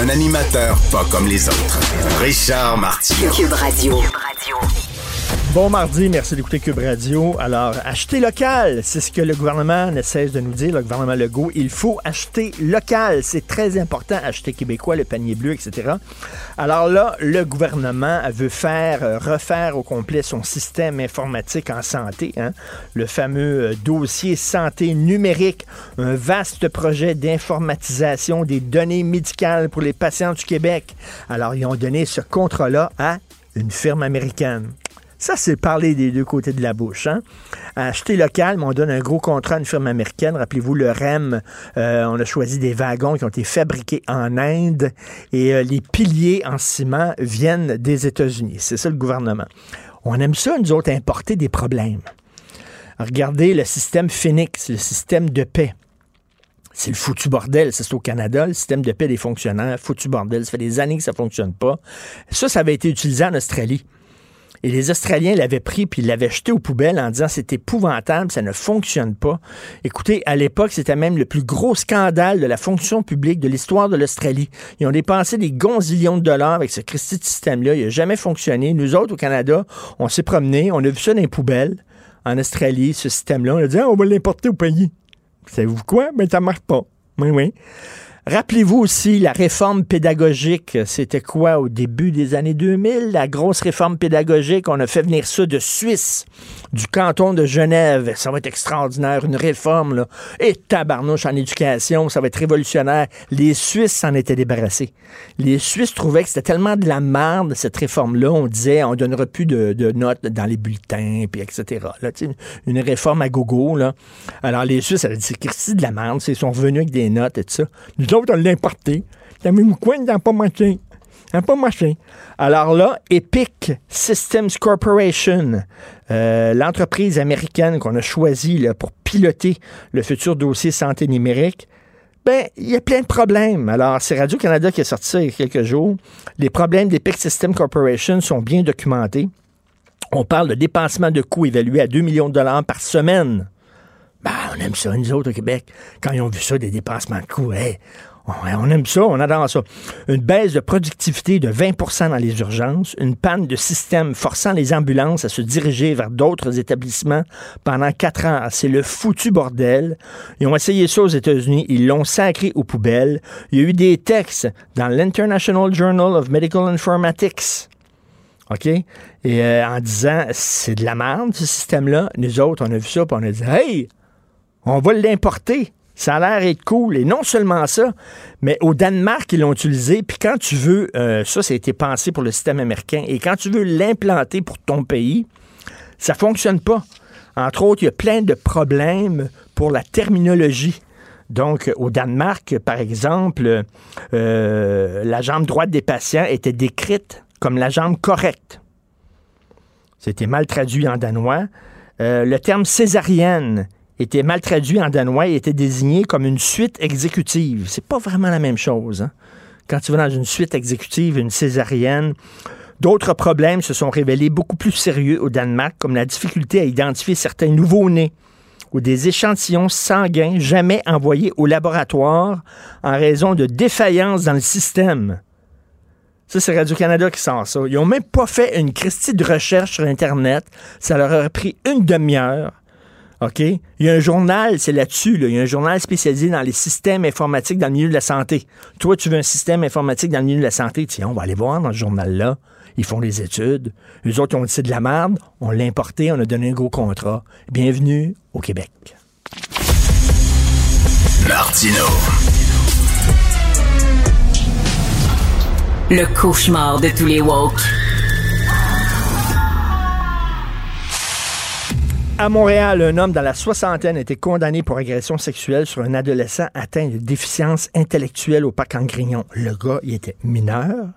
Un animateur pas comme les autres. Richard Radio. Bon mardi, merci d'écouter Cube Radio. Alors, acheter local, c'est ce que le gouvernement ne cesse de nous dire, le gouvernement Legault. Il faut acheter local. C'est très important, acheter québécois, le panier bleu, etc. Alors là, le gouvernement veut faire, euh, refaire au complet son système informatique en santé, hein. le fameux euh, dossier santé numérique, un vaste projet d'informatisation des données médicales pour les patients du Québec. Alors, ils ont donné ce contrat-là à une firme américaine. Ça, c'est parler des deux côtés de la bouche. Hein? Acheter local, mais on donne un gros contrat à une firme américaine. Rappelez-vous, le REM, euh, on a choisi des wagons qui ont été fabriqués en Inde et euh, les piliers en ciment viennent des États-Unis. C'est ça le gouvernement. On aime ça, nous autres, importer des problèmes. Regardez le système Phoenix, le système de paix. C'est le foutu bordel, c'est au Canada, le système de paix des fonctionnaires, foutu bordel. Ça fait des années que ça fonctionne pas. Ça, ça avait été utilisé en Australie. Et les Australiens l'avaient pris puis l'avaient jeté aux poubelles en disant c'est épouvantable, ça ne fonctionne pas. Écoutez, à l'époque, c'était même le plus gros scandale de la fonction publique de l'histoire de l'Australie. Ils ont dépensé des gonzillions de dollars avec ce Christi de système-là. Il n'a jamais fonctionné. Nous autres, au Canada, on s'est promenés, on a vu ça dans les poubelles en Australie, ce système-là. On a dit Ah, on va l'importer au pays. Savez-vous quoi? Mais ça marche pas. Oui, oui. Rappelez-vous aussi la réforme pédagogique. C'était quoi au début des années 2000? La grosse réforme pédagogique. On a fait venir ça de Suisse, du canton de Genève. Ça va être extraordinaire, une réforme. Là. Et tabarnouche en éducation, ça va être révolutionnaire. Les Suisses s'en étaient débarrassés. Les Suisses trouvaient que c'était tellement de la merde, cette réforme-là. On disait, on donnera plus de, notes dans les bulletins, puis etc. Là, une réforme à gogo. Là. Alors, les Suisses avaient dit, c'est de la merde. Ils sont revenus avec des notes et tout ça. Autres, on l'a importé. Il n'a pas marché. N'a pas marché. Alors là, Epic Systems Corporation, euh, l'entreprise américaine qu'on a choisie pour piloter le futur dossier santé numérique, ben, il y a plein de problèmes. Alors, c'est Radio-Canada qui a sorti ça il y a quelques jours. Les problèmes d'Epic Systems Corporation sont bien documentés. On parle de dépensement de coûts évalués à 2 millions de dollars par semaine. Ben, on aime ça, nous autres, au Québec. Quand ils ont vu ça, des dépensements de coûts, hey, on, on aime ça, on adore ça. Une baisse de productivité de 20% dans les urgences, une panne de système forçant les ambulances à se diriger vers d'autres établissements pendant quatre ans. C'est le foutu bordel. Ils ont essayé ça aux États-Unis, ils l'ont sacré aux poubelles. Il y a eu des textes dans l'International Journal of Medical Informatics. OK? Et euh, en disant, c'est de la merde, ce système-là. Nous autres, on a vu ça, puis on a dit, hey, on va l'importer. Ça a l'air être cool. Et non seulement ça, mais au Danemark, ils l'ont utilisé. Puis quand tu veux, euh, ça, ça a été pensé pour le système américain. Et quand tu veux l'implanter pour ton pays, ça fonctionne pas. Entre autres, il y a plein de problèmes pour la terminologie. Donc, au Danemark, par exemple, euh, la jambe droite des patients était décrite comme la jambe correcte. C'était mal traduit en danois. Euh, le terme césarienne était mal traduit en danois et était désigné comme une suite exécutive. C'est pas vraiment la même chose. hein. Quand tu vas dans une suite exécutive, une césarienne, d'autres problèmes se sont révélés beaucoup plus sérieux au Danemark, comme la difficulté à identifier certains nouveaux-nés ou des échantillons sanguins jamais envoyés au laboratoire en raison de défaillances dans le système. Ça, c'est Radio-Canada qui sort ça. Ils n'ont même pas fait une christie de recherche sur Internet. Ça leur aurait pris une demi-heure. OK? Il y a un journal, c'est là-dessus. là. Il y a un journal spécialisé dans les systèmes informatiques dans le milieu de la santé. Toi, tu veux un système informatique dans le milieu de la santé? Tiens, on va aller voir dans ce journal-là. Ils font des études. Eux autres, ils ont dit c'est de la merde. On l'a importé, on a donné un gros contrat. Bienvenue au Québec. Martino. Le cauchemar de tous les woke. À Montréal, un homme dans la soixantaine a été condamné pour agression sexuelle sur un adolescent atteint de déficience intellectuelle au parc en Grignon. Le gars, il était mineur,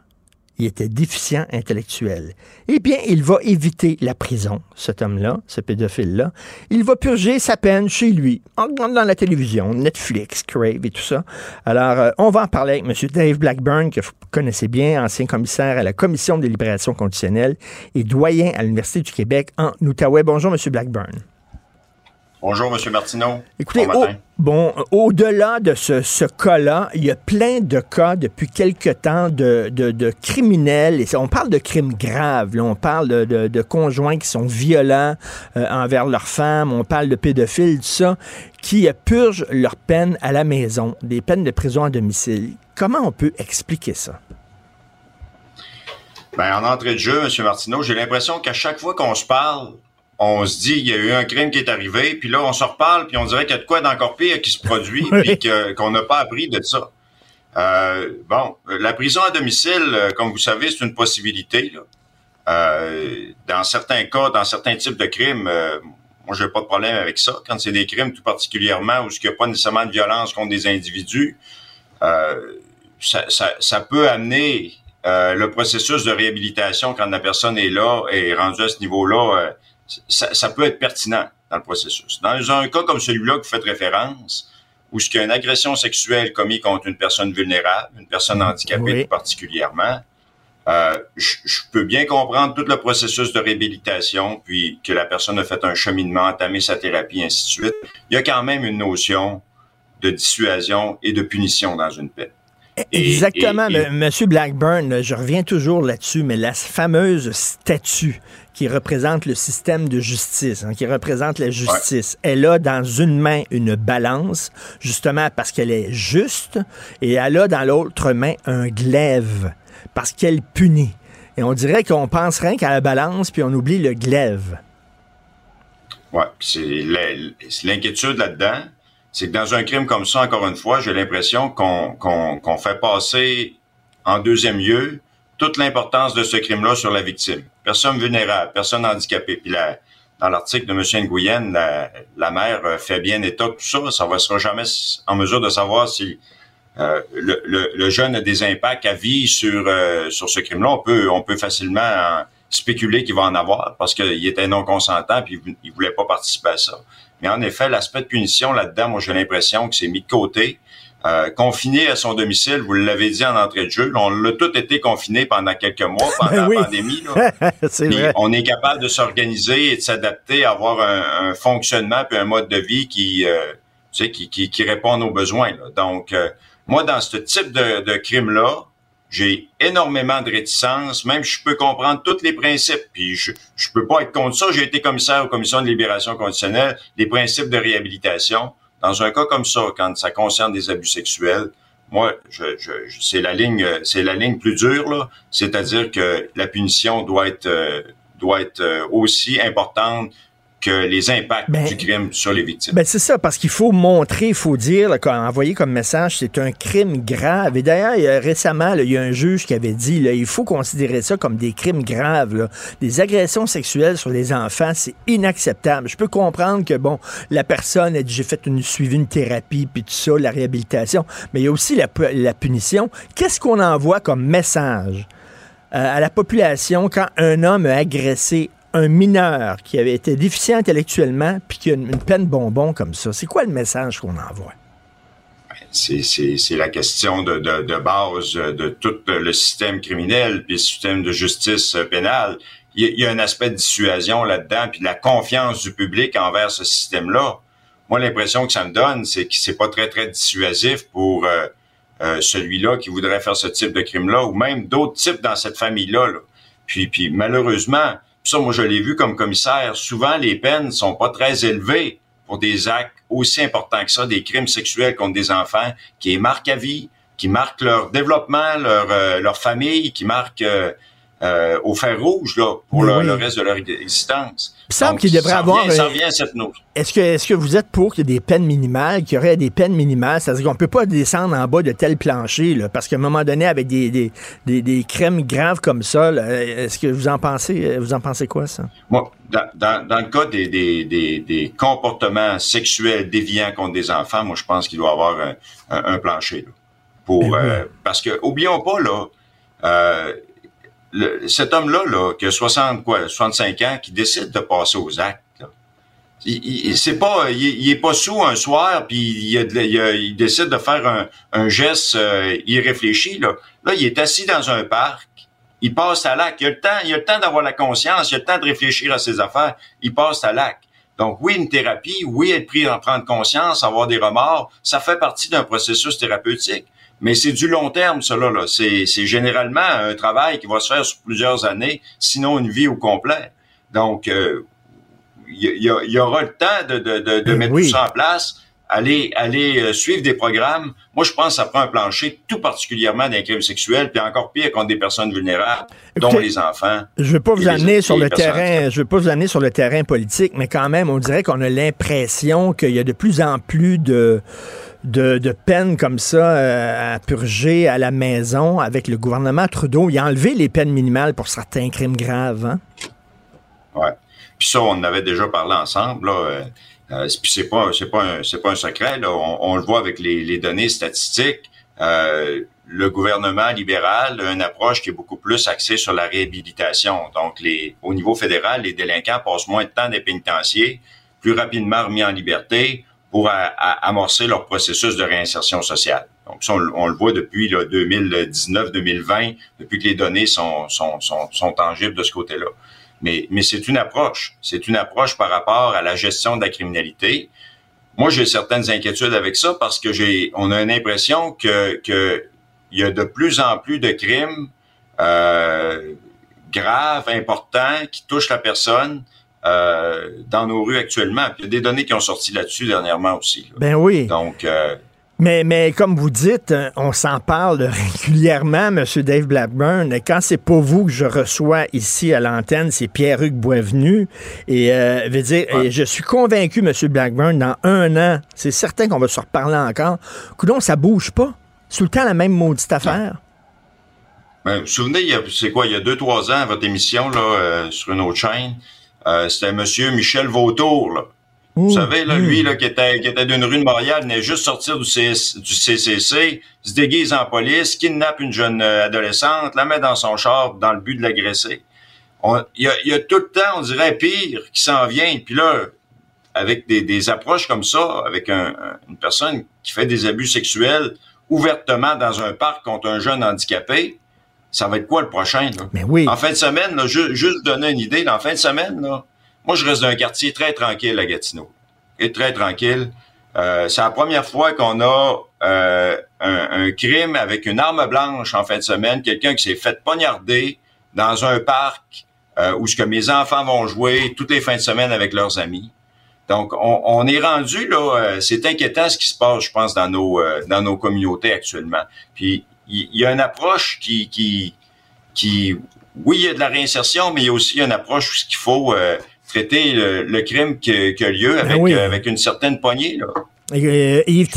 il était déficient intellectuel. Eh bien, il va éviter la prison, cet homme-là, ce pédophile-là. Il va purger sa peine chez lui, en dans la télévision, Netflix, Crave et tout ça. Alors, euh, on va en parler avec M. Dave Blackburn, que vous connaissez bien, ancien commissaire à la Commission de libération conditionnelle et doyen à l'Université du Québec en Outaouais. Bonjour, M. Blackburn. Bonjour, M. Martineau. Écoutez, bon, au-delà de ce, cas-là, il y a plein de cas depuis quelque temps de, criminels. Et on parle de crimes graves. on parle de, conjoints qui sont violents euh, envers leurs femmes. On parle de pédophiles, tout ça, qui purgent leur peine à la maison, des peines de prison à domicile. Comment on peut expliquer ça? Ben, en entrée de jeu, M. Martineau, j'ai l'impression qu'à chaque fois qu'on se parle, on se dit il y a eu un crime qui est arrivé, puis là on se reparle, puis on dirait qu'il y a de quoi d'encore pire qui se produit, puis qu'on n'a pas appris de ça. Euh, bon, la prison à domicile, euh, comme vous savez, c'est une possibilité. Euh, dans certains cas, dans certains types de crimes, moi j'ai pas de problème avec ça. Quand c'est des crimes tout particulièrement où il n'y a pas nécessairement de violence contre des individus, ça, ça, peut amener le processus de réhabilitation quand la personne est là et rendue à ce niveau-là ça, peut être pertinent dans le processus. Dans un cas comme celui-là que vous faites référence, où ce qu'il y a une agression sexuelle commise contre une personne vulnérable, une personne handicapée particulièrement, euh, je, peux bien comprendre tout le processus de réhabilitation, puis que la personne a fait un cheminement, entamé sa thérapie, ainsi de suite. Il y a quand même une notion de dissuasion et de punition dans une peine. Exactement, Monsieur Blackburn, je reviens toujours là-dessus, mais la fameuse statue qui représente le système de justice, hein, qui représente la justice, elle a dans une main une balance, justement parce qu'elle est juste, et elle a dans l'autre main un glaive, parce qu'elle punit. Et on dirait qu'on pense rien qu'à la balance, puis on oublie le glaive. Ouais, c'est l'inquiétude là-dedans c'est que dans un crime comme ça, encore une fois, j'ai l'impression qu'on fait passer en deuxième lieu toute l'importance de ce crime-là sur la victime. Personne vulnérable, personne handicapée. Puis là, dans l'article de M. Nguyen, la, mère fait bien état de tout ça. Ça ne sera jamais en mesure de savoir si euh, le, jeune a des impacts à vie sur euh, sur ce crime-là. On peut on peut facilement spéculer qu'il va en avoir parce qu'il était non consentant puis il voulait pas participer à ça. Mais en effet, l'aspect de punition là-dedans, moi j'ai l'impression que c'est mis de côté. Euh, confiné à son domicile, vous l'avez dit en entrée de jeu, on l'a tout été confiné pendant quelques mois pendant la pandémie. On est capable de s'organiser et de s'adapter, avoir un, fonctionnement puis un mode de vie qui, euh, tu sais, qui, qui, qui, répond à nos besoins. Donc, euh, moi, dans ce type de, de crime-là, j'ai énormément de réticence, même je peux comprendre tous les principes, puis je, je peux pas être contre ça. J'ai été commissaire aux commissions de libération conditionnelle, les principes de réhabilitation. Dans un cas comme ça, quand ça concerne des abus sexuels, moi, je, je, c'est la ligne, c'est la ligne plus dure là. C'est-à-dire que la punition doit être euh, doit être euh, aussi importante que les impacts ben, du crime sur les victimes. Ben c'est ça, parce qu'il faut montrer, il faut dire, là, envoyer comme message, c'est un crime grave. Et d'ailleurs, récemment, il y a un juge qui avait dit, là, il faut considérer ça comme des crimes graves. Là. Des agressions sexuelles sur les enfants, c'est inacceptable. Je peux comprendre que, bon, la personne a dit, j'ai fait une, suivi une thérapie, puis tout ça, la réhabilitation, mais il y a aussi la, la punition. Qu'est-ce qu'on envoie comme message? Euh, à la population quand un homme a agressé un mineur qui avait été déficient intellectuellement puis qui a une, peine bonbon comme ça, c'est quoi le message qu'on envoie? C'est la question de, de, base de tout le système criminel puis le système de justice pénale. Il y, a un aspect de dissuasion là-dedans puis la confiance du public envers ce système-là. Moi, l'impression que ça me donne, c'est que c'est pas très très dissuasif pour euh, euh, celui-là qui voudrait faire ce type de crime-là ou même d'autres types dans cette famille-là. Là. Puis, puis malheureusement, ça, moi, je l'ai vu comme commissaire. Souvent, les peines sont pas très élevées pour des actes aussi importants que ça, des crimes sexuels contre des enfants, qui marquent à vie, qui marquent leur développement, leur, euh, leur famille, qui marquent euh, euh, au fer rouge là, pour le, reste de leur existence. Il semble qu'il devrait avoir. ça revient à cette note. Est-ce que, est-ce que vous êtes pour qu'il y ait des peines minimales, qu'il y aurait des peines minimales? C'est-à-dire qu'on peut pas descendre en bas de tel plancher, là, parce qu'à un moment donné, avec des, des, des, des crèmes graves comme ça, est-ce que vous en pensez, vous en pensez quoi, ça? Moi, dans, dans, dans le cas des, des, comportements sexuels déviants contre des enfants, moi, je pense qu'il doit y avoir un, un, plancher, là, pour, ben euh, parce que, oublions pas, là, euh, cet homme-là, là, qui a 60, quoi, 65 ans, qui décide de passer aux actes, il, c'est pas, il, est pas sous un soir puis il, il, décide de faire un, un geste euh, irréfléchi. Là. là, il est assis dans un parc, il passe à l'acte. Il a le temps, il a le temps d'avoir la conscience, il a le temps de réfléchir à ses affaires. Il passe à l'acte. Donc oui, une thérapie, oui, être pris en prendre conscience, avoir des remords, ça fait partie d'un processus thérapeutique. Mais c'est du long terme, cela. Là. C'est, c'est généralement un travail qui va se faire sur plusieurs années, sinon une vie au complet. Donc, euh, il y, aura le temps de, de, de, de mettre tout ça en place, aller, aller euh, suivre des programmes. Moi, je pense que ça prend un plancher, tout particulièrement d'un crime sexuel, puis encore pire contre des personnes vulnérables, dont les enfants. Je veux pas vous amener sur le terrain, je veux pas vous amener sur le terrain politique, mais quand même, on dirait qu'on a l'impression qu'il y a de plus en plus de de, peines comme ça euh, à purger à la maison avec le gouvernement Trudeau. Il a enlevé les peines minimales pour certains crimes graves. Hein? Ouais. Puis ça, on en avait déjà parlé ensemble. Euh, euh puis c'est pas un, secret. Là. On, le voit avec les, données statistiques. Le gouvernement libéral a une approche qui est beaucoup plus axée sur la réhabilitation. Donc, au niveau fédéral, les délinquants passent moins de temps des pénitenciers, plus rapidement remis en liberté, pour amorcer leur processus de réinsertion sociale. Donc ça, on, le voit depuis 2019-2020, depuis que les données sont, sont, sont, sont tangibles de ce côté-là. Mais, mais c'est une approche. C'est une approche par rapport à la gestion de la criminalité. Moi, j'ai certaines inquiétudes avec ça parce que j'ai, on a une impression que, que il y a de plus en plus de crimes euh, graves, importants, qui touchent la personne, euh, dans nos rues actuellement. il y a des données qui ont sorti là-dessus dernièrement aussi. Ben oui. Donc, euh, mais, mais comme vous dites, on s'en parle régulièrement, M. Dave Blackburn. Quand c'est pas vous que je reçois ici à l'antenne, c'est Pierre-Hugues Boisvenu. Et, euh, veut dire, et je suis convaincu, M. Blackburn, dans un an, c'est certain qu'on va se reparler encore. Coudon, ça bouge pas. Sous le temps, la même maudite affaire. Ben, vous vous souvenez, c'est quoi, il y a deux, trois ans, votre émission là, euh, sur une autre chaîne, euh, c'était Monsieur Michel Vautour, là. Vous savez, là, lui, là, qui était, qui était d'une rue de Montréal, venait juste sortir du, du CCC, se déguise en police, kidnappe une jeune euh, adolescente, la met dans son char dans le but de l'agresser. Il y a, y a, tout le temps, on dirait, pire qui s'en vient. Puis là, avec des, des, approches comme ça, avec un, une personne qui fait des abus sexuels ouvertement dans un parc contre un jeune handicapé, ça va être quoi le prochain? Là? Mais oui. En fin de semaine, là, juste donner une idée, en fin de semaine, là, moi, je reste dans un quartier très tranquille à Gatineau. Et très tranquille. Euh, c'est la première fois qu'on a euh, un, crime avec une arme blanche en fin de semaine, quelqu'un qui s'est fait poignarder dans un parc euh, où ce que mes enfants vont jouer toutes les fins de semaine avec leurs amis. Donc, on, est rendu là, c'est inquiétant ce qui se passe, je pense, dans nos dans nos communautés actuellement. Puis il y, a une approche qui, qui, qui, oui, il y a de la réinsertion, mais il y a aussi une approche où il faut euh, traiter le, crime qui, a lieu ben avec, euh, avec une certaine poignée. Là. Euh, Yves,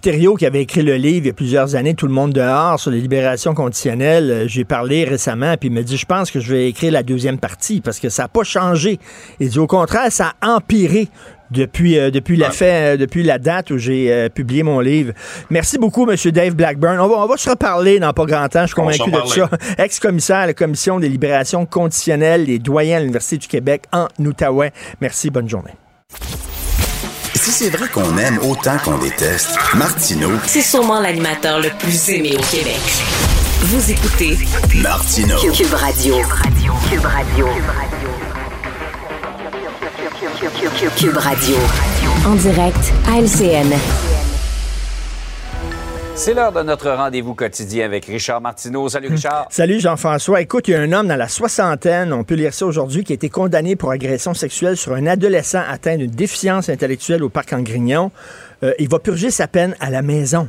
Thériault, qui avait écrit le livre il y a plusieurs années, Tout le monde dehors, sur les libérations conditionnelles, j'ai parlé récemment, puis il me dit, je pense que je vais écrire la deuxième partie, parce que ça n'a pas changé. Il dit, au contraire, ça a empiré depuis, euh, depuis, la, fait, euh, depuis la date où j'ai euh, publié mon livre. Merci beaucoup, M. Dave Blackburn. On va, on va se reparler dans pas grand temps, je suis convaincu de ça. Ex-commissaire à la Commission des libérations conditionnelles, des doyens à l'Université du Québec en Outaouais. Merci, bonne journée. Si c'est vrai qu'on aime autant qu'on déteste, Martineau. C'est sûrement l'animateur le plus aimé au Québec. Vous écoutez Martineau. Cube Radio. Cube Radio. Cube Radio. Cube Radio. En direct à LCN. C'est l'heure de notre rendez-vous quotidien avec Richard Martineau. Salut Richard. Salut Jean-François. Écoute, il y a un homme dans la soixantaine, on peut lire ça aujourd'hui, qui a été condamné pour agression sexuelle sur un adolescent atteint d'une déficience intellectuelle au parc en Grignon. Euh, il va purger sa peine à la maison.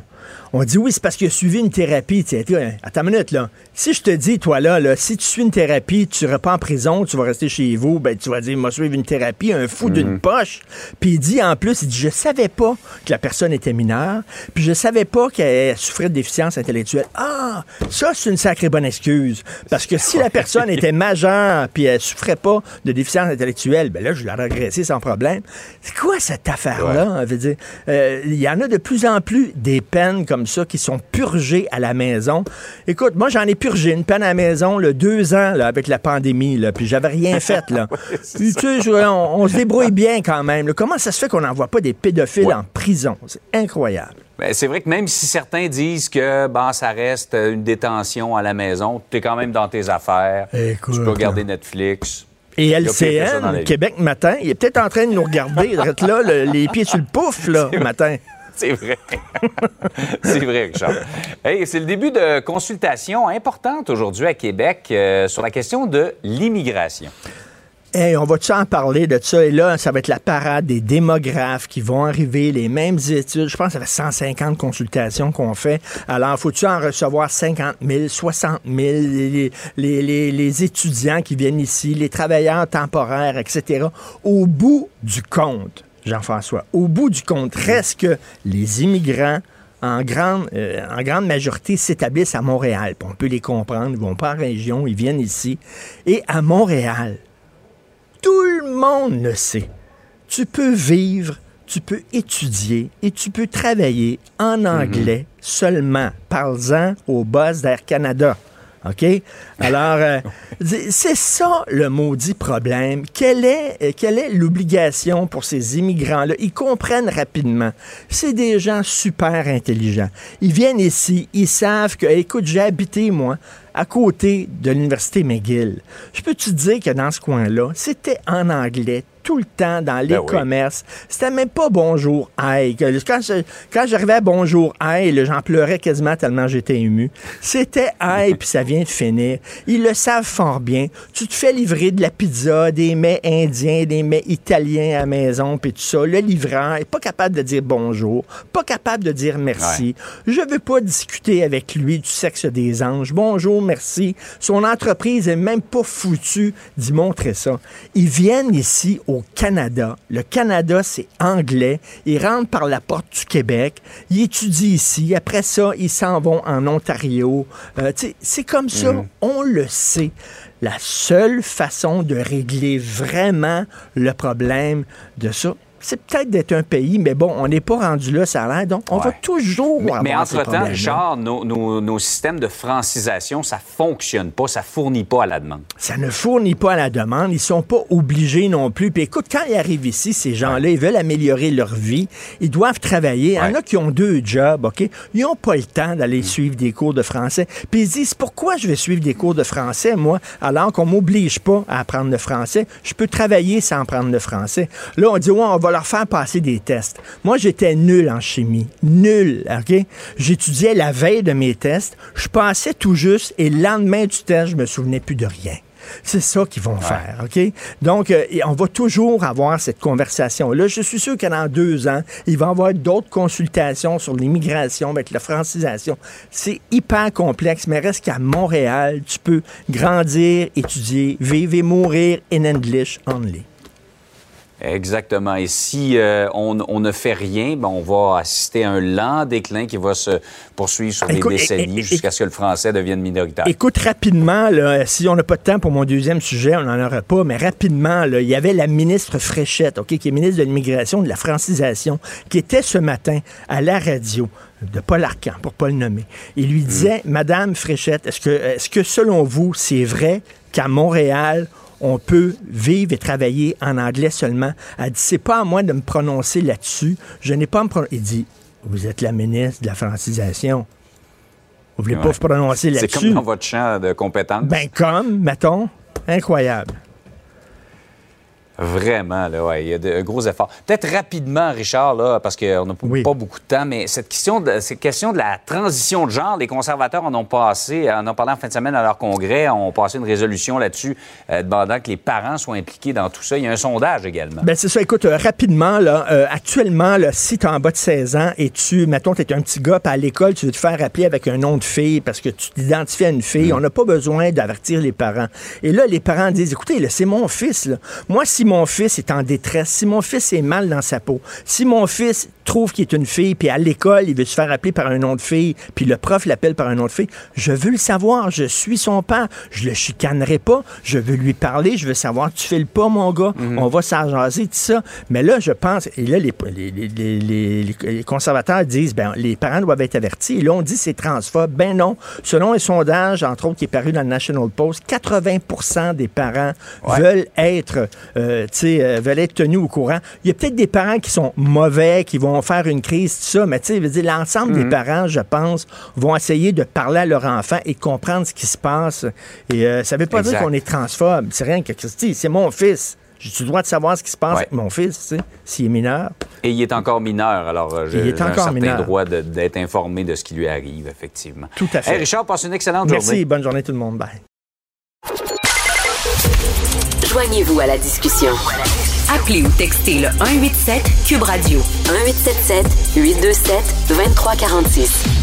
On dit oui, c'est parce qu'il a suivi une thérapie. Tu sais, attends une minute, là. Si je te dis, toi, là, là si tu suis une thérapie, tu ne pas en prison, tu vas rester chez vous, ben, tu vas dire, moi, suivre une thérapie, un fou d'une poche. Puis il dit, en plus, il dit, je savais pas que la personne était mineure, puis je savais pas qu'elle souffrait de déficience intellectuelle. Ah, ça, c'est une sacrée bonne excuse. Parce que si la personne était majeure, puis elle souffrait pas de déficience intellectuelle, ben là, je l'aurais agressé sans problème. C'est quoi cette affaire-là? dire, euh, il y en a de plus en plus des peines comme ça qui sont purgées à la maison. Écoute, moi, j'en ai purgé une peine à la maison, deux ans, là, avec la pandémie, là, puis j'avais rien fait, là. puis, tu sais, on, se débrouille bien quand même. Comment ça se fait qu'on n'envoie pas des pédophiles en prison? C'est incroyable. Ben, c'est vrai que même si certains disent que bon, ça reste une détention à la maison, tu es quand même dans tes affaires. tu peux regarder Netflix. Et LCN, Québec matin, il est peut-être en train de nous regarder, là, les pieds sur le pouf, là, matin. C'est vrai. c'est vrai, Richard. Hey, c'est le début de consultations importantes aujourd'hui à Québec euh, sur la question de l'immigration. Hey, on va-tu en parler de ça? Et là, ça va être la parade des démographes qui vont arriver, les mêmes études. Je pense que ça fait 150 consultations qu'on fait. Alors, faut-tu en recevoir 50 000, 60 000, les, étudiants qui viennent ici, les travailleurs temporaires, etc. Au bout du compte, Jean-François, au bout du compte, reste que les immigrants en grande, euh, en grande majorité s'établissent à Montréal. on peut les comprendre, ils vont pas en région, ils viennent ici. Et à Montréal, tout le monde le sait. Tu peux vivre, tu peux étudier et tu peux travailler en mhm. anglais seulement. Parle-en au boss d'Air Canada. OK? Alors, euh, c'est ça le maudit problème. Quelle est, euh, quelle est l'obligation pour ces immigrants-là? Ils comprennent rapidement. C'est des gens super intelligents. Ils viennent ici, ils savent que, écoute, j'ai habité, moi, à côté de l'Université McGill. Je peux te dire que dans ce coin-là, c'était en anglais tout le temps dans les ben commerces. C'était même pas bonjour, aïe. Quand, j'arrivais à bonjour, aïe, j'en pleurais quasiment tellement j'étais ému. C'était aïe, puis ça vient de finir. Ils le savent fort bien. Tu te fais livrer de la pizza, des mets indiens, des mets italiens à la maison, puis tout ça. Le livreur est pas capable de dire bonjour, pas capable de dire merci. Je veux pas discuter avec lui du sexe des anges. Bonjour, merci. Son entreprise est même pas foutue d'y montrer ça. Ils viennent ici au Canada. Le Canada, c'est anglais. Ils rentrent par la porte du Québec. Ils étudient ici. Après ça, ils s'en vont en Ontario. Euh, c'est comme ça. Mhm. On le sait. La seule façon de régler vraiment le problème de ça, c'est peut-être d'être un pays, mais bon, on n'est pas rendu là, ça a l'air. Donc, on va toujours mais, Mais entre-temps, Richard, nos, nos, systèmes de francisation, ça fonctionne pas, ça fournit pas à la demande. Ça ne fournit pas à la demande. Ils sont pas obligés non plus. Puis écoute, quand ils arrivent ici, ces gens-là, ils veulent améliorer leur vie. Ils doivent travailler. Il y en a qui ont deux jobs, OK? Ils n'ont pas le temps d'aller mm. suivre des cours de français. Puis ils disent, pourquoi je vais suivre des cours de français, moi, alors qu'on m'oblige pas à apprendre le français? Je peux travailler sans apprendre le français. Là, on dit, ouais, on va leur faire passer des tests. Moi, j'étais nul en chimie. Nul, OK? J'étudiais la veille de mes tests. Je passais tout juste et le lendemain du test, je me souvenais plus de rien. C'est ça qu'ils vont faire, OK? Donc, euh, on va toujours avoir cette conversation-là. Je suis sûr que dans deux ans, il va y avoir d'autres consultations sur l'immigration avec la francisation. C'est hyper complexe, mais reste qu'à Montréal, tu peux grandir, étudier, vivre et mourir in English only. Exactement. Et si euh, on, ne fait rien, ben, on va assister à un lent déclin qui va se poursuivre sur des décennies jusqu'à ce que le français devienne minoritaire. Écoute, rapidement, là, si on n'a pas de temps pour mon deuxième sujet, on n'en aura pas, mais rapidement, là, il y avait la ministre Fréchette, qui est ministre de l'immigration, de la francisation, qui était ce matin à la radio de Paul Arcan, pour pas le nommer. Il lui disait, hmm. Madame Fréchette, est-ce que, est-ce que selon vous, c'est vrai qu'à Montréal, on peut vivre et travailler en anglais seulement. Elle dit, c'est pas à moi de me prononcer là-dessus. Je n'ai pas à me prononcer. Il dit, vous êtes la ministre de la francisation. Vous voulez pas vous prononcer là-dessus. C'est comme dans votre champ de compétences. Ben comme, mettons, incroyable. Vraiment, là, ouais, il y a de gros efforts. Peut-être rapidement, Richard, là, parce qu'on n'a pas beaucoup de temps, mais cette question, de, cette question de la transition de genre, les conservateurs en ont passé, en ont parlé en fin de semaine à leur congrès, ont passé une résolution là-dessus, euh, demandant que les parents soient impliqués dans tout ça. Il y a un sondage également. Ben c'est ça. Écoute, euh, rapidement, là, euh, actuellement, là, si tu es en bas de 16 ans et tu, mettons, tu es un petit gars, puis à l'école, tu veux te faire appeler avec un nom de fille parce que tu t'identifies à une fille, mm. on n'a pas besoin d'avertir les parents. Et là, les parents disent, écoutez, c'est mon fils. Là. Moi, si mon fils est en détresse, si mon fils est mal dans sa peau, si mon fils trouve qu'il est une fille, puis à l'école, il veut se faire appeler par un nom de fille, puis le prof l'appelle par un nom de fille, je veux le savoir, je suis son père, je le chicanerai pas, je veux lui parler, je veux savoir, tu fais le pas, mon gars, mhm. on va s'arranger, tout ça. Mais là, je pense, et là, les, les, conservateurs disent, ben, les parents doivent être avertis, et là, on dit c'est transphobe. Ben non. Selon un sondage, entre autres, qui est paru dans le National Post, 80% des parents veulent être, euh, euh, veulent être tenus au courant. Il y a peut-être des parents qui sont mauvais, qui vont faire une crise, tout ça, mais tu sais, l'ensemble des mhm. parents, je pense, vont essayer de parler à leur enfant et comprendre ce qui se passe. Et euh, ça veut pas dire qu'on est transphobe. C'est rien que, Christy, c'est mon fils. J'ai le droit de savoir ce qui se passe avec mon fils, tu sais, s'il est mineur? Et il est encore mineur, alors euh, j'ai un certain droit d'être informé de ce qui lui arrive, effectivement. Tout à fait. Richard, passe une excellente journée. Merci, bonne journée tout le monde. Bye. Joignez-vous à la discussion. Appelez ou textez le 187 Cube Radio 1877 827 2346.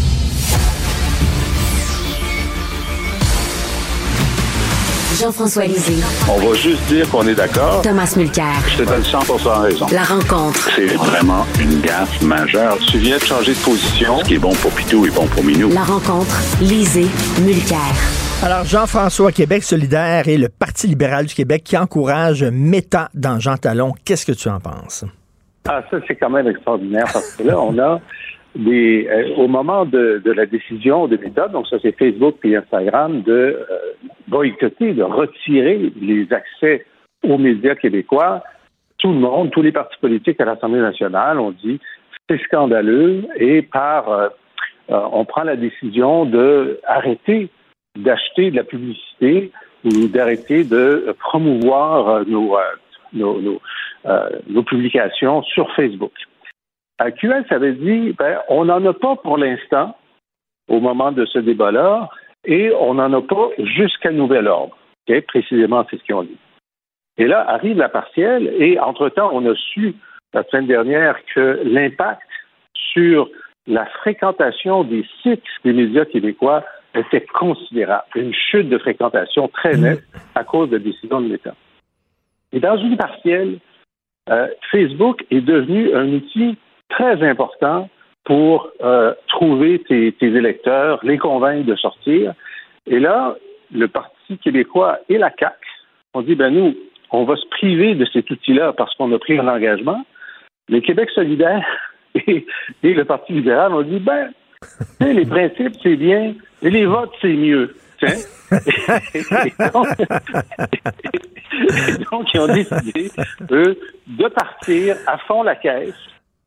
Jean-François Lisée. On va juste dire qu'on est d'accord. Thomas Mulcair. Je te donne 100 raison. La rencontre. C'est vraiment une gaffe majeure. Tu viens de changer de position. Ce qui est bon pour Pitou est bon pour Minou. La rencontre. Lisée. Mulcair. Alors, Jean-François Québec solidaire et le Parti libéral du Québec qui encourage Méta dans Jean Talon. Qu'est-ce que tu en penses? Ah, ça, c'est quand même extraordinaire parce que là, on a des, euh, au moment de, la décision de Méta, donc ça c'est Facebook et Instagram, de euh, boycotter, de retirer les accès aux médias québécois, tout le monde, tous les partis politiques à l'Assemblée nationale ont dit c'est scandaleux et par euh, on prend la décision de arrêter d'acheter de la publicité ou d'arrêter de promouvoir euh, nos, euh, nos, euh, nos, publications sur Facebook. À QS avait dit, ben, on n'en a pas pour l'instant au moment de ce débat-là et on n'en a pas jusqu'à nouvel ordre. Précisément, c'est ce qu'ils ont dit. Et là arrive la partielle et entre-temps, on a su la semaine dernière que l'impact sur la fréquentation des sites des médias québécois était considérable. Une chute de fréquentation très mm. nette à cause de la décision de l'État. Et dans une partielle, euh, Facebook est devenu un outil très important pour euh, trouver tes, électeurs, les convaincre de sortir. Et là, le Parti québécois et la CAQ ont dit, ben nous, on va se priver de cet outil-là parce qu'on a pris un engagement. Le Québec solidaire et, et le Parti libéral ont dit, ben, les principes, c'est bien, et les votes, c'est mieux. donc, ils ont décidé, eux, de partir à fond la caisse.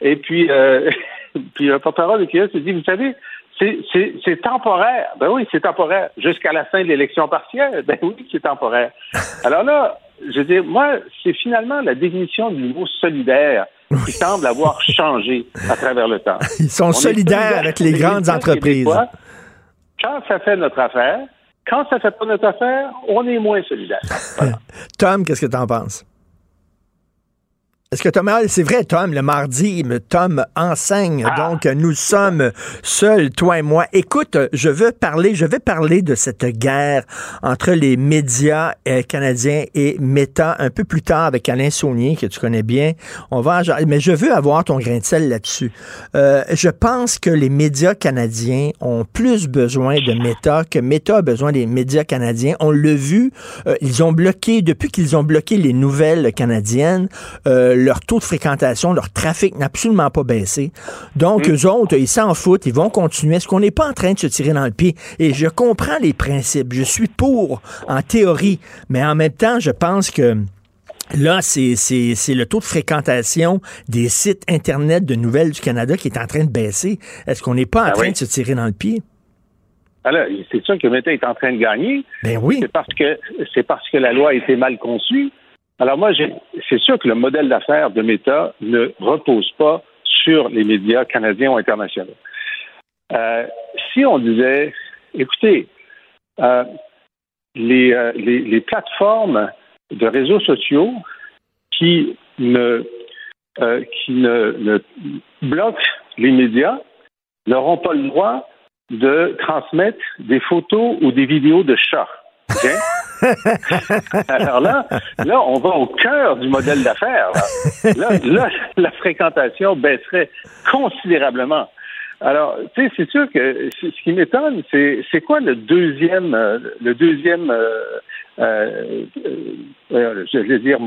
Et puis, euh, puis un porte-parole de Québec se dit, vous savez, c'est temporaire. Ben oui, c'est temporaire. Jusqu'à la fin de l'élection partielle. Ben oui, c'est temporaire. Alors là, je veux dire, moi, c'est finalement la définition du mot solidaire qui semble avoir changé à travers le temps. Ils sont solidaires avec les grandes entreprises. Quand ça fait notre affaire, quand ça fait pas notre affaire, on est moins solidaire. Tom, qu'est-ce que tu en penses? Est-ce que Thomas, c'est vrai, Tom, le mardi, Tom enseigne, ah. donc nous sommes seuls, toi et moi. Écoute, je veux parler, je vais parler de cette guerre entre les médias euh, canadiens et Meta un peu plus tard avec Alain Saunier, que tu connais bien. On va, mais je veux avoir ton grain de sel là-dessus. Euh, je pense que les médias canadiens ont plus besoin de Meta que Meta a besoin des médias canadiens. On l'a vu, euh, ils ont bloqué, depuis qu'ils ont bloqué les nouvelles canadiennes, leur taux de fréquentation, leur trafic n'a absolument pas baissé. Donc, mm. eux autres, ils s'en foutent, ils vont continuer. Est-ce qu'on n'est pas en train de se tirer dans le pied? Et je comprends les principes. Je suis pour, en théorie. Mais en même temps, je pense que Là, c'est le taux de fréquentation des sites Internet de nouvelles du Canada qui est en train de baisser. Est-ce qu'on n'est pas en ben train de se tirer dans le pied? Alors, c'est sûr que Meta est en train de gagner. Ben oui. C'est parce que c'est parce que la loi a été mal conçue. Alors moi, c'est sûr que le modèle d'affaires de Meta ne repose pas sur les médias canadiens ou internationaux. Euh, si on disait, écoutez, euh, les, euh, les, les, plateformes de réseaux sociaux qui ne, qui ne, ne bloquent les médias n'auront pas le droit de transmettre des photos ou des vidéos de chats. Alors là, là, on va au cœur du modèle d'affaires. Là. la fréquentation baisserait considérablement. Alors, tu sais, c'est sûr que ce qui m'étonne, c'est quoi le deuxième, euh, le deuxième, euh, euh, je dire.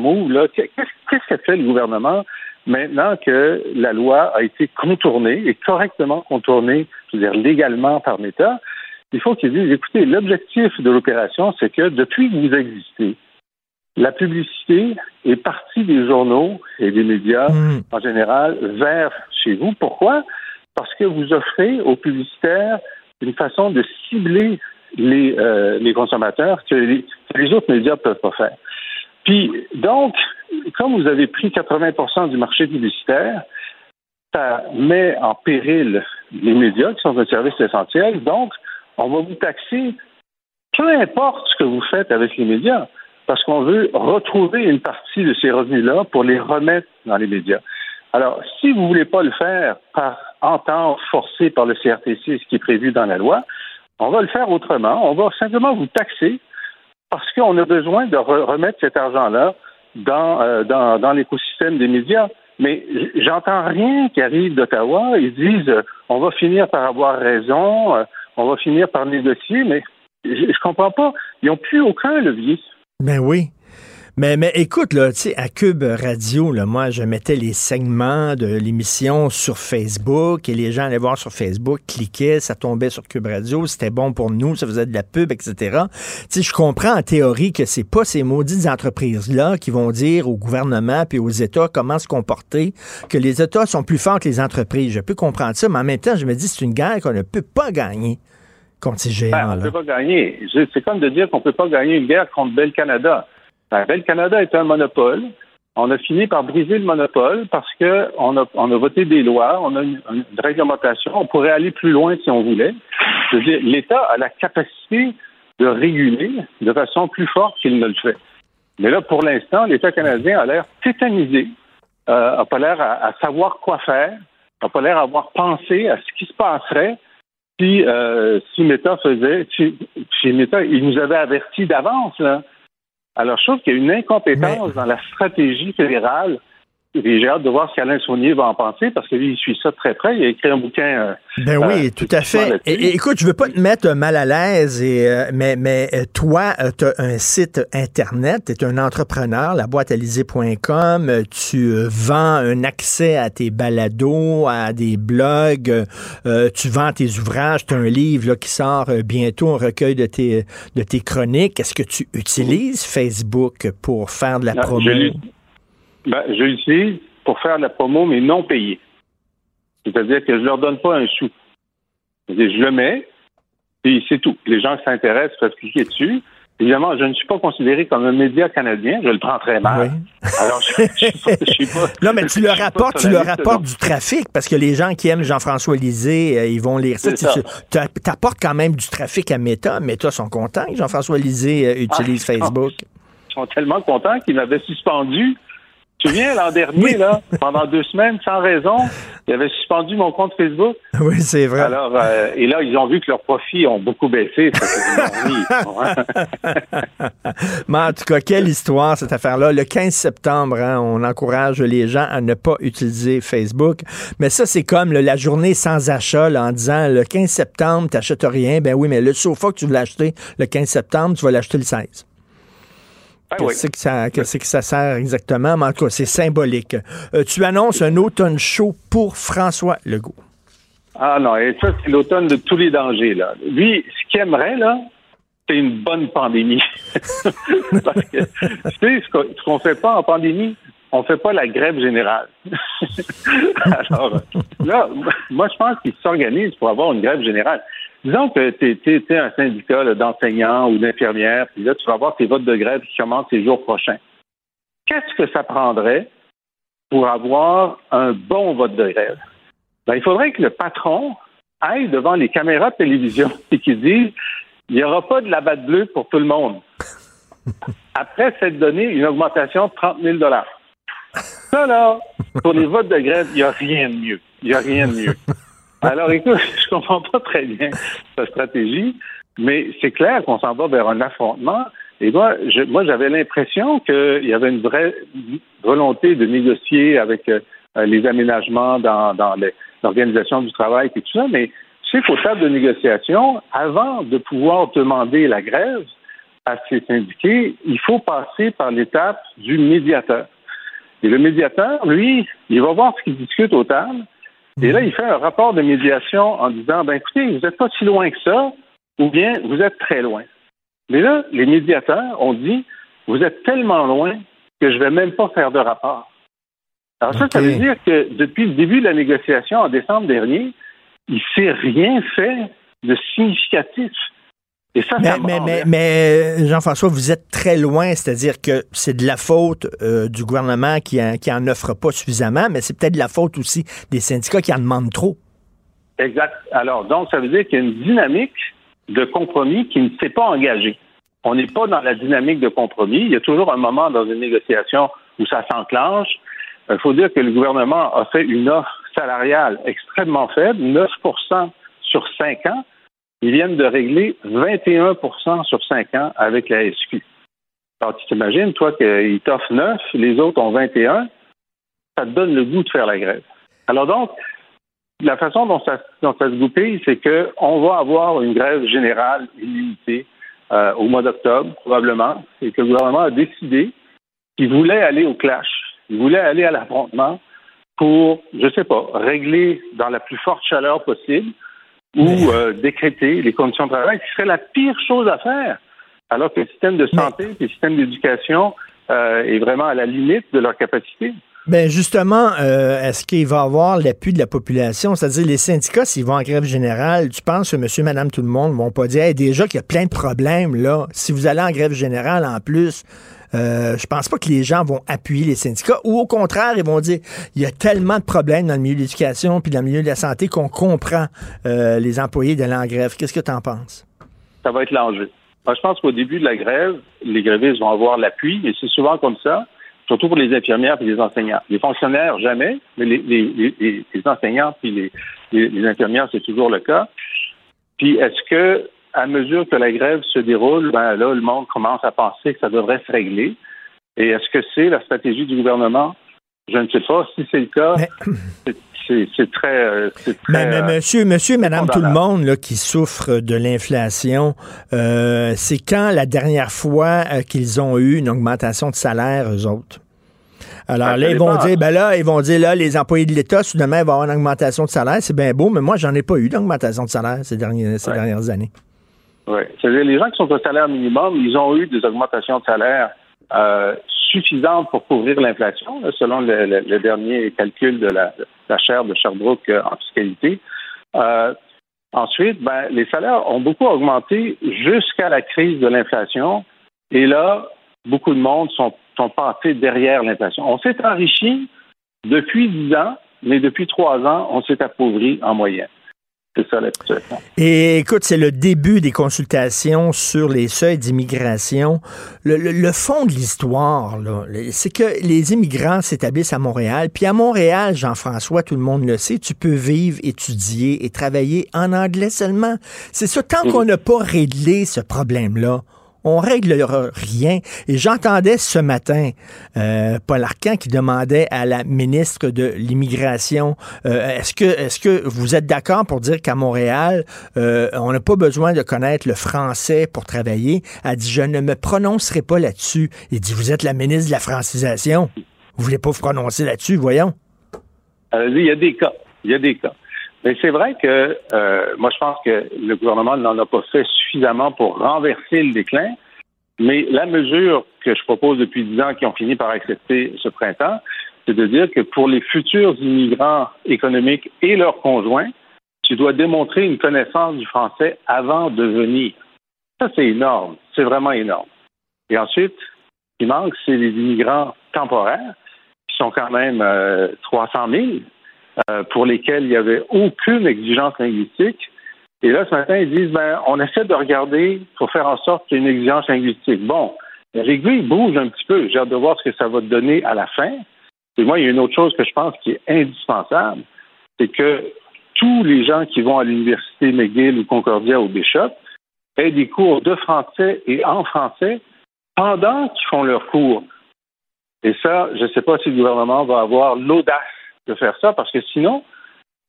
Qu'est-ce que fait le gouvernement maintenant que la loi a été contournée et correctement contournée, je veux dire légalement par l'État? Il faut qu'ils disent, écoutez, l'objectif de l'opération, c'est que depuis que vous existez, la publicité est partie des journaux et des médias hmm. en général vers chez vous. Pourquoi? Parce que vous offrez aux publicitaires une façon de cibler les, euh, les consommateurs que les, les, autres médias ne peuvent pas faire. Puis, donc, comme vous avez pris 80 du marché publicitaire, ça met en péril les médias qui sont un service essentiel. Donc, on va vous taxer, peu importe ce que vous faites avec les médias, parce qu'on veut retrouver une partie de ces revenus-là pour les remettre dans les médias. Alors, si vous ne voulez pas le faire par entente forcée par le CRTC, ce qui est prévu dans la loi, on va le faire autrement. On va simplement vous taxer parce qu'on a besoin de remettre cet argent-là dans, euh, dans, dans l'écosystème des médias. Mais j'entends rien qui arrive d'Ottawa. Ils disent on va finir par avoir raison, euh, on va finir par négocier, mais je, je comprends pas. Ils n'ont plus aucun levier. Ben oui. Mais, mais écoute, là, tu sais, à Cube Radio, là, moi, je mettais les segments de l'émission sur Facebook et les gens allaient voir sur Facebook, cliquaient, ça tombait sur Cube Radio, c'était bon pour nous, ça faisait de la pub, etc. Tu sais, je comprends en théorie que c'est pas ces maudites entreprises-là qui vont dire au gouvernement puis aux États comment se comporter, que les États sont plus forts que les entreprises. Je peux comprendre ça, mais en même temps, je me dis, c'est une guerre qu'on ne peut pas gagner contre ces géants-là. Ben, on ne peut pas gagner. C'est comme de dire qu'on ne peut pas gagner une guerre contre Bel Canada. Bel Canada est un monopole. On a fini par briser le monopole parce qu'on a, on a voté des lois, on a une, réglementation. On pourrait aller plus loin si on voulait. L'État a la capacité de réguler de façon plus forte qu'il ne le fait. Mais là, pour l'instant, l'État canadien a l'air tétanisé, euh, a pas l'air à, savoir quoi faire, n'a pas l'air à avoir pensé à ce qui se passerait si, euh, si Meta faisait, si, si Meta, il nous avait averti d'avance, là. Alors, je trouve qu'il y a une incompétence dans la stratégie fédérale. Et j'ai hâte de voir ce qu'Alain Saunier va en penser parce que lui, il suit ça très près. Il a écrit un bouquin. Euh, ben oui, euh, tout à fait. Et, écoute, je veux pas te mettre mal à l'aise, euh, mais, mais toi, tu as un site Internet, tu es un entrepreneur, la boîte tu vends un accès à tes balados, à des blogs, tu vends tes ouvrages, tu as un livre là, qui sort bientôt, un recueil de tes, de tes chroniques. Est-ce que tu utilises Facebook pour faire de la promo? Ben, je l'utilise pour faire la promo, mais non payée. C'est-à-dire que je ne leur donne pas un sou. Je le mets, et c'est tout. Les gens qui s'intéressent peuvent cliquer dessus. Évidemment, je ne suis pas considéré comme un média canadien. Je le prends très mal. Alors, je, je, suis pas. non, mais tu leur apportes, tu leur apportes du trafic parce que les gens qui aiment Jean-François Lisée, euh, ils vont lire ça. Tu apportes quand même du trafic à Meta. Meta sont contents que Jean-François Lisée euh, utilise ah, Facebook. Ils sont tellement contents qu'ils m'avaient suspendu te souviens, l'an dernier, là, pendant deux semaines, sans raison, ils avaient suspendu mon compte Facebook. Oui, c'est vrai. Alors, euh, et là, ils ont vu que leurs profits ont beaucoup baissé. Mais en tout cas, quelle histoire, cette affaire-là. Le 15 septembre, hein, on encourage les gens à ne pas utiliser Facebook. Mais ça, c'est comme la journée sans achat, en disant le 15 septembre, tu n'achètes rien. Ben oui, mais le sofa que tu voulais acheter le 15 septembre, tu vas l'acheter le 16. Qu'est-ce que, ça, que ça sert exactement? Mais en tout cas, c'est symbolique. Euh, tu annonces un automne chaud pour François Legault. Ah non, et ça, c'est l'automne de tous les dangers. Là. Lui, ce qu'il aimerait, là, c'est une bonne pandémie. Parce que, tu sais, ce qu'on ne fait pas en pandémie, on ne fait pas la grève générale. Alors, là, moi, je pense qu'il s'organise pour avoir une grève générale. Disons que tu es, un syndicat d'enseignants ou d'infirmières, puis là, tu vas avoir tes votes de grève qui commencent ces jours prochains. qu'est-ce que ça prendrait pour avoir un bon vote de grève? Ben, il faudrait que le patron aille devant les caméras de télévision et qu'il dise il n'y aura pas de la batte bleue pour tout le monde. Après s'être donné une augmentation de 30 000 Ça, là, pour les votes de grève, il n'y a rien de mieux. Il n'y a rien de mieux. Alors, écoute, je comprends pas très bien sa stratégie, mais c'est clair qu'on s'en va vers un affrontement. Et moi, moi, j'avais l'impression qu'il y avait une vraie volonté de négocier avec euh, les aménagements dans, l'organisation du travail et tout ça, mais c'est qu'au stade de négociation, avant de pouvoir demander la grève à ces syndiqués, il faut passer par l'étape du médiateur. Et le médiateur, lui, il va voir ce qu'il discute au table, et là, il fait un rapport de médiation en disant, ben écoutez, vous n'êtes pas si loin que ça, ou bien vous êtes très loin. Mais là, les médiateurs ont dit, vous êtes tellement loin que je ne vais même pas faire de rapport. Alors ça, ça veut dire que depuis le début de la négociation en décembre dernier, il ne s'est rien fait de significatif. Et ça, mais, mais, mais, Jean-François, vous êtes très loin, c'est-à-dire que c'est de la faute euh, du gouvernement qui, qui en offre pas suffisamment, mais c'est peut-être de la faute aussi des syndicats qui en demandent trop. Exact. Alors, donc, ça veut dire qu'il y a une dynamique de compromis qui ne s'est pas engagée. On n'est pas dans la dynamique de compromis. Il y a toujours un moment dans une négociation où ça s'enclenche. Il faut dire que le gouvernement a fait une offre salariale extrêmement faible, 9% sur 5 ans. Ils viennent de régler 21% sur 5 ans avec la SQ. Alors, tu t'imagines, toi, qu'ils t'offrent 9, les autres ont 21, ça te donne le goût de faire la grève. Alors donc, la façon dont ça, se goupille, c'est qu'on va avoir une grève générale illimitée euh, au mois d'octobre, probablement, et que le gouvernement a décidé qu'il voulait aller au clash, il voulait aller à l'affrontement pour, je ne sais pas, régler dans la plus forte chaleur possible ou euh, décréter les conditions de travail, qui serait la pire chose à faire, alors que le système de santé le système d'éducation euh, est vraiment à la limite de leur capacité. Ben justement, euh, est-ce qu'il va avoir l'appui de la population? C'est-à-dire, les syndicats, s'ils vont en grève générale, tu penses que monsieur, madame, tout le monde vont pas dire déjà qu'il y a plein de problèmes, là. Si vous allez en grève générale, en plus, euh, je pense pas que les gens vont appuyer les syndicats ou au contraire, ils vont dire il y a tellement de problèmes dans le milieu de l'éducation puis dans le milieu de la santé qu'on comprend euh, les employés d'aller en grève. Qu'est-ce que tu en penses? Ça va être l'enjeu. je pense qu'au début de la grève, les grévistes vont avoir l'appui, et c'est souvent comme ça, surtout pour les infirmières et les enseignants. Les fonctionnaires, jamais, mais les, les, enseignants et les, infirmières, c'est toujours le cas. Puis est-ce que à mesure que la grève se déroule, ben là, le monde commence à penser que ça devrait se régler. Et est-ce que c'est la stratégie du gouvernement? Je ne sais pas. Si c'est le cas, c'est très, euh, mais, mais, euh, monsieur, monsieur, madame, tout le monde là, qui souffre de l'inflation, euh, c'est quand la dernière fois qu'ils ont eu une augmentation de salaire, eux autres? Alors là, ils vont dire, ben là, ils vont dire, là, les employés de l'État, soudainement, vont avoir une augmentation de salaire. C'est bien beau, mais moi, j'en ai pas eu d'augmentation de salaire ces, ces dernières années. Oui. C'est-à-dire, les gens qui sont au salaire minimum, ils ont eu des augmentations de salaire euh, suffisantes pour couvrir l'inflation, selon le, dernier calcul de la, la chaire de Sherbrooke euh, en fiscalité. Euh, ensuite, ben, les salaires ont beaucoup augmenté jusqu'à la crise de l'inflation. Et là, beaucoup de monde sont, sont passés derrière l'inflation. On s'est enrichi depuis dix ans, mais depuis trois ans, on s'est appauvri en moyenne. C'est ça la situation. Et écoute, c'est le début des consultations sur les seuils d'immigration. Le, fond de l'histoire, c'est que les immigrants s'établissent à Montréal. Puis à Montréal, Jean-François, tout le monde le sait, tu peux vivre, étudier et travailler en anglais seulement. C'est ça, tant qu'on n'a pas réglé ce problème-là, on règle rien. Et j'entendais ce matin euh, Paul Arcan qui demandait à la ministre de l'Immigration euh, est-ce que est-ce que vous êtes d'accord pour dire qu'à Montréal, euh, on n'a pas besoin de connaître le français pour travailler? Elle dit Je ne me prononcerai pas là-dessus. Il dit Vous êtes la ministre de la francisation. Vous voulez pas vous prononcer là-dessus, voyons. Il y a des cas. Il y a des cas. Mais c'est vrai que euh, moi, je pense que le gouvernement n'en a pas fait suffisamment pour renverser le déclin. Mais la mesure que je propose depuis dix ans, qui ont fini par accepter ce printemps, c'est de dire que pour les futurs immigrants économiques et leurs conjoints, tu dois démontrer une connaissance du français avant de venir. Ça, c'est énorme. C'est vraiment énorme. Et ensuite, ce qui manque, c'est les immigrants temporaires, qui sont quand même 300 000, pour lesquels il n'y avait aucune exigence linguistique. Et là, ce matin, ils disent, ben, on essaie de regarder pour faire en sorte qu'il y ait une exigence linguistique. Bon, l'aiguille bouge un petit peu. J'ai hâte de voir ce que ça va donner à la fin. Et moi, il y a une autre chose que je pense qui est indispensable, c'est que tous les gens qui vont à l'université McGill ou Concordia ou Bishop aient des cours de français et en français pendant qu'ils font leurs cours. Et ça, je ne sais pas si le gouvernement va avoir l'audace de faire ça, parce que sinon,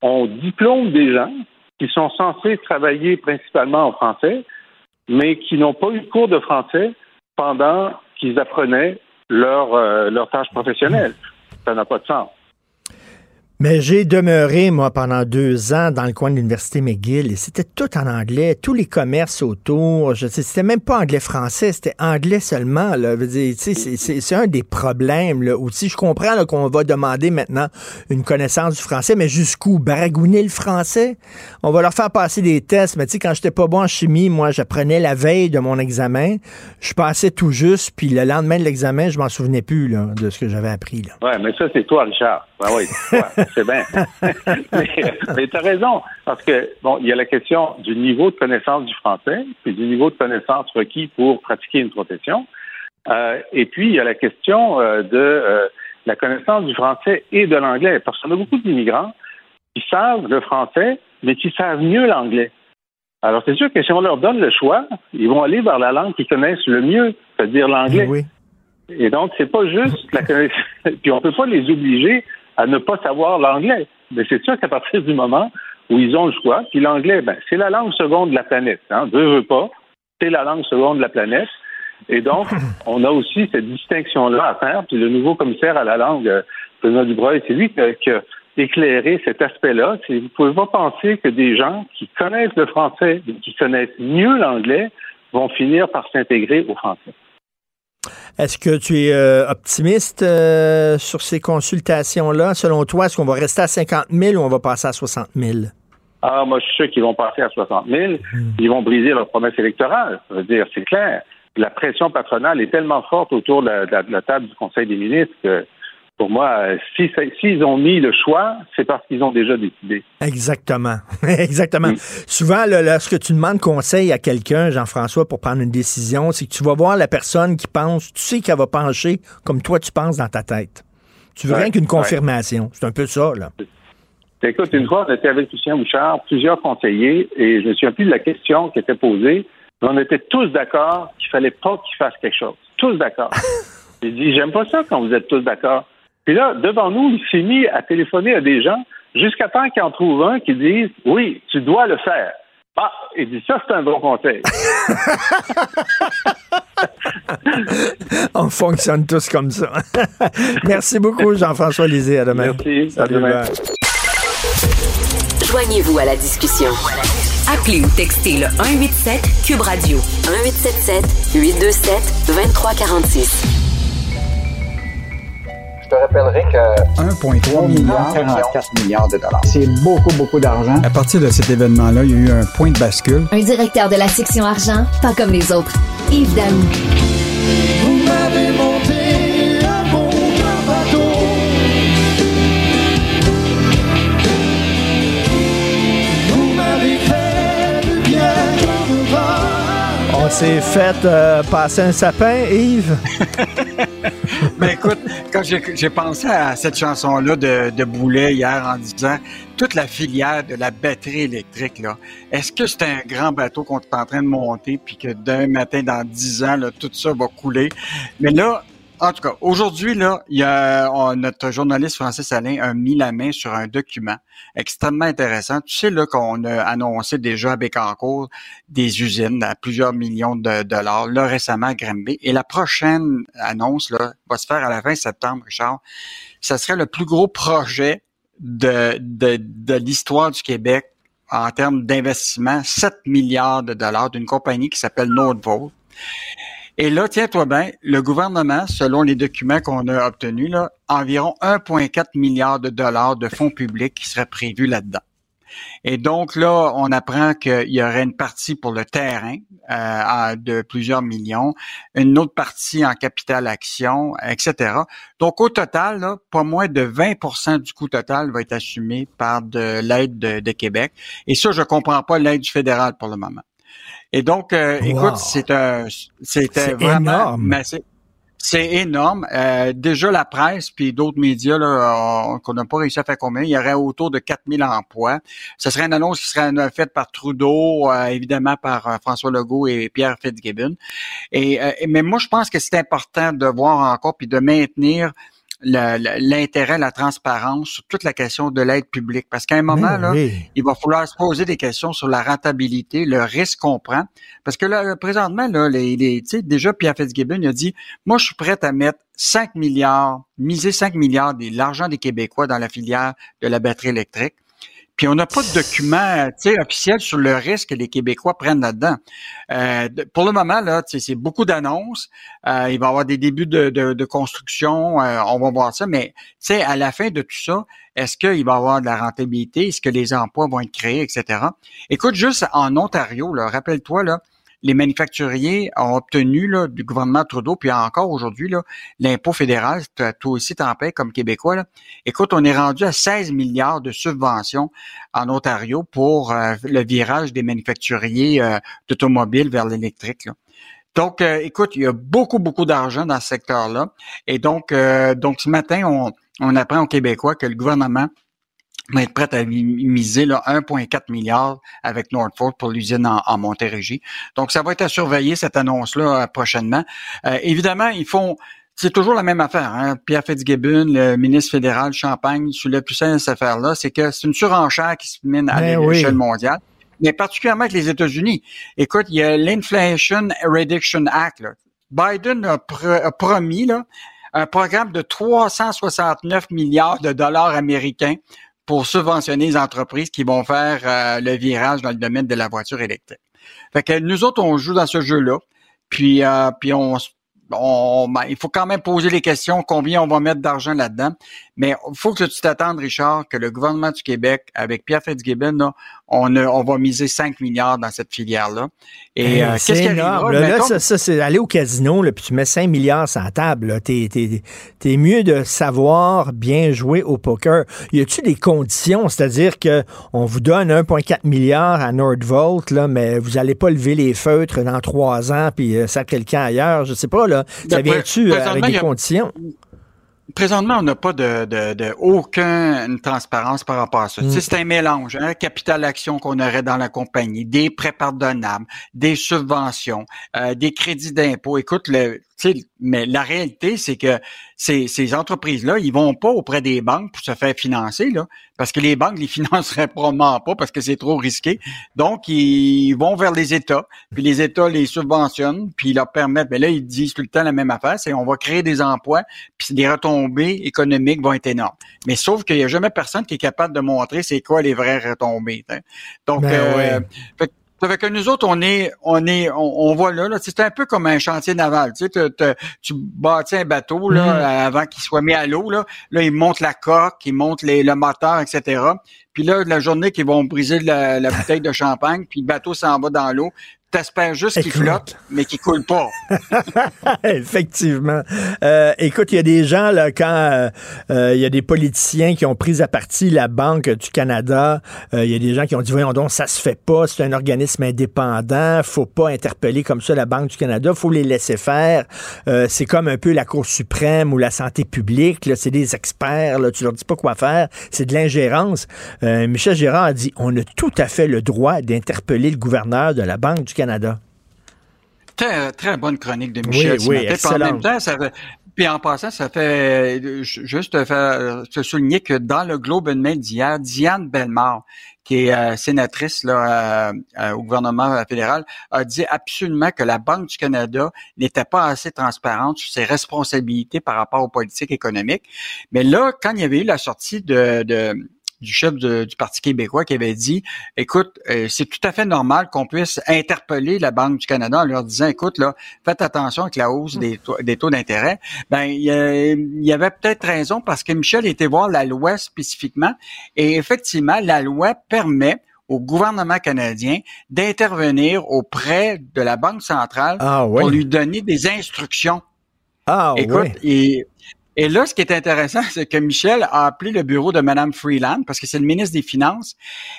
on diplôme des gens qui sont censés travailler principalement en français, mais qui n'ont pas eu de cours de français pendant qu'ils apprenaient leur, euh, leur tâche professionnelle. Ça n'a pas de sens. Mais j'ai demeuré, moi, pendant deux ans dans le coin de l'Université McGill et c'était tout en anglais, tous les commerces autour. Je sais, c'était même pas anglais-français, c'était anglais seulement. C'est un des problèmes là. Je comprends qu'on va demander maintenant une connaissance du français, mais jusqu'où? Baragouiner le français? On va leur faire passer des tests, mais tu sais, quand j'étais pas bon en chimie, moi, j'apprenais la veille de mon examen, je passais tout juste, puis le lendemain de l'examen, je m'en souvenais plus de ce que j'avais appris. Là. Ouais, mais ça, c'est toi, Richard. Ben oui, c'est bien. mais, tu as raison, parce que, bon, il y a la question du niveau de connaissance du français, puis du niveau de connaissance requis pour pratiquer une profession. Euh, et puis, il y a la question euh, de euh, la connaissance du français et de l'anglais, parce qu'on a beaucoup d'immigrants qui savent le français, mais qui savent mieux l'anglais. Alors, c'est sûr que si on leur donne le choix, ils vont aller vers la langue qu'ils connaissent le mieux, c'est-à-dire l'anglais. Oui. Et donc, c'est pas juste la connaissance. Puis on peut pas les obliger à ne pas savoir l'anglais. Mais c'est sûr qu'à partir du moment où ils ont le choix, puis l'anglais, ben, c'est la langue seconde de la planète. Hein, veux, veux pas, c'est la langue seconde de la planète. Et donc, on a aussi cette distinction-là à faire. Puis le nouveau commissaire à la langue, euh, Benoît Dubreuil, c'est lui qui a, éclairé cet aspect-là. Vous ne pouvez pas penser que des gens qui connaissent le français qui connaissent mieux l'anglais vont finir par s'intégrer au français. Est-ce que tu es euh, optimiste euh, sur ces consultations-là? Selon toi, est-ce qu'on va rester à 50 000 ou on va passer à 60 000? Ah, moi, je suis sûr qu'ils vont passer à 60 000. Hmm. Ils vont briser leur promesse électorale. Ça veut dire, c'est clair. La pression patronale est tellement forte autour de la table du Conseil des ministres que pour moi, s'ils si, ont mis le choix, c'est parce qu'ils ont déjà décidé. Exactement. Exactement. Mm. Souvent, lorsque tu demandes conseil à quelqu'un, Jean-François, pour prendre une décision, c'est que tu vas voir la personne qui pense, tu sais qu'elle va pencher comme toi tu penses dans ta tête. Tu veux rien qu'une confirmation. C'est un peu ça, là. Écoute, une fois, on était avec Lucien Bouchard, plusieurs conseillers, et je me souviens plus de la question qui était posée, mais on était tous d'accord qu'il fallait pas qu'il fasse quelque chose. Tous d'accord. J'ai dit, j'aime pas ça quand vous êtes tous d'accord. Puis là, devant nous, il s'est mis à téléphoner à des gens jusqu'à temps qu'il en trouve un qui dise Oui, tu dois le faire. Ah, il dit ça, c'est un bon conseil. On fonctionne tous comme ça. Merci beaucoup, Jean-François Lisée. À demain. Merci. à demain. Joignez-vous à la discussion. Appelez ou textez le 187 Cube Radio 1877 827 2346. Je te rappellerai que 1,3 milliard, 44 milliards de dollars. C'est beaucoup, beaucoup d'argent. À partir de cet événement-là, il y a eu un point de bascule. Un directeur de la section argent, pas comme les autres. Yves Daou. Vous m'avez monté un bon bateau. Vous m'avez fait bien On s'est fait euh, passer un sapin, Yves. Ben écoute, quand j'ai pensé à cette chanson-là de, de Boulet hier en disant toute la filière de la batterie électrique, là, est-ce que c'est un grand bateau qu'on est en train de monter puis que d'un matin dans dix ans, là, tout ça va couler? Mais là, en tout cas, aujourd'hui, là, il y a notre journaliste Francis Alain a mis la main sur un document extrêmement intéressant. Tu sais là qu'on a annoncé déjà à Bécancourt des usines à plusieurs millions de dollars, là récemment à Granby. Et la prochaine annonce là va se faire à la fin septembre, Richard. Ça serait le plus gros projet de, de, de l'histoire du Québec en termes d'investissement, 7 milliards de dollars d'une compagnie qui s'appelle Nordvolt. Et là, tiens-toi bien, le gouvernement, selon les documents qu'on a obtenus, là, environ 1,4 milliard de dollars de fonds publics qui seraient prévus là-dedans. Et donc là, on apprend qu'il y aurait une partie pour le terrain euh, de plusieurs millions, une autre partie en capital action, etc. Donc au total, pas moins de 20% du coût total va être assumé par de l'aide de, Québec. Et ça, je comprends pas l'aide du fédéral pour le moment. Et donc, euh, écoute, c'est un, c'était vraiment massif. C'est énorme. Euh, déjà, la presse puis d'autres médias là, qu'on n'a pas réussi à faire combien, il y aurait autour de 4000 emplois. Ce serait une annonce qui serait faite par Trudeau, euh, évidemment par euh, François Legault et Pierre Fitzgibbon. Et, mais moi, je pense que c'est important de voir encore puis de maintenir l'intérêt, la transparence sur toute la question de l'aide publique. Parce qu'à un moment, là, il va falloir se poser des questions sur la rentabilité, le risque qu'on prend. Parce que là, présentement, là, les, les déjà, Pierre Fitzgibbon a dit, moi, je suis prêt à mettre 5 milliards, miser 5 milliards de l'argent des Québécois dans la filière de la batterie électrique. Puis on n'a pas de document officiel sur le risque que les Québécois prennent là-dedans. Euh, pour le moment, là, c'est beaucoup d'annonces. Euh, il va y avoir des débuts de, de, construction. Euh, on va voir ça. Mais à la fin de tout ça, est-ce qu'il va y avoir de la rentabilité? Est-ce que les emplois vont être créés, etc.? Écoute, juste en Ontario, rappelle-toi, là, les manufacturiers ont obtenu du gouvernement Trudeau, puis encore aujourd'hui, l'impôt fédéral, toi aussi t'en comme Québécois. Là. Écoute, on est rendu à 16 milliards de subventions en Ontario pour euh, le virage des manufacturiers euh, d'automobiles vers l'électrique. Donc, euh, écoute, il y a beaucoup, beaucoup d'argent dans ce secteur-là. Et donc, donc ce matin, on, on apprend aux Québécois que le gouvernement va être prête à miser 1,4 milliard avec Northfolk pour l'usine en, Montérégie. Donc, ça va être à surveiller cette annonce-là euh, prochainement. Euh, évidemment, ils font c'est toujours la même affaire. Hein? Pierre Fitzgibbon, le ministre fédéral Champagne, le plus simple cette affaire-là, c'est que c'est une surenchère qui se mène à ben l'échelle mondiale, mais particulièrement avec les États-Unis. Écoute, il y a l'Inflation Reduction Act. Biden a, a promis là, un programme de 369 milliards de dollars américains pour subventionner les entreprises qui vont faire euh, le virage dans le domaine de la voiture électrique. Fait que nous autres, on joue dans ce jeu-là, puis, euh, puis on, ben, il faut quand même poser les questions, combien on va mettre d'argent là-dedans. Mais il faut que tu t'attendes, Richard, que le gouvernement du Québec, avec Pierre Fitzgibbon, là, on, on va miser 5 milliards dans cette filière-là. Et euh, qu'est-ce qui arrivera? Là, ça, ça c'est aller au casino, là, puis tu mets 5 milliards sur la table. T'es es, mieux de savoir bien jouer au poker. Y a-tu des conditions? C'est-à-dire que on vous donne 1,4 milliard à Nordvolt, là, mais vous allez pas lever les feutres dans trois ans, puis euh, ça quelqu'un ailleurs. Je sais pas, là. Ça vient-tu euh, avec des conditions? Présentement, on n'a pas de, de, de, aucune transparence par rapport à ça. Mm. C'est un mélange, hein, capital action qu'on aurait dans la compagnie, des prêts pardonnables, des subventions, euh, des crédits d'impôt. Écoute, le, mais la réalité, c'est que ces, ces entreprises-là, ils vont pas auprès des banques pour se faire financer, là, parce que les banques les financeraient probablement pas parce que c'est trop risqué. Donc, ils vont vers les États, puis les États les subventionnent, puis ils leur permettent. Mais là, ils disent tout le temps la même affaire, c'est on va créer des emplois, puis les retombées économiques vont être énormes. Mais sauf qu'il y a jamais personne qui est capable de montrer c'est quoi les vraies retombées. Hein. Donc, ben euh, fait que nous autres, on est, on est, on, voit là, là c'est un peu comme un chantier naval. Tu sais, tu bâtis un bateau là mm-hmm. avant qu'il soit mis à l'eau. Là, là, ils montent la coque, ils montent les, le moteur, etc. Puis là, la journée qu'ils vont briser la, la bouteille de champagne, puis le bateau s'en va dans l'eau, T'espères juste qu'il flotte, mais qu'il coule pas. Effectivement. Euh, écoute, il y a des gens, là, quand euh, euh, il y a des politiciens qui ont pris à partie la Banque du Canada, il y a des gens qui ont dit, voyons donc, ça se fait pas, c'est un organisme indépendant, faut pas interpeller comme ça la Banque du Canada, faut les laisser faire. c'est comme un peu la Cour suprême ou la santé publique, c'est des experts, là, tu leur dis pas quoi faire, c'est de l'ingérence. Michel Gérard a dit, on a tout à fait le droit d'interpeller le gouverneur de la Banque du Canada. Très, très bonne chronique de Michel. Oui, oui, en même temps, ça puis en passant, ça fait juste faire, se souligner que dans le Globe and Mail d'hier, Diane Bellemare, qui est euh, sénatrice là, euh, euh, au gouvernement fédéral, a dit absolument que la Banque du Canada n'était pas assez transparente sur ses responsabilités par rapport aux politiques économiques. Mais là, quand il y avait eu la sortie de, de du chef du Parti québécois qui avait dit, écoute, euh, c'est tout à fait normal qu'on puisse interpeller la Banque du Canada en leur disant, écoute, là, faites attention avec la hausse des taux, des taux d'intérêt. Ben, il y, avait peut-être raison parce que Michel était voir la loi spécifiquement et effectivement, la loi permet au gouvernement canadien d'intervenir auprès de la Banque centrale ah, pour lui donner des instructions. Ah, Écoute, et et là, ce qui est intéressant, c'est que Michel a appelé le bureau de Mme Freeland, parce que c'est le ministre des Finances,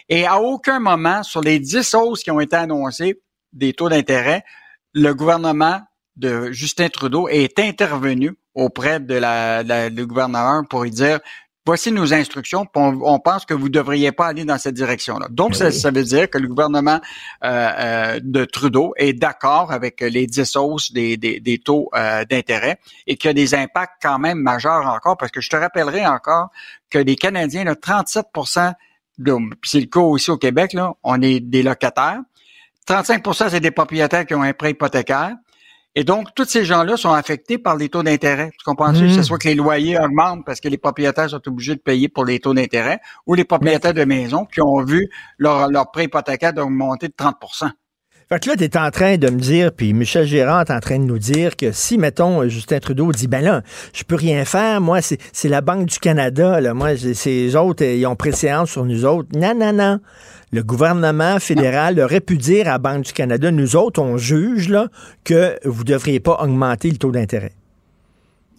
et à aucun moment, sur les dix hausses qui ont été annoncées des taux d'intérêt, le gouvernement de Justin Trudeau est intervenu auprès de la, du gouvernement pour lui dire voici nos instructions, on, pense que vous devriez pas aller dans cette direction-là. Donc, ça, veut dire que le gouvernement euh, euh, de Trudeau est d'accord avec les 10 hausses des, des, taux euh, d'intérêt et qu'il y a des impacts quand même majeurs encore, parce que je te rappellerai encore que les Canadiens, là, 37% c'est le cas aussi au Québec, là, on est des locataires. 35% c'est des propriétaires qui ont un prêt hypothécaire. Et donc, tous ces gens-là sont affectés par les taux d'intérêt. Tu comprends? Que ce mmh. soit que les loyers augmentent parce que les propriétaires sont obligés de payer pour les taux d'intérêt ou les propriétaires de maisons qui ont vu leur, leur prêt hypothécaire augmenter de 30% fait que là, tu es en train de me dire, puis Michel Gérard est en train de nous dire que si, mettons, Justin Trudeau dit, ben là, je peux rien faire, moi, c'est la Banque du Canada, là, moi, ces autres, ils ont préséance sur nous autres. Non, non, non le gouvernement fédéral aurait pu dire à la Banque du Canada, nous autres, on juge là, que vous ne devriez pas augmenter le taux d'intérêt.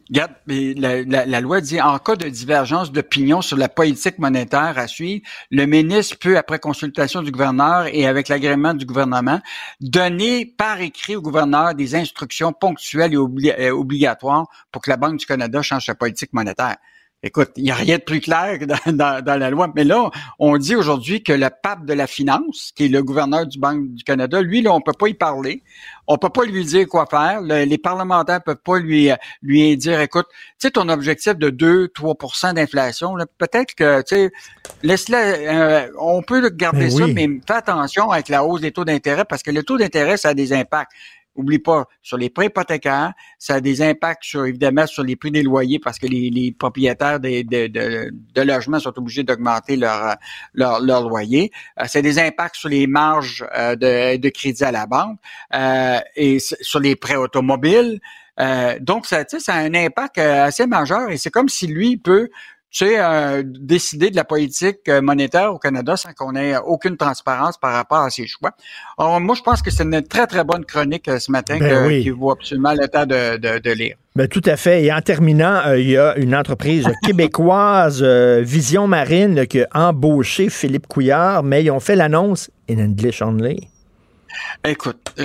Regarde, la, la, loi dit en cas de divergence d'opinion sur la politique monétaire à suivre, le ministre peut, après consultation du gouverneur et avec l'agrément du gouvernement, donner par écrit au gouverneur des instructions ponctuelles et euh, obligatoires pour que la Banque du Canada change sa politique monétaire. Écoute, il n'y a rien de plus clair dans, dans, la loi. Mais là, on dit aujourd'hui que le pape de la finance, qui est le gouverneur du Banque du Canada, lui, là, on peut pas y parler. On peut pas lui dire quoi faire. les parlementaires peuvent pas lui lui dire, écoute, tu sais, ton objectif de 2-3% d'inflation, peut-être que, tu sais, laisse-le, euh, on peut garder ben ça, mais fais attention avec la hausse des taux d'intérêt parce que le taux d'intérêt, ça a des impacts. Oublie pas, sur les prêts hypothécaires, ça a des impacts sur, évidemment, sur les prix des loyers parce que les, propriétaires de, de, logements sont obligés d'augmenter leur, leur, leur loyer. Euh, ça a des impacts sur les marges euh, de, de crédit à la banque euh, et sur les prêts automobiles. donc, ça, ça a un impact assez majeur et c'est comme si lui peut tu sais, euh, décider de la politique euh, monétaire au Canada sans qu'on ait aucune transparence par rapport à ses choix. Alors, moi, je pense que c'est une très, très bonne chronique euh, ce matin ben qui vaut absolument le temps de, de, lire. Ben, tout à fait. Et en terminant, il y a une entreprise québécoise, Vision Marine, qui a embauché Philippe Couillard, mais ils ont fait l'annonce in English only. Écoute,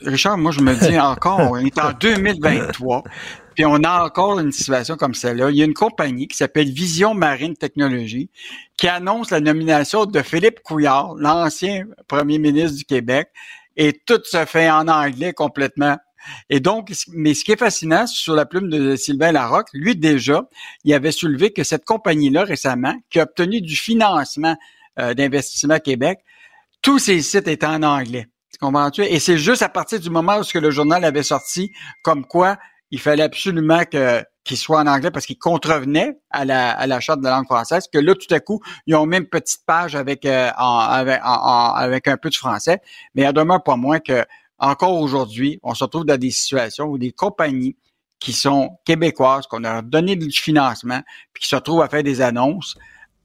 Richard, moi, je me dis encore, on est en 2023. Puis on a encore une situation comme celle-là. Il y a une compagnie qui s'appelle Vision Marine Technologie qui annonce la nomination de Philippe Couillard, l'ancien premier ministre du Québec, et tout se fait en anglais complètement. Et donc, mais ce qui est fascinant sur la plume de Sylvain Larocque, lui déjà, il avait soulevé que cette compagnie-là récemment, qui a obtenu du financement euh, d'investissement Québec, tous ses sites étaient en anglais. Tu comprends-tu? Et c'est juste à partir du moment où ce que le journal avait sorti, comme quoi il fallait absolument que qu'il soit en anglais parce qu'il contrevenait à la, à la charte de la langue française, que là, tout à coup, ils ont même une petite page avec, euh, avec, avec un peu de français, mais il demeure pas moins que encore aujourd'hui, on se retrouve dans des situations où des compagnies qui sont québécoises, qu'on a donné du financement, puis qui se retrouvent à faire des annonces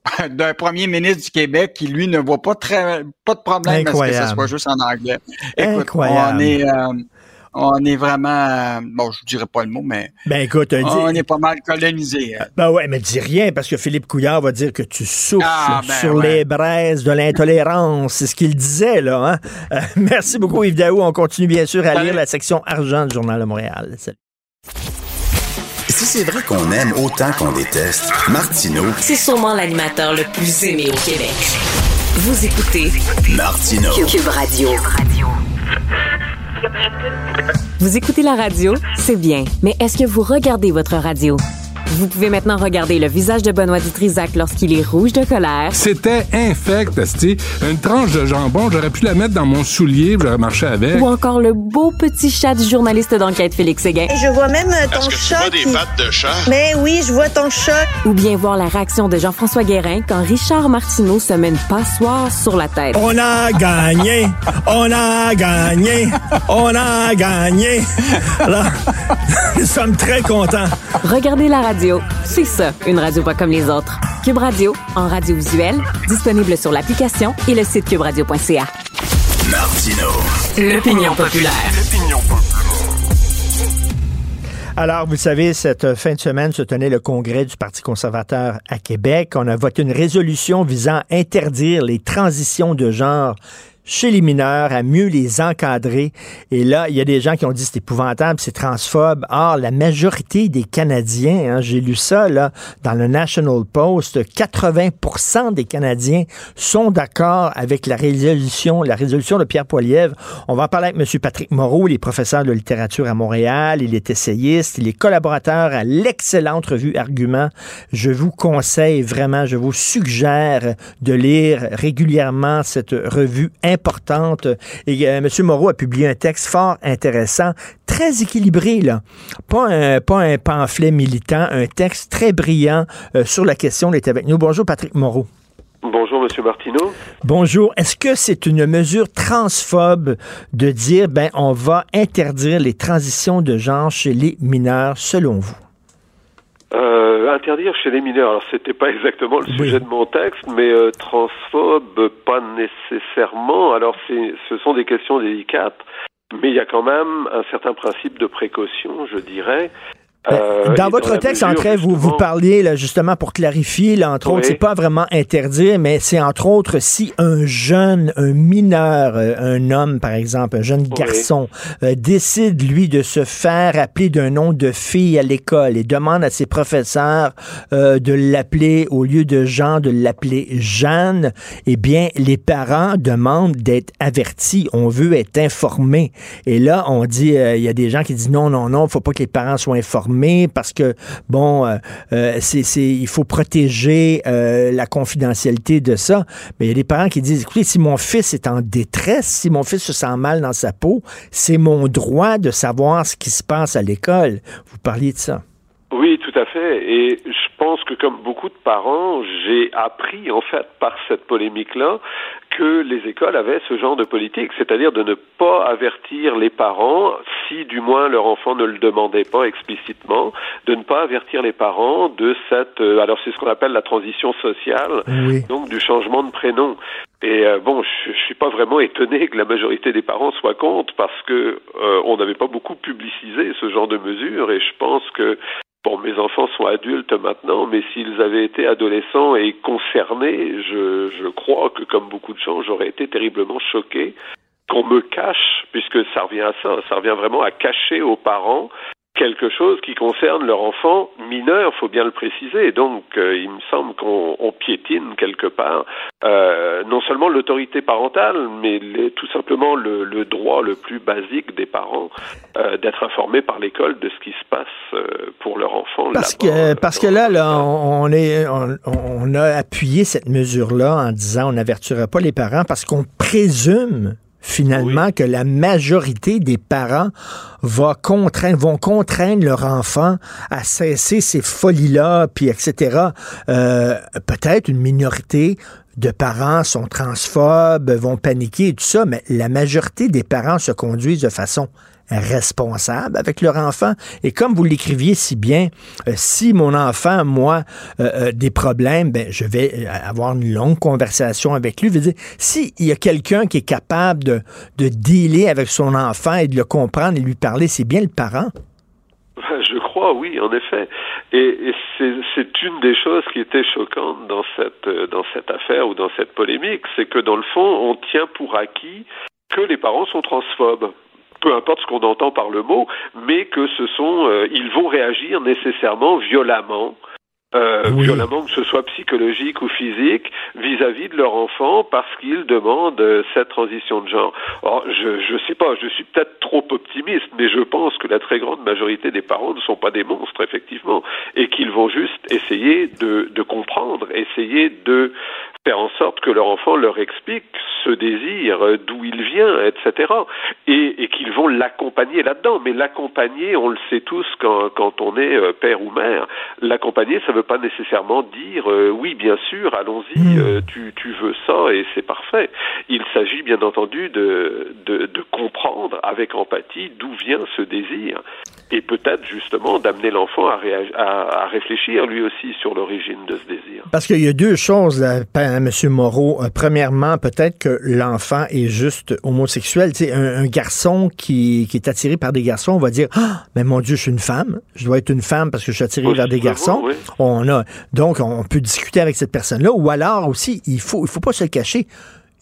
d'un premier ministre du Québec qui, lui, ne voit pas très pas de problème parce que ça soit juste en anglais. Écoute, on est... Euh, on est vraiment, bon, je dirais pas le mot, mais ben écoute, on est pas mal colonisé. Hein. Ben ouais, mais dis rien parce que Philippe Couillard va dire que tu souffles ah, ben sur les braises de l'intolérance. C'est ce qu'il disait là. Hein? Euh, merci beaucoup Yves Daou. On continue bien sûr à lire la section argent du Journal de Montréal. Si c'est vrai qu'on aime autant qu'on déteste, Martineau, c'est sûrement l'animateur le plus aimé au Québec. Vous écoutez Martineau. Cube Radio. Vous écoutez la radio, c'est bien, mais est-ce que vous regardez votre radio? Vous pouvez maintenant regarder le visage de Benoît Dutrisac lorsqu'il est rouge de colère. C'était infect, esti. Une tranche de jambon, j'aurais pu la mettre dans mon soulier, j'aurais marché avec. Ou encore le beau petit chat du journaliste d'enquête Félix Séguin. Et je vois même euh, ton que chat. Tu vois des pattes de chat? Mais oui, je vois ton chat. Ou bien voir la réaction de Jean-François Guérin quand Richard Martineau se met une passoire sur la tête. On a gagné! On a gagné! On a gagné! Là, nous sommes très contents. Regardez la radio. C'est ça, une radio pas comme les autres. Cube Radio, en radio visuelle, disponible sur l'application et le site cuberadio.ca. Martino. L'opinion populaire. Alors, vous savez, cette fin de semaine se tenait le congrès du Parti conservateur à Québec. On a voté une résolution visant à interdire les transitions de genre chez les mineurs, à mieux les encadrer. Et là, il y a des gens qui ont dit c'est épouvantable, c'est transphobe. Or, la majorité des Canadiens, hein, j'ai lu ça là, dans le National Post, 80% des Canadiens sont d'accord avec la résolution, la résolution de Pierre Poilievre. On va en parler avec M. Patrick Moreau, il est professeur de littérature à Montréal, il est essayiste, il est collaborateur à l'excellente revue Argument. Je vous conseille vraiment, je vous suggère de lire régulièrement cette revue importante. Et euh, M. Moreau a publié un texte fort intéressant, très équilibré, là. Pas un, pas un pamphlet militant, un texte très brillant euh, sur la question. Il est avec nous. Bonjour, Patrick Moreau. Bonjour, Monsieur Martineau. Bonjour. Est-ce que c'est une mesure transphobe de dire, ben, on va interdire les transitions de genre chez les mineurs, selon vous? Euh, interdire chez les mineurs, alors c'était pas exactement le sujet de mon texte, mais euh, transphobe, pas nécessairement. Alors c'est, ce sont des questions délicates, mais il y a quand même un certain principe de précaution, je dirais. Euh, dans votre texte, en fait, vous, vous parliez, là, justement, pour clarifier, là, entre autres, c'est pas vraiment interdire, mais c'est entre autres si un jeune, un mineur, euh, un homme, par exemple, un jeune garçon, euh, décide, lui, de se faire appeler d'un nom de fille à l'école et demande à ses professeurs euh, de l'appeler, au lieu de Jean, de l'appeler Jeanne, eh bien, les parents demandent d'être avertis. On veut être informés. Et là, on dit, il y a des gens qui disent non, non, non, faut pas que les parents soient informés parce que, bon, euh, euh, c'est, il faut protéger euh, la confidentialité de ça. Mais il y a des parents qui disent, écoutez, si mon fils est en détresse, si mon fils se sent mal dans sa peau, c'est mon droit de savoir ce qui se passe à l'école. Vous parliez de ça. Oui, tout à fait. Et je pense que comme beaucoup de parents, j'ai appris en fait par cette polémique-là que les écoles avaient ce genre de politique, c'est-à-dire de ne pas avertir les parents si du moins leur enfant ne le demandait pas explicitement, de ne pas avertir les parents de cette euh, alors c'est ce qu'on appelle la transition sociale, oui. donc du changement de prénom. Et euh, bon, je, je suis pas vraiment étonné que la majorité des parents soient contre parce que euh, on n'avait pas beaucoup publicisé ce genre de mesures et je pense que Bon, mes enfants sont adultes maintenant, mais s'ils avaient été adolescents et concernés, je, je crois que comme beaucoup de j'aurais été terriblement choqué qu'on me cache, puisque ça revient à ça, ça revient vraiment à cacher aux parents quelque chose qui concerne leur enfant mineur, faut bien le préciser. Donc, euh, il me semble qu'on on piétine quelque part euh, non seulement l'autorité parentale, mais les, tout simplement le, le, droit le plus basique des parents euh, d'être informés par l'école de ce qui se passe pour leur enfant. Parce que parce que là, là, on, est on, on a appuyé cette mesure-là en disant on n'avertira pas les parents parce qu'on présume finalement oui. que la majorité des parents va contraindre, vont contraindre leur enfant à cesser ces folies-là, puis etc. Euh, Peut-être une minorité de parents sont transphobes, vont paniquer et tout ça, mais la majorité des parents se conduisent de façon responsable avec leur enfant. Et comme vous l'écriviez si bien, euh, si mon enfant, moi, euh, euh, des problèmes, ben, je vais avoir une longue conversation avec lui. S'il y a quelqu'un qui est capable de, de dealer avec son enfant et de le comprendre et lui parler, c'est bien le parent. Je crois, oui, en effet. Et, et c'est une des choses qui était choquante dans cette, dans cette affaire ou dans cette polémique, c'est que dans le fond, on tient pour acquis que les parents sont transphobes peu importe ce qu'on entend par le mot, mais que ce sont, euh, ils vont réagir nécessairement violemment euh, violemment, que ce soit psychologique ou physique, vis-à-vis de leur enfant parce qu'ils demandent euh, cette transition de genre. Or, je je sais pas, je suis peut-être trop optimiste, mais je pense que la très grande majorité des parents ne sont pas des monstres effectivement et qu'ils vont juste essayer de de comprendre, essayer de faire en sorte que leur enfant leur explique ce désir, euh, d'où il vient, etc. Et, et qu'ils vont l'accompagner là-dedans. Mais l'accompagner, on le sait tous quand, quand on est euh, père ou mère, l'accompagner, ça ne veut pas nécessairement dire euh, oui, bien sûr, allons-y, Hmm. tu, tu veux ça et c'est parfait. Il s'agit bien entendu de, de, de comprendre avec empathie d'où vient ce désir et peut-être justement d'amener l'enfant à, à, à réfléchir lui aussi sur l'origine de ce désir. Parce qu'il y a deux choses, là, pa- M. Moreau. Euh, premièrement, peut-être que l'enfant est juste homosexuel. Tu sais, un, un garçon qui, qui est attiré par des garçons, on va dire Ah, mais mon Dieu, je suis une femme. Je dois être une femme parce que je suis attiré vers des garçons. oui. On a donc on peut discuter avec cette personne-là. Ou alors aussi, il faut il faut pas se le cacher.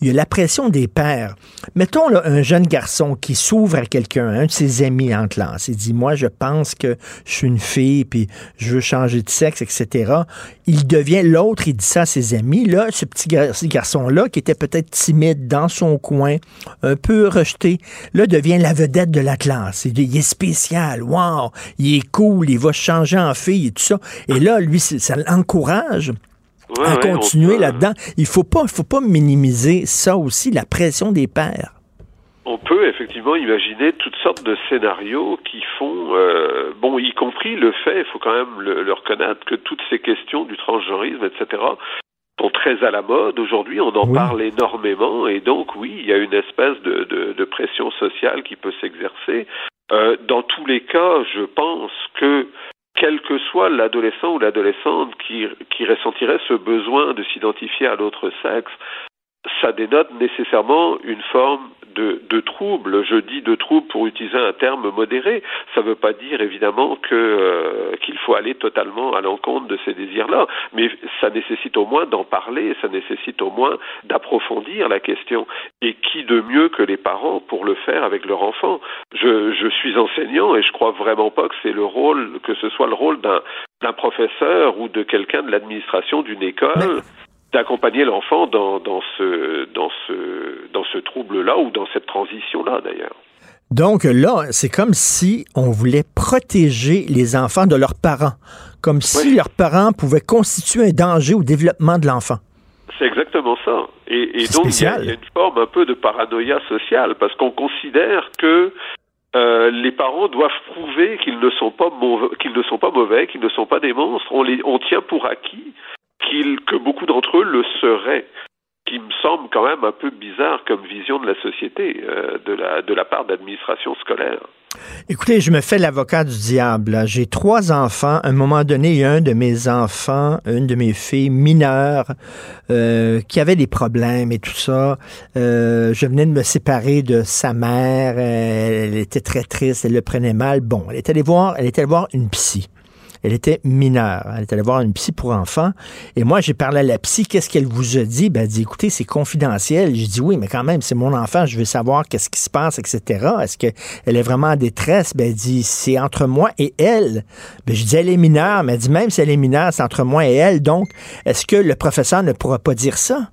Il y a la pression des pères. Mettons là, un jeune garçon qui s'ouvre à quelqu'un, un de ses amis en classe, il dit moi je pense que je suis une fille puis je veux changer de sexe, etc. Il devient l'autre, il dit ça à ses amis. Là, ce petit garçon-là qui était peut-être timide dans son coin, un peu rejeté, là devient la vedette de la classe. Il, est spécial, wow, il est cool, il va changer en fille et tout ça. Et là, lui, ça l'encourage Ouais, à ouais, continuer peut- là-dedans. Il faut pas, faut pas minimiser ça aussi, la pression des pères. On peut effectivement imaginer toutes sortes de scénarios qui font, euh, bon, y compris le fait, il faut quand même le, le reconnaître, que toutes ces questions du transgenrisme, etc., sont très à la mode aujourd'hui. On en Oui. parle énormément, et donc oui, il y a une espèce de, de, de pression sociale qui peut s'exercer. Euh, dans tous les cas, je pense que quel que soit l'adolescent ou l'adolescente qui, ressentirait ce besoin de s'identifier à l'autre sexe, ça dénote nécessairement une forme de, de trouble. Je dis de trouble pour utiliser un terme modéré. Ça ne veut pas dire évidemment que euh, qu'il faut aller totalement à l'encontre de ces désirs-là, mais ça nécessite au moins d'en parler, ça nécessite au moins d'approfondir la question. Et qui de mieux que les parents pour le faire avec leur enfant? Je, je suis enseignant et je crois vraiment pas que c'est le rôle, que ce soit le rôle d'un d'un professeur ou de quelqu'un de l'administration d'une école d'accompagner l'enfant dans, dans ce dans ce dans ce trouble-là ou dans cette transition-là d'ailleurs. Donc là, c'est comme si on voulait protéger les enfants de leurs parents, comme si leurs parents pouvaient constituer un danger au développement de l'enfant. C'est exactement ça. Et, et donc il y, a, spécial. il y a une forme un peu de paranoïa sociale parce qu'on considère que euh, les parents doivent prouver qu'ils ne sont pas mauvais, qu'ils ne sont pas mauvais, qu'ils ne sont pas des monstres. On les on tient pour acquis qu'ils que beaucoup d'entre eux le seraient. Qui me semble quand même un peu bizarre comme vision de la société euh, de la de la part d'administration scolaire. Écoutez, je me fais l'avocat du diable. là. J'ai trois enfants. À un moment donné, il y a un de mes enfants, une de mes filles mineures, euh, qui avait des problèmes et tout ça. Euh, je venais de me séparer de sa mère. Elle, elle était très triste. Elle le prenait mal. Bon, elle est allée voir, elle est allée voir une psy. Elle était mineure. Elle est allée voir une psy pour enfants. Et moi, j'ai parlé à la psy. Qu'est-ce qu'elle vous a dit? Ben, elle dit, écoutez, c'est confidentiel. J'ai dit, oui, mais quand même, c'est mon enfant. Je veux savoir qu'est-ce qui se passe, etc. Est-ce qu'elle est vraiment en détresse? Ben, elle dit, c'est entre moi et elle. Ben, je dis, elle est mineure. Mais elle dit, même si elle est mineure, c'est entre moi et elle. Donc, est-ce que le professeur ne pourra pas dire ça?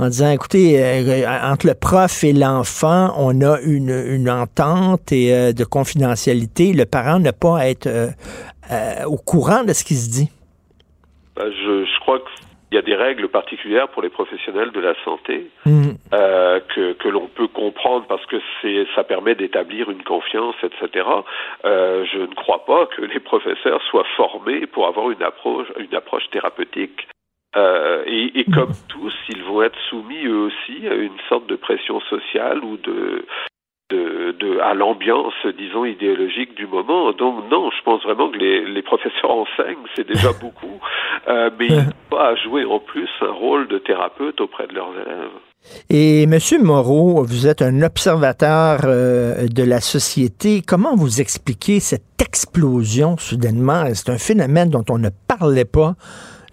en disant, écoutez, euh, entre le prof et l'enfant, on a une, entente et, euh, de confidentialité. Le parent n'a pas à être euh, euh, au courant de ce qui se dit? Euh, Je, je crois qu'il y a des règles particulières pour les professionnels de la santé Mm. euh, que, que l'on peut comprendre parce que c'est ça permet d'établir une confiance, etc. Euh, je ne crois pas que les professeurs soient formés pour avoir une approche une approche thérapeutique. Euh, et, et comme tous, ils vont être soumis eux aussi à une sorte de pression sociale ou de de, de, à l'ambiance, disons, idéologique du moment. Donc non, je pense vraiment que les, les professeurs enseignent, c'est déjà beaucoup, euh, mais ils n'ont pas à jouer en plus un rôle de thérapeute auprès de leurs élèves. Et Monsieur Moreau, vous êtes un observateur euh, de la société. Comment vous expliquez cette explosion soudainement? C'est un phénomène dont on ne parlait pas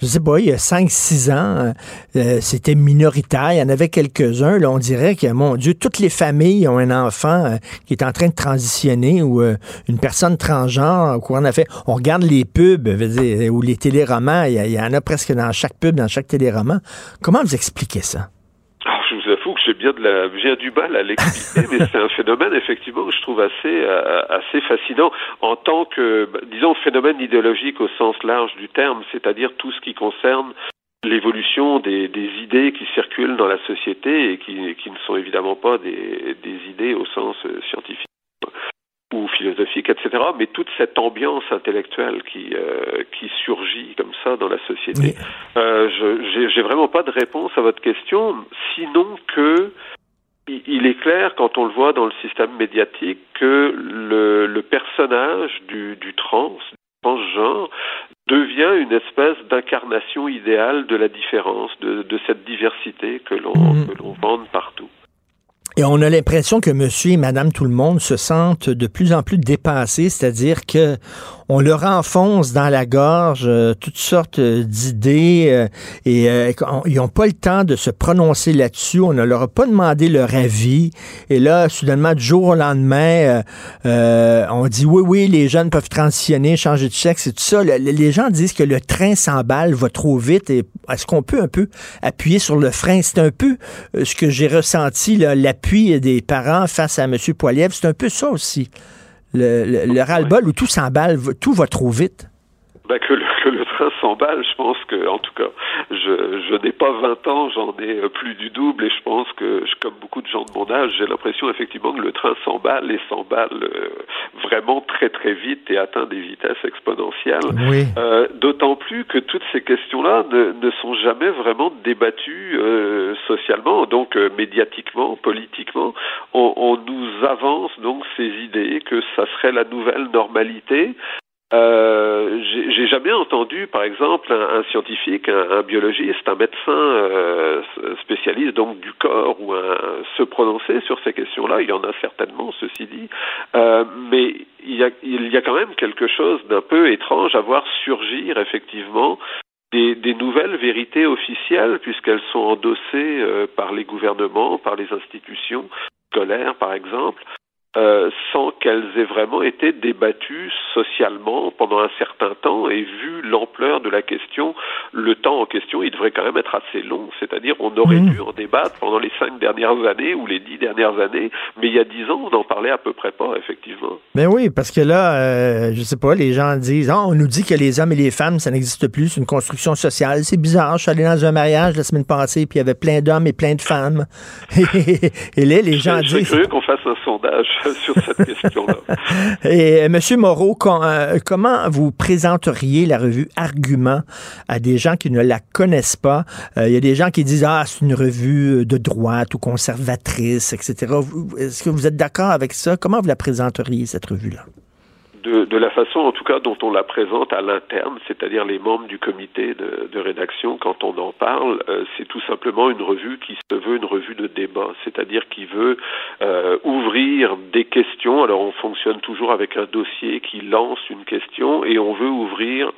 je sais pas, il y a 5-6 ans, euh, c'était minoritaire. Il y en avait quelques-uns. Là, on dirait que, mon Dieu, toutes les familles ont un enfant euh, qui est en train de transitionner ou euh, une personne transgenre au courant de fait. On regarde les pubs ou les téléromans. Il y, en a presque dans chaque pub, dans chaque téléroman. Comment vous expliquez ça? Alors, je vous avoue que j'ai bien de la, j'ai du mal à l'expliquer, mais c'est un phénomène effectivement que je trouve assez assez fascinant. En tant que, bah, disons, phénomène idéologique au sens large du terme, c'est-à-dire tout ce qui concerne l'évolution des, des, idées qui circulent dans la société et qui, qui ne sont évidemment pas des, des idées au sens euh, scientifique ou philosophique, etc., mais toute cette ambiance intellectuelle qui euh, qui surgit comme ça dans la société. Euh, je j'ai vraiment pas de réponse à votre question, sinon que il est clair quand on le voit dans le système médiatique que le, le personnage du, du trans, transgenre, devient une espèce d'incarnation idéale de la différence, de, de cette diversité que l'on mmh. que l'on vende partout. Et on a l'impression que monsieur et madame tout le monde se sentent de plus en plus dépassés, c'est-à-dire que on leur enfonce dans la gorge euh, toutes sortes d'idées euh, et euh, ils n'ont pas le temps de se prononcer là-dessus. On ne leur a pas demandé leur avis. Et là, soudainement, du jour au lendemain, on dit oui, oui, les jeunes peuvent transitionner, changer de sexe et tout ça. les gens disent que le train s'emballe, va trop vite. Et est-ce qu'on peut un peu appuyer sur le frein? C'est un peu ce que j'ai ressenti, l'appui des parents face à M. Poiliev. C'est un peu ça aussi le, le, ras-le-bol où tout s'emballe, tout va trop vite? Ben, que, le, que le train s'emballe, je pense que, en tout cas, je, je n'ai pas 20 ans, j'en ai euh, plus du double, et je pense que, comme beaucoup de gens de mon âge, j'ai l'impression effectivement que le train s'emballe et s'emballe euh, vraiment très très vite et atteint des vitesses exponentielles. Oui. Euh, D'autant plus que toutes ces questions-là ne, ne, sont jamais vraiment débattues euh, socialement, donc euh, médiatiquement, politiquement. On, on nous avance donc ces idées que ça serait la nouvelle normalité, euh, j'ai jamais entendu, par exemple, un, un scientifique, un, un, biologiste, un médecin euh, spécialiste donc du corps ou un, se prononcer sur ces questions-là. Il y en a certainement, ceci dit, euh, mais il y, a, il y a quand même quelque chose d'un peu étrange à voir surgir effectivement des, des, nouvelles vérités officielles puisqu'elles sont endossées euh, par les gouvernements, par les institutions scolaires, par exemple, euh, sans qu'elles aient vraiment été débattues socialement pendant un certain temps et vu l'ampleur de la question, le temps en question, il devrait quand même être assez long. C'est-à-dire, on aurait mmh. dû en débattre pendant les cinq dernières années ou les dix dernières années, mais il y a dix ans, on n'en parlait à peu près pas, effectivement. Ben oui, parce que là, euh, je sais pas, les gens disent, oh, on nous dit que les hommes et les femmes, ça n'existe plus, c'est une construction sociale. C'est bizarre. Je suis allé dans un mariage la semaine passée, puis il y avait plein d'hommes et plein de femmes. et là, les gens disent. Curieux qu'on fasse un sondage sur cette question-là. Et euh, M. Moreau, euh, comment vous présenteriez la revue Argument à des gens qui ne la connaissent pas? Euh, il y a des gens qui disent, ah, c'est une revue de droite ou conservatrice, etc. Est-ce que vous êtes d'accord avec ça? Comment vous la présenteriez, cette revue-là? De, la façon en tout cas dont on la présente à l'interne, c'est-à-dire les membres du comité de, rédaction, quand on en parle, euh, c'est tout simplement une revue qui se veut une revue de débat, c'est-à-dire qui veut euh, ouvrir des questions. Alors on fonctionne toujours avec un dossier qui lance une question et on veut ouvrir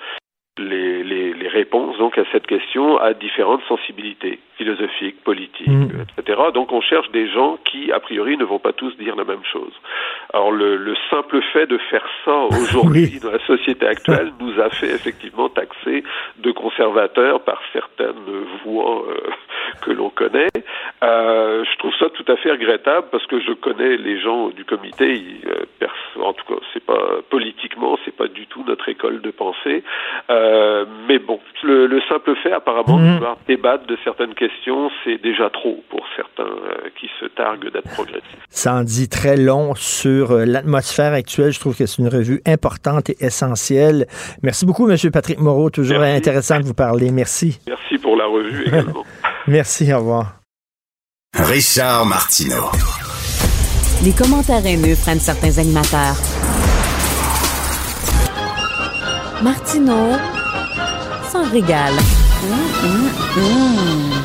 les, les, les, réponses donc à cette question à différentes sensibilités philosophiques, politiques, mmh. etc. Donc on cherche des gens qui, a priori, ne vont pas tous dire la même chose. Alors le, le simple fait de faire ça aujourd'hui oui. dans la société actuelle nous a fait effectivement taxer de conservateurs par certaines voix euh, que l'on connaît. Euh, je trouve ça tout à fait regrettable parce que je connais les gens du comité. Ils, euh, en tout cas, c'est pas politiquement, c'est pas du tout notre école de pensée. Euh, mais bon, le, le, simple fait apparemment mmh. de pouvoir débattre de certaines questions, c'est déjà trop pour certains euh, qui se targuent d'être progressistes. Ça en dit très long sur euh, l'atmosphère actuelle. Je trouve que c'est une revue importante et essentielle. Merci beaucoup, M. Patrick Moreau. Toujours Merci. intéressant de vous parler. Merci. Merci pour la revue également. Merci. Au revoir. Richard Martineau. Les commentaires haineux prennent certains animateurs. Martineau s'en régale. Mmh, mmh, mmh.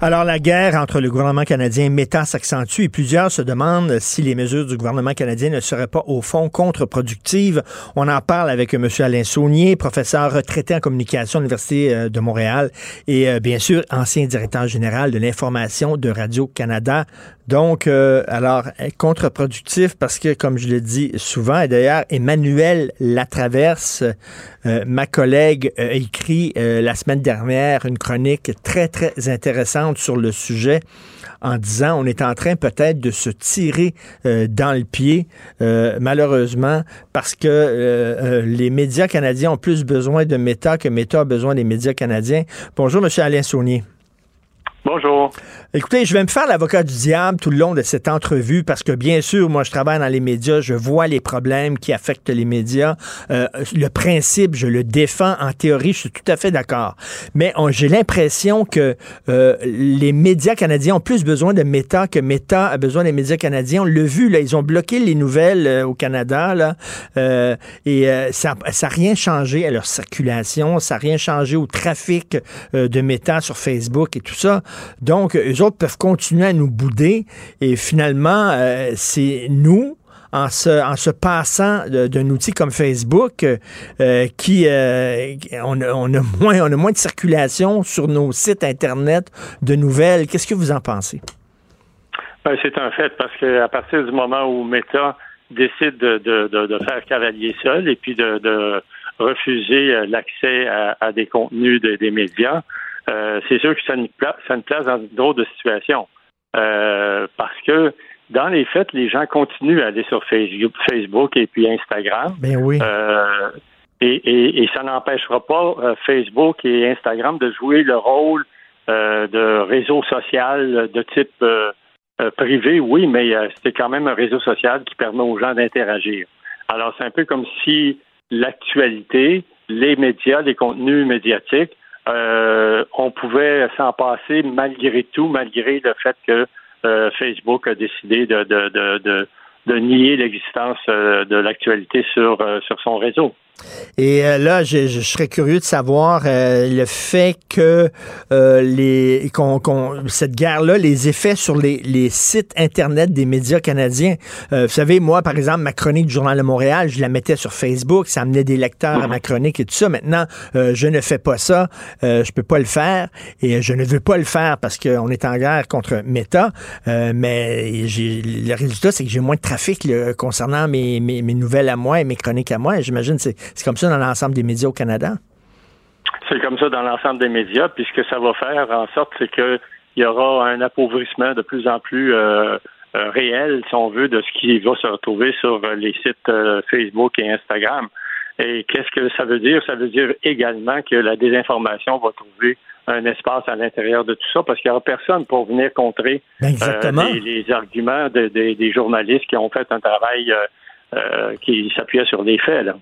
Alors, la guerre entre le gouvernement canadien et Meta s'accentue et plusieurs se demandent si les mesures du gouvernement canadien ne seraient pas, au fond, contre-productives. On en parle avec M. Alain Saunier, professeur retraité en communication à l'Université euh, de Montréal et, euh, bien sûr, ancien directeur général de l'information de Radio-Canada. Donc, euh, alors, contre-productif parce que, comme je le dis souvent, et d'ailleurs, Emmanuel Latraverse, euh, ma collègue, a écrit euh, la semaine dernière une chronique très, très intéressante sur le sujet en disant on est en train peut-être de se tirer dans le pied, malheureusement, parce que les médias canadiens ont plus besoin de Meta que Meta a besoin des médias canadiens. Bonjour, M. Alain Saunier. Bonjour. Écoutez, je vais me faire l'avocat du diable tout le long de cette entrevue parce que bien sûr, moi, je travaille dans les médias, je vois les problèmes qui affectent les médias. Euh, le principe, je le défends en théorie, je suis tout à fait d'accord. Mais j'ai l'impression que euh, les médias canadiens ont plus besoin de Meta que Meta a besoin des médias canadiens. On l'a vu, là, ils ont bloqué les nouvelles euh, au Canada, là, et ça n'a rien changé à leur circulation, ça n'a rien changé au trafic de Meta sur Facebook et tout ça. Donc, eux autres peuvent continuer à nous bouder et finalement, euh, c'est nous, en se, passant d'un outil comme Facebook euh, qui euh, on, a, moins on a moins de circulation sur nos sites internet de nouvelles. Qu'est-ce que vous en pensez? Ben, c'est un fait parce qu'à partir du moment où Meta décide de, de, de, faire cavalier seul et puis de, refuser l'accès à, des contenus des médias, euh, c'est sûr que ça nous, place, ça nous place dans une drôle de situation. Euh, parce que dans les faits, les gens continuent à aller sur Facebook et puis Instagram. Ben oui. Euh, et, et, ça n'empêchera pas Facebook et Instagram de jouer le rôle de réseau social de type privé, oui, mais c'est quand même un réseau social qui permet aux gens d'interagir. Alors, c'est un peu comme si l'actualité, les médias, les contenus médiatiques euh, on pouvait s'en passer malgré tout, malgré le fait que euh, Facebook a décidé de, de, de, de nier l'existence euh, de l'actualité sur, sur son réseau. Et euh, là, je, je, serais curieux de savoir euh, le fait que euh, les qu'on, cette guerre-là, les effets sur les, les, sites internet des médias canadiens. vous savez, moi, par exemple, ma chronique du Journal de Montréal, je la mettais sur Facebook, ça amenait des lecteurs à ma chronique et tout ça. Maintenant, je ne fais pas ça, je peux pas le faire et je ne veux pas le faire parce qu'on est en guerre contre Meta. mais le résultat, c'est que j'ai moins de trafic concernant mes, mes, mes, nouvelles à moi et mes chroniques à moi. J'imagine c'est c'est comme ça dans l'ensemble des médias au Canada? C'est comme ça dans l'ensemble des médias, puis ce que ça va faire en sorte, c'est qu'il y aura un appauvrissement de plus en plus euh, euh, réel, si on veut, de ce qui va se retrouver sur les sites euh, Facebook et Instagram. Et qu'est-ce que ça veut dire? Ça veut dire également que la désinformation va trouver un espace à l'intérieur de tout ça parce qu'il n'y aura personne pour venir contrer les, arguments des journalistes qui ont fait un travail qui s'appuyait sur des faits. Là.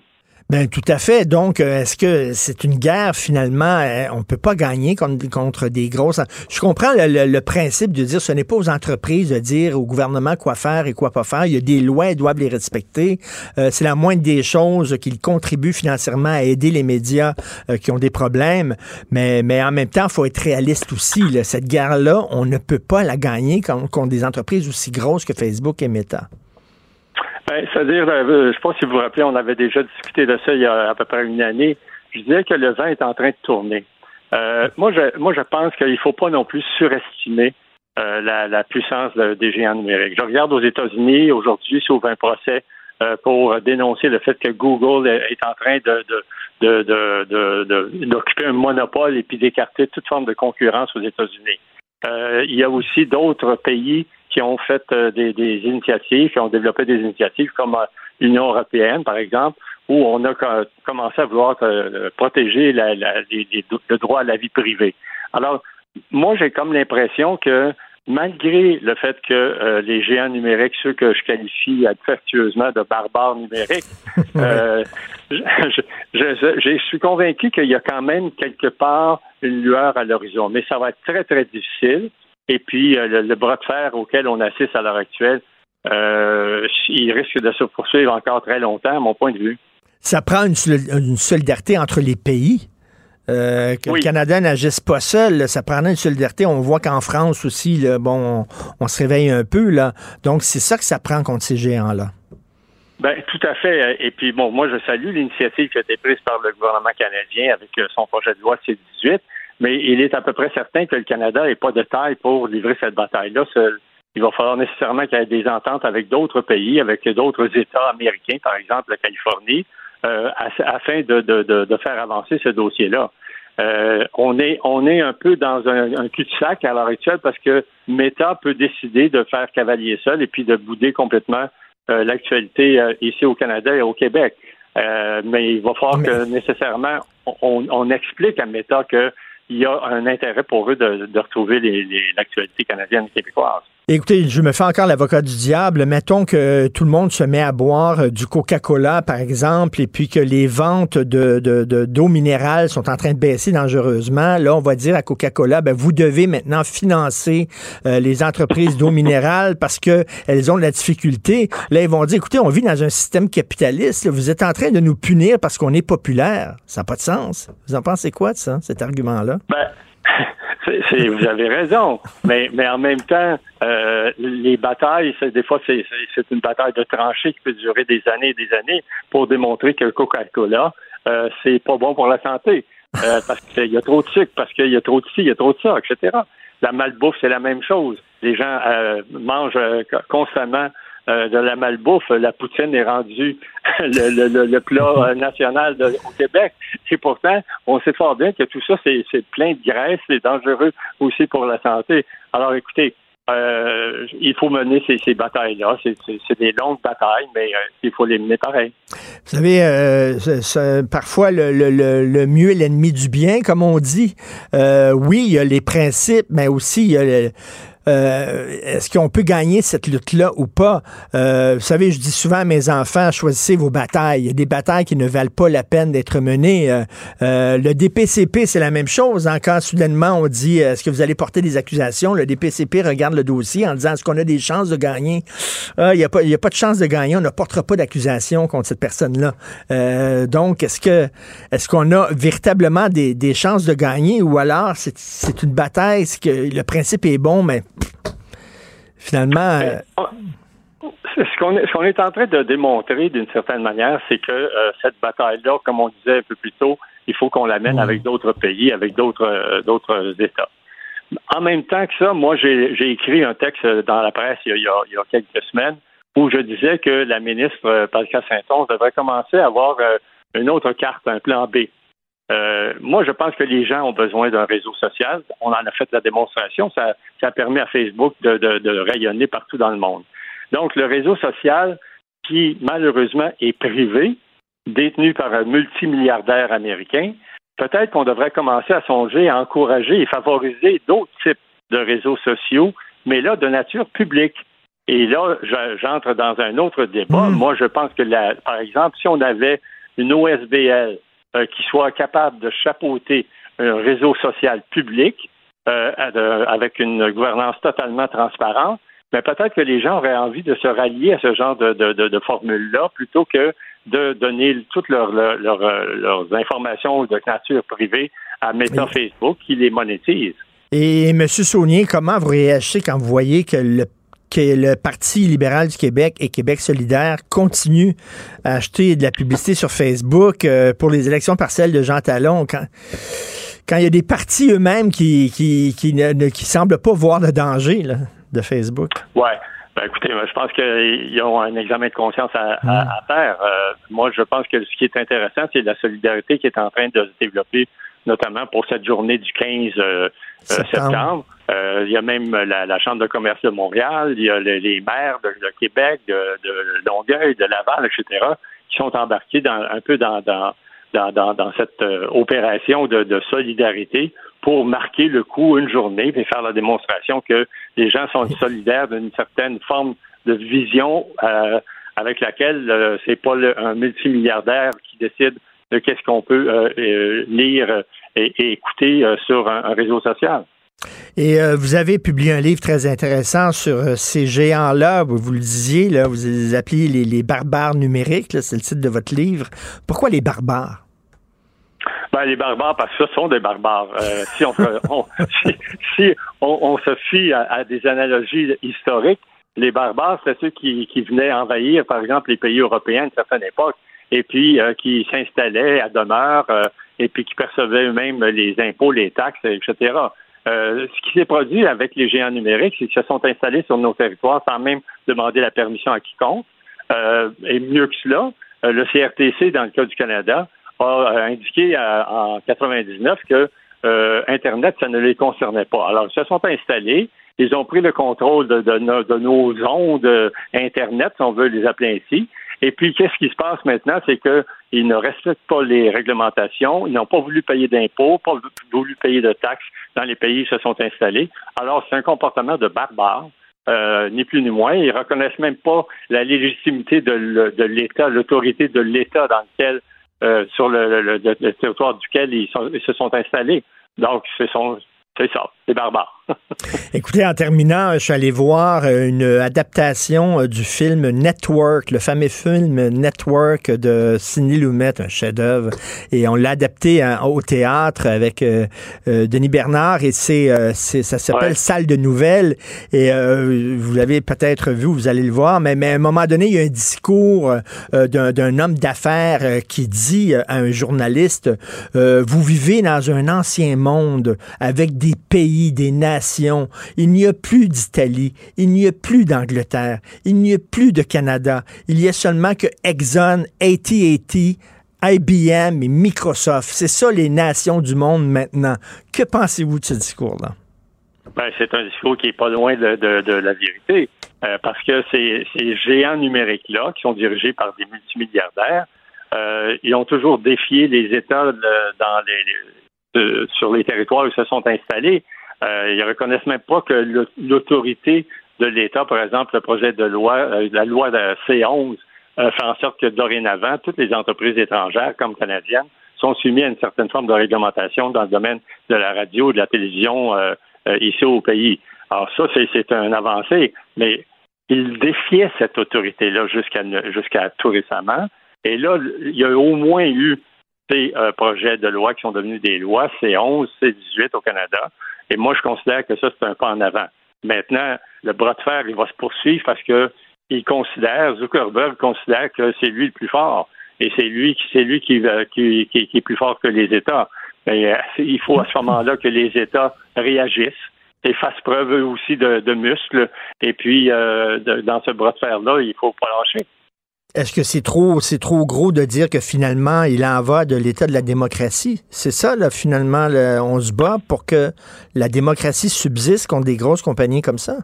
Ben tout à fait. Donc, euh, est-ce que c'est une guerre finalement euh, On peut pas gagner contre, des grosses. Je comprends le, principe de dire ce n'est pas aux entreprises de dire au gouvernement quoi faire et quoi pas faire. Il y a des lois, ils doivent les respecter. Euh, c'est la moindre des choses qu'ils contribuent financièrement à aider les médias qui ont des problèmes. Mais, mais en même temps, faut être réaliste aussi. Cette guerre-là, on ne peut pas la gagner contre, contre des entreprises aussi grosses que Facebook et Meta. Ben, C'est-à-dire, euh, je ne sais pas si vous vous rappelez, on avait déjà discuté de ça il y a à peu près une année. Je disais que le vent est en train de tourner. Euh, moi, je, moi, je pense qu'il ne faut pas non plus surestimer euh, la, puissance des géants numériques. Je regarde aux États-Unis, aujourd'hui, s'ouvre un procès pour dénoncer le fait que Google est en train de, d'occuper un monopole et puis d'écarter toute forme de concurrence aux États-Unis. il y a aussi d'autres pays qui ont fait euh, des, initiatives, qui ont développé des initiatives comme euh, l'Union européenne, par exemple, où on a commencé à vouloir euh, protéger le droit à la vie privée. Alors, moi, j'ai comme l'impression que malgré le fait que les géants numériques, ceux que je qualifie affectueusement de barbares numériques, je, je, suis convaincu qu'il y a quand même quelque part une lueur à l'horizon. Mais ça va être très, très difficile. Et puis, euh, le, bras de fer auquel on assiste à l'heure actuelle, euh, il risque de se poursuivre encore très longtemps, à mon point de vue. Ça prend une, solidarité entre les pays. Euh, que le Canada n'agisse pas seul, ça prendrait une solidarité. On voit qu'en France aussi, là, bon, on, on, se réveille un peu là. Donc c'est ça que ça prend contre ces géants-là. Ben, tout à fait. Et puis, bon, moi, je salue l'initiative qui a été prise par le gouvernement canadien avec son projet de loi C-18, mais il est à peu près certain que le Canada n'est pas de taille pour livrer cette bataille-là. Il va falloir nécessairement qu'il y ait des ententes avec d'autres pays, avec d'autres États américains, par exemple la Californie, euh, afin de, de, de, faire avancer ce dossier-là. Euh, on est on est un peu dans un, un cul-de-sac à l'heure actuelle parce que Meta peut décider de faire cavalier seul et puis de bouder complètement euh, l'actualité euh, ici au Canada et au Québec. Euh, mais il va falloir que nécessairement on, on explique à Meta qu'il y a un intérêt pour eux de, retrouver l'actualité canadienne et québécoise. Écoutez, je me fais encore l'avocat du diable. Mettons que tout le monde se met à boire euh, du Coca-Cola, par exemple, et puis que les ventes de, d'eau minérale sont en train de baisser dangereusement. Là, on va dire à Coca-Cola, ben, vous devez maintenant financer euh, les entreprises d'eau minérale parce que elles ont de la difficulté. Là, ils vont dire, écoutez, on vit dans un système capitaliste. Vous êtes en train de nous punir parce qu'on est populaire. Ça n'a pas de sens. Vous en pensez quoi de ça, cet argument-là? Ben, vous avez raison, mais, mais en même temps, euh, les batailles, des fois, c'est une bataille de tranchées qui peut durer des années et des années pour démontrer que le Coca-Cola, euh, c'est pas bon pour la santé. Euh, parce qu'il y a trop de sucre, parce qu'il y a trop de ci, il y a trop de ça, etc. La malbouffe, c'est la même chose. Les gens mangent constamment euh, de la malbouffe, la poutine est rendue le, le, le, plat euh, national au Québec. Et pourtant, on sait fort bien que tout ça, c'est plein de graisse, c'est dangereux aussi pour la santé. Alors écoutez, euh, il faut mener ces, batailles-là. C'est des longues batailles, mais il faut les mener pareil. Vous savez, parfois le, le, le, mieux est l'ennemi du bien, comme on dit. oui, il y a les principes, mais aussi il y a euh, est-ce qu'on peut gagner cette lutte-là ou pas? Euh, vous savez, je dis souvent à mes enfants, choisissez vos batailles. Il y a des batailles qui ne valent pas la peine d'être menées. Euh, le DPCP, c'est la même chose. Hein? Quand soudainement on dit, est-ce que vous allez porter des accusations? Le DPCP regarde le dossier en disant, est-ce qu'on a des chances de gagner? Il n'y a, pas, a pas de chance de gagner. On ne portera pas d'accusation contre cette personne-là. donc, est-ce que est-ce qu'on a véritablement des, des chances de gagner? Ou alors c'est une bataille, que le principe est bon, mais finalement. Euh, ce qu'on est, est, en train de démontrer d'une certaine manière, c'est que euh, cette bataille-là, comme on disait un peu plus tôt, il faut qu'on l'amène mène avec d'autres pays, avec d'autres euh, d'autres États. En même temps que ça, moi, j'ai écrit un texte dans la presse il y, a, il y, a, quelques semaines où je disais que la ministre Pascal Saint-Onge devrait commencer à avoir une autre carte, un plan B. Euh, moi, je pense que les gens ont besoin d'un réseau social. On en a fait la démonstration. Ça, ça permet à Facebook de, de, de, rayonner partout dans le monde. Donc, le réseau social, qui malheureusement est privé, détenu par un multimilliardaire américain, peut-être qu'on devrait commencer à songer à encourager et favoriser d'autres types de réseaux sociaux, mais là, de nature publique. Et là, j'entre dans un autre débat. Mmh. Moi, je pense que, la, par exemple, si on avait une OSBL qui soit capable de chapeauter un réseau social public euh, avec une gouvernance totalement transparente, mais peut-être que les gens auraient envie de se rallier à ce genre de, de, de, formule-là plutôt que de donner toutes leurs, leurs, informations de nature privée à Meta Facebook qui les monétise. Et M. Saunier, comment vous réagissez quand vous voyez que le que le Parti libéral du Québec et Québec solidaire continuent à acheter de la publicité sur Facebook euh, pour les élections partielles de Jean Talon. Quand, quand il y a des partis eux-mêmes qui, qui, qui, ne, qui semblent pas voir le danger de Facebook. Ouais. Ben, écoutez, je pense qu'ils ont un examen de conscience à, à, faire. Euh, moi, je pense que ce qui est intéressant, c'est la solidarité qui est en train de se développer, notamment pour cette journée du 15 euh, septembre. Euh, il y a même la, Chambre de commerce de Montréal, il y a les, maires de, Québec, de, de, Longueuil, de Laval, etc., qui sont embarqués dans, un peu dans, dans, dans, dans cette euh, opération de, de, solidarité pour marquer le coup une journée et faire la démonstration que les gens sont solidaires d'une certaine forme de vision euh, avec laquelle euh, c'est pas un multimilliardaire qui décide de qu'est-ce qu'on peut lire et, écouter sur un réseau social. Et euh, vous avez publié un livre très intéressant sur euh, ces géants-là. Vous, vous, le disiez, là, vous les appelez les, barbares numériques. C'est le titre de votre livre. Pourquoi les barbares? Ben, les barbares, parce que ce sont des barbares. Euh, si on, on si, si on, on, se fie à, à, des analogies historiques, les barbares, c'est ceux qui, qui, venaient envahir, par exemple, les pays européens à une certaine époque, et puis euh, qui s'installaient à demeure, euh, et puis qui percevaient eux-mêmes les impôts, les taxes, etc. Euh, ce qui s'est produit avec les géants numériques, c'est qu'ils se sont installés sur nos territoires sans même demander la permission à quiconque. et mieux que cela, le CRTC, dans le cas du Canada, a indiqué en 99 que Internet, ça ne les concernait pas. Alors, ils se sont installés, ils ont pris le contrôle de, de nos ondes Internet, si on veut les appeler ainsi. Et puis, qu'est-ce qui se passe maintenant? C'est qu'ils ne respectent pas les réglementations, ils n'ont pas voulu payer d'impôts, pas voulu payer de taxes dans les pays où ils se sont installés. Alors, c'est un comportement de barbare. Euh, ni plus ni moins. Ils reconnaissent même pas la légitimité de, l'État, l'autorité de l'État dans lequel, euh, sur le, territoire duquel ils, ils, se sont installés. Donc, ce sont c'est ça, c'est barbare. Écoutez, en terminant, je suis allé voir une adaptation euh, du film Network, le fameux film Network de Sidney Lumet, un chef-d'œuvre, et on l'a adapté hein, au théâtre avec euh, euh, Denis Bernard, et c'est, ça s'appelle Salle de nouvelles, et vous l'avez peut-être vu, vous allez le voir, mais, mais, à un moment donné, il y a un discours d'un, d'un homme d'affaires qui dit à un journaliste, vous vivez dans un ancien monde avec des pays, des nations. Il n'y a plus d'Italie, il n'y a plus d'Angleterre, il n'y a plus de Canada. Il y a seulement que Exxon, AT&T, IBM et Microsoft. C'est ça les nations du monde maintenant. Que pensez-vous de ce discours-là? Ben, c'est un discours qui est pas loin de, la vérité, euh, parce que ces, géants numériques-là, qui sont dirigés par des multimilliardaires, euh, ils ont toujours défié les États dans les, sur les territoires où ils se sont installés. Euh, ils reconnaissent même pas que l'autorité de l'État, par exemple, le projet de loi, euh, la loi de C11, euh, fait en sorte que dorénavant, toutes les entreprises étrangères, comme canadiennes, sont soumises à une certaine forme de réglementation dans le domaine de la radio, de la télévision ici au pays. Alors ça, c'est un avancé, mais ils défiaient cette autorité-là jusqu'à jusqu'à tout récemment. Et là, il y a au moins eu ces projets de loi qui sont devenus des lois, C11, C18 au Canada, et moi, je considère que ça, c'est un pas en avant. Maintenant, le bras de fer, il va se poursuivre parce que il considère, Zuckerberg considère que c'est lui le plus fort. Et c'est lui, c'est lui qui, qui, qui, est plus fort que les États. Euh, il faut à ce moment-là que les États réagissent et fassent preuve aussi de, de muscles. Et puis, euh, dans ce bras de fer-là, il faut pas lâcher. Est-ce que c'est trop, gros de dire que finalement, il en va de l'état de la démocratie? C'est ça, là, finalement, on se bat pour que la démocratie subsiste contre des grosses compagnies comme ça?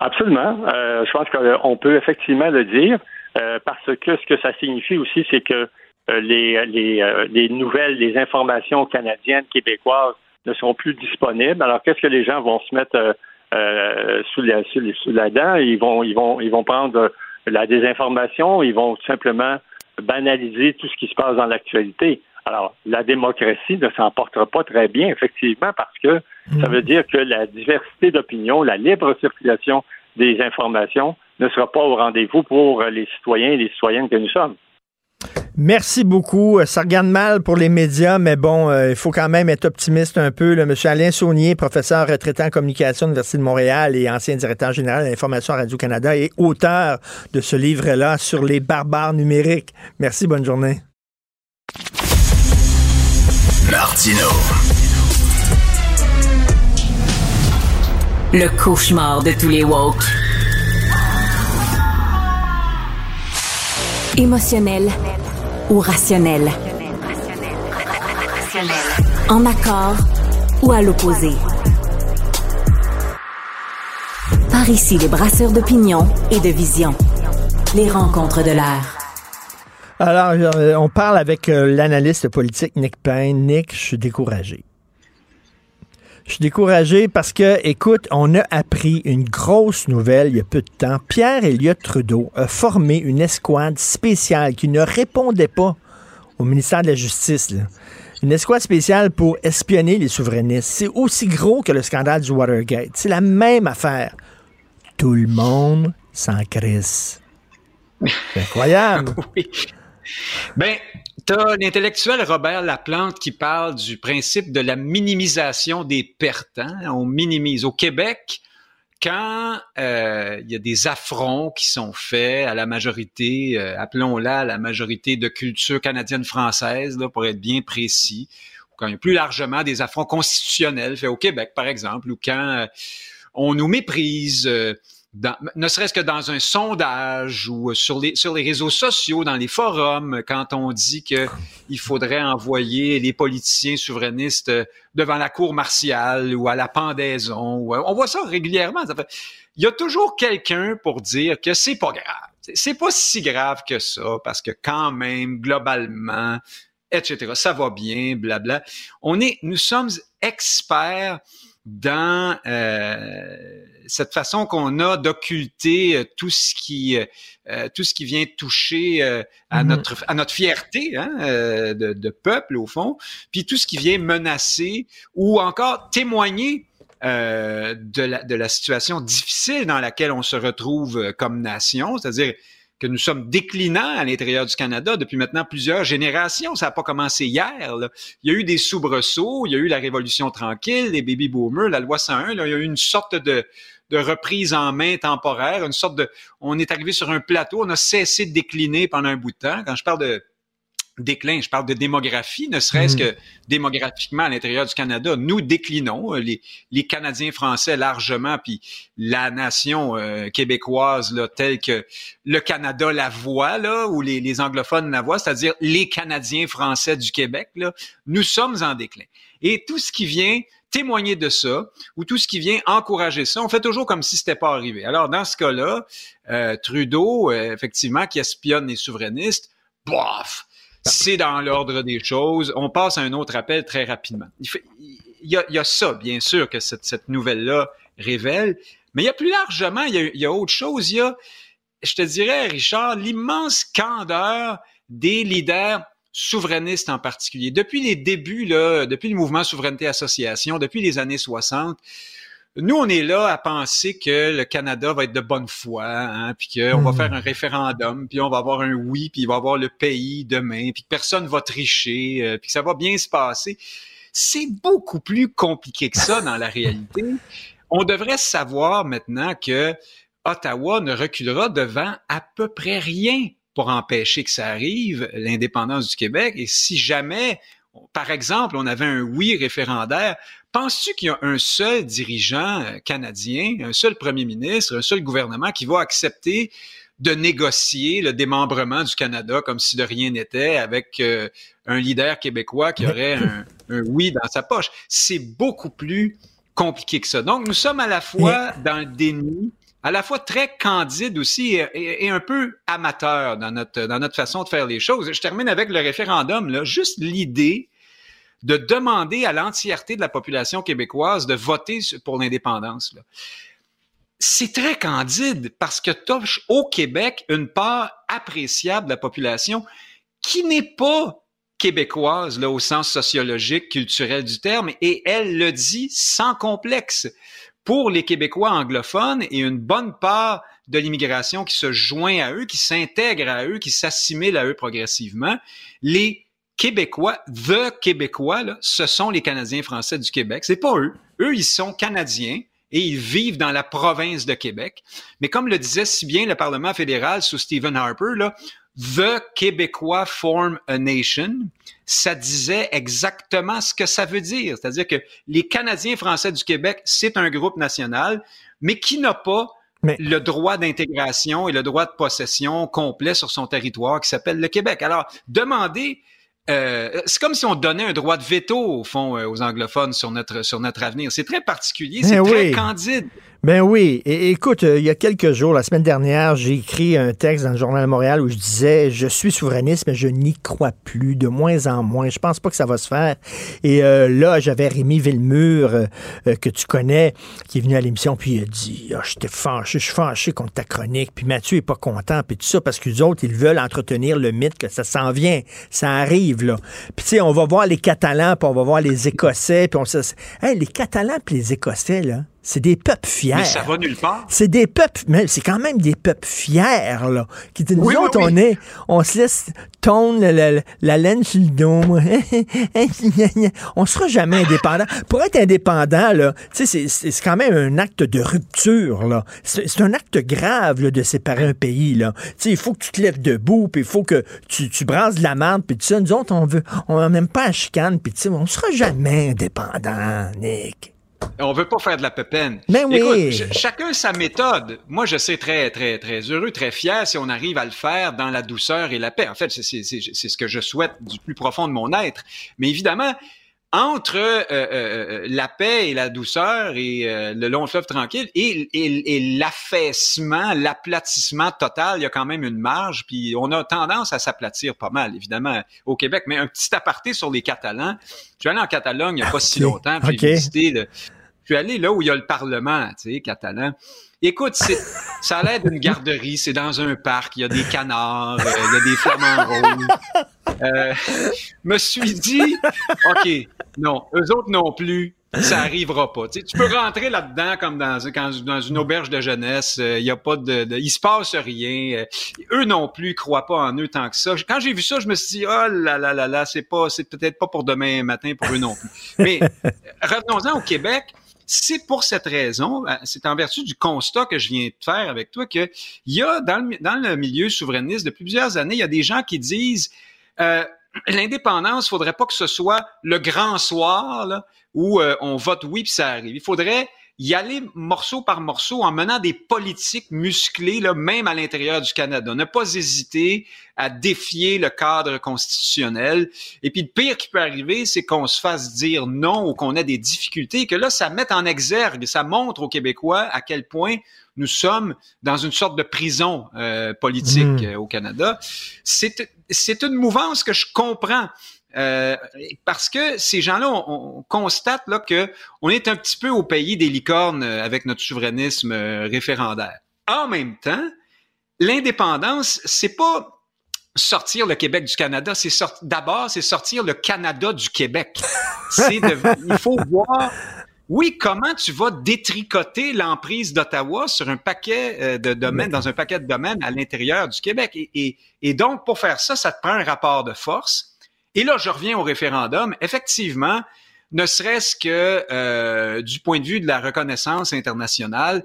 Absolument. Euh, je pense qu'on peut effectivement le dire euh, parce que ce que ça signifie aussi, c'est que euh, les, les, nouvelles, les informations canadiennes, québécoises ne sont plus disponibles. Alors, qu'est-ce que les gens vont se mettre sous, la, sous, sous la dent? Ils vont, ils vont, ils vont prendre la désinformation, ils vont tout simplement banaliser tout ce qui se passe dans l'actualité. Alors, la démocratie ne s'en portera pas très bien, effectivement, parce que ça veut dire que la diversité d'opinion, la libre circulation des informations ne sera pas au rendez-vous pour les citoyens et les citoyennes que nous sommes. Merci beaucoup. Euh, ça regarde mal pour les médias, mais bon, euh, il faut quand même être optimiste un peu. Là. Monsieur Alain Saunier, professeur retraité en communication à l'Université de Montréal et ancien directeur général de l'information Radio-Canada et auteur de ce livre-là sur les barbares numériques. Merci, bonne journée. Martino. Le cauchemar de tous les woke. Émotionnel ou rationnel? En accord ou à l'opposé? Par ici, les brasseurs d'opinion et de vision. Les rencontres de l'air. Alors, euh, on parle avec euh, l'analyste politique Nick Payne. Nick, je suis découragé. Je suis découragé parce que, écoute, on a appris une grosse nouvelle il y a peu de temps. Pierre Elliott Trudeau a formé une escouade spéciale qui ne répondait pas au ministère de la Justice. Une escouade spéciale pour espionner les souverainistes. C'est aussi gros que le scandale du Watergate. C'est la même affaire. Tout le monde s'en crisse. C'est incroyable. oui. Ben, T'as l'intellectuel Robert Laplante qui parle du principe de la minimisation des pertes. Hein? On minimise. Au Québec, quand euh, il y a des affronts qui sont faits à la majorité, euh, appelons-la la majorité de culture canadienne-française, pour être bien précis, ou quand il y a plus largement des affronts constitutionnels faits au Québec, par exemple, ou quand euh, on nous méprise, ne serait-ce que dans un sondage ou sur les, sur les réseaux sociaux, dans les forums, quand on dit qu'il faudrait envoyer les politiciens souverainistes devant la cour martiale ou à la pendaison. on voit ça régulièrement. il y a toujours quelqu'un pour dire que c'est pas grave. C'est pas si grave que ça parce que quand même, globalement, etc., ça va bien, blabla. On est, nous sommes experts dans euh, cette façon qu'on a d'occulter euh, tout ce qui euh, tout ce qui vient toucher à mhm. notre à notre fierté hein, de, de, peuple au fond, puis tout ce qui vient menacer ou encore témoigner de la de la situation difficile dans laquelle on se retrouve comme nation, c'est-à-dire que nous sommes déclinants à l'intérieur du Canada depuis maintenant plusieurs générations. Ça n'a pas commencé hier. Il y a eu des soubresauts, il y a eu la Révolution tranquille, les baby boomers, la loi 101. Là, il y a eu une sorte de, de reprise en main temporaire, une sorte de... On est arrivé sur un plateau, on a cessé de décliner pendant un bout de temps. Quand je parle de déclin, je parle de démographie, ne serait-ce mhm. que démographiquement à l'intérieur du Canada, nous déclinons, euh, les, les Canadiens français largement, puis la nation euh, québécoise là, telle que le Canada la voit, là, ou les, les anglophones la voient, c'est-à-dire les Canadiens français du Québec, là, nous sommes en déclin. Et tout ce qui vient témoigner de ça, ou tout ce qui vient encourager ça, on fait toujours comme si c'était pas arrivé. Alors, dans ce cas-là, euh, Trudeau, effectivement, qui espionne les souverainistes, bof, c'est dans l'ordre des choses. On passe à un autre appel très rapidement. Il, y, a, ça, bien sûr, que cette, nouvelle-là révèle, mais il y a plus largement, il y a, autre chose. Il y a, je te dirais, Richard, l'immense candeur des leaders souverainistes en particulier. Depuis les débuts, là, depuis le mouvement Souveraineté Association, depuis les années 60, nous, on est là à penser que le Canada va être de bonne foi, hein, puis qu'on va hmm. faire un référendum, puis on va avoir un oui, puis il va avoir le pays demain, puis que personne va tricher, euh, puis que ça va bien se passer. C'est beaucoup plus compliqué que ça dans la réalité. On devrait savoir maintenant que Ottawa ne reculera devant à peu près rien pour empêcher que ça arrive, l'indépendance du Québec. Et si jamais, par exemple, on avait un oui référendaire, Penses-tu qu'il y a un seul dirigeant euh, canadien, un seul premier ministre, un seul gouvernement qui va accepter de négocier le démembrement du Canada comme si de rien n'était avec euh, un leader québécois qui aurait un, oui dans sa poche? C'est beaucoup plus compliqué que ça. Donc, nous sommes à la fois dans le déni, à la fois très candide aussi et, un peu amateur dans notre, dans notre façon de faire les choses. Je termine avec le référendum, là. Juste l'idée de demander à l'entièreté de la population québécoise de voter pour l'indépendance. C'est très candide parce que touche au Québec une part appréciable de la population qui n'est pas québécoise là, au sens sociologique, culturel du terme, et elle le dit sans complexe. Pour les Québécois anglophones et une bonne part de l'immigration qui se joint à eux, qui s'intègre à eux, qui s'assimile à eux progressivement, les Québécois, the Québécois, là, ce sont les Canadiens français du Québec. C'est pas eux. Eux, ils sont Canadiens et ils vivent dans la province de Québec. Mais comme le disait si bien le Parlement fédéral sous Stephen Harper, là, The Québécois form a nation, ça disait exactement ce que ça veut dire. C'est-à-dire que les Canadiens français du Québec, c'est un groupe national, mais qui n'a pas le droit d'intégration et le droit de possession complet sur son territoire qui s'appelle le Québec. Alors, demandez euh, c'est comme si on donnait un droit de veto, au fond, euh, aux anglophones sur notre, sur notre avenir. C'est très particulier, c'est eh très candide. Ben oui. Écoute, euh, il y a quelques jours, la semaine dernière, j'ai écrit un texte dans le Journal de Montréal où je disais Je suis souverainiste, mais je n'y crois plus, de moins en moins. Je pense pas que ça va se faire. Et euh, là, j'avais Rémi Villemur, euh, que tu connais, qui est venu à l'émission, puis il a dit oh, J'étais fâché, je suis fâché contre ta chronique. Puis Mathieu est pas content, puis tout ça, parce que les autres, ils veulent entretenir le mythe que ça s'en vient. Ça arrive, là. Puis tu sais, on va voir les Catalans, puis on va voir les Écossais, puis on se. Les Catalans, puis les Écossais, là C'est des peuples fiers. Mais ça va nulle part. C'est des peuples, mais c'est quand même des peuples fiers, là. Qui disent, nous Oui, oui, autres, on est, on se laisse tondre la, la- la laine sur le dos. moi. on sera jamais indépendant. Pour être indépendant, là, tu sais, c'est- quand même un acte de rupture, là. C'est un acte grave, là, de séparer un pays, là. Tu sais, il faut que tu te lèves debout, puis il faut que tu, tu brasses de la menthe, puis tout ça. Nous autres, on veut, on n'aime pas la chicane, puis tu sais, on sera jamais indépendant, Nick. On veut pas faire de la pépène. Mais oui. Écoute, ch- chacun sa méthode. Moi, je sais très, très, très heureux, très fier si on arrive à le faire dans la douceur et la paix. En fait, c'est- c'est c'est- c'est ce que je souhaite du plus profond de mon être. Mais évidemment, entre euh, euh, euh, la paix et la douceur et euh, le long fleuve tranquille et, et, et l'affaissement, l'aplatissement total, il y a quand même une marge. Puis on a tendance à s'aplatir pas mal, évidemment, au Québec. Mais un petit aparté sur les Catalans. Je suis allé en Catalogne il n'y a pas si longtemps. puis Ok. J'ai visité le, je suis allé là où il y a le Parlement, tu sais, catalan. Écoute, ça a l'air d'une garderie, c'est dans un parc, il y a des canards, euh, il y a des flamants roses. Euh, me suis dit, OK, non, eux autres non plus, ça arrivera pas. Tu, tu peux rentrer là-dedans comme dans, une auberge de jeunesse, euh, il y a pas de, de- il se passe rien. Euh, eux non plus croient pas en eux tant que ça. Quand j'ai vu ça, je me suis dit, oh là là là là, c'est pas, c'est peut-être pas pour demain matin pour eux non plus. Mais euh, revenons-en au Québec. C'est pour cette raison, euh, c'est en vertu du constat que je viens de faire avec toi que y a dans le, milieu souverainiste depuis plusieurs années, il y a des gens qui disent euh, l'indépendance, faudrait pas que ce soit le grand soir là, où euh, on vote oui puis ça arrive. Il faudrait y aller morceau par morceau en menant des politiques musclées, là, même à l'intérieur du Canada. Ne pas hésiter à défier le cadre constitutionnel. Et puis le pire qui peut arriver, c'est qu'on se fasse dire non ou qu'on ait des difficultés, et que là, ça mette en exergue, ça montre aux Québécois à quel point nous sommes dans une sorte de prison euh, politique Mm. euh, au Canada. C'est c'est une mouvance que je comprends. Euh, parce que ces gens-là, on, on constate là que on est un petit peu au pays des licornes euh, avec notre souverainisme euh, référendaire. En même temps, l'indépendance, c'est pas sortir le Québec du Canada, c'est d'abord c'est sortir le Canada du Québec. De- il faut voir oui, comment tu vas détricoter l'emprise d'Ottawa sur un paquet de domaines, dans un paquet de domaines à l'intérieur du Québec. Et, et- et donc, pour faire ça, ça te prend un rapport de force. Et là, je reviens au référendum. Effectivement, ne serait-ce que euh, du point de vue de la reconnaissance internationale,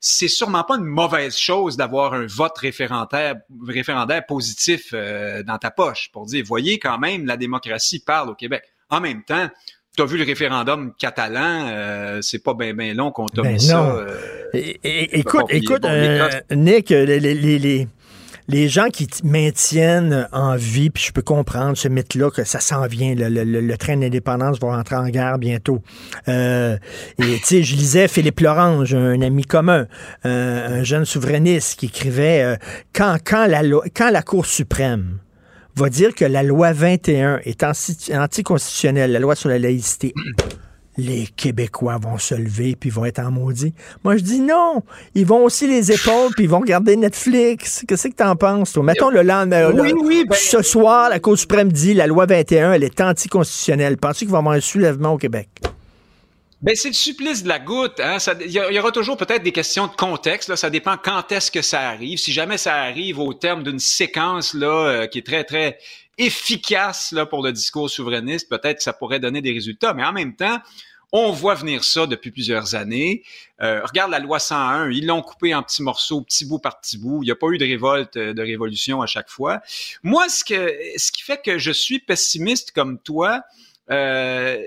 c'est sûrement pas une mauvaise chose d'avoir un vote référendaire, référendaire positif euh, dans ta poche pour dire, voyez quand même, la démocratie parle au Québec. En même temps, tu as vu le référendum catalan, euh, c'est pas bien ben long qu'on t'a Ben mis ça. non. euh, É- é- écoute, bon, écoute, bon, euh, Nick, les, les- les- les- gens qui maintiennent en vie, puis je peux comprendre ce mythe-là que ça s'en vient, le, train d'indépendance va rentrer en guerre bientôt. Euh, et tu sais, je lisais Philippe Lorange, un ami commun, euh, un jeune souverainiste qui écrivait euh, quand, la quand la Cour suprême va dire que la loi 21 est anti- anticonstitutionnelle, la loi sur la laïcité, les Québécois vont se lever puis vont être en maudit. Moi, je dis non. Ils vont aussi les épaules puis ils vont regarder Netflix. Qu'est-ce que t'en penses, toi? Mettons le lendemain. Oui, le- oui, ben- Ce soir, la Cour suprême dit la loi 21, elle est anticonstitutionnelle. Penses-tu qu'il va y avoir un soulèvement au Québec? Ben, c'est le supplice de la goutte. Hein? Ça- Il y, aura toujours peut-être des questions de contexte. Là. Ça dépend quand est-ce que ça arrive. Si jamais ça arrive au terme d'une séquence là, euh, qui est très, très efficace là, pour le discours souverainiste, peut-être que ça pourrait donner des résultats. Mais en même temps, on voit venir ça depuis plusieurs années. Euh, regarde la loi 101, ils l'ont coupé en petits morceaux, petit bout par petit bout. Il n'y a pas eu de révolte, euh, de révolution à chaque fois. Moi, ce, que, ce qui fait que je suis pessimiste comme toi, euh,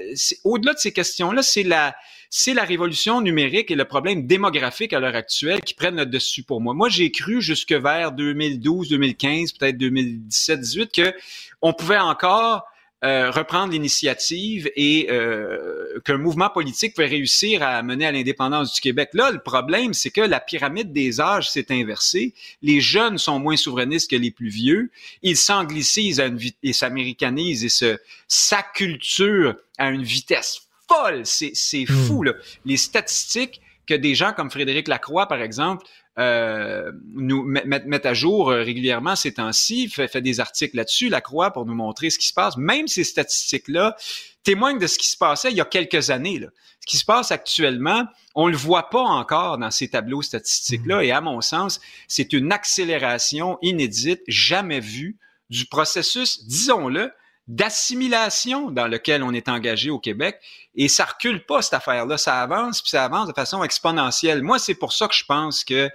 au-delà de ces questions-là, c'est la, c'est la révolution numérique et le problème démographique à l'heure actuelle qui prennent le dessus pour moi. Moi, j'ai cru jusque vers 2012, 2015, peut-être 2017, 18 que on pouvait encore euh, reprendre l'initiative et euh, qu'un mouvement politique pouvait réussir à mener à l'indépendance du Québec. Là, le problème, c'est que la pyramide des âges s'est inversée. Les jeunes sont moins souverainistes que les plus vieux. Ils s'anglicisent et s'américanisent et se s'acculturent à une vitesse folle. C'est, c'est fou, là. Les statistiques que des gens comme Frédéric Lacroix, par exemple, euh, nous met- mettent, à jour euh, régulièrement ces temps-ci, fait, fait des articles là-dessus, Lacroix, pour nous montrer ce qui se passe. Même ces statistiques-là témoigne de ce qui se passait il y a quelques années. Là. Ce qui se passe actuellement, on le voit pas encore dans ces tableaux statistiques-là. Et à mon sens, c'est une accélération inédite, jamais vue du processus, disons-le, d'assimilation dans lequel on est engagé au Québec. Et ça recule pas, cette affaire-là. Ça avance, puis ça avance de façon exponentielle. Moi, c'est pour ça que je pense que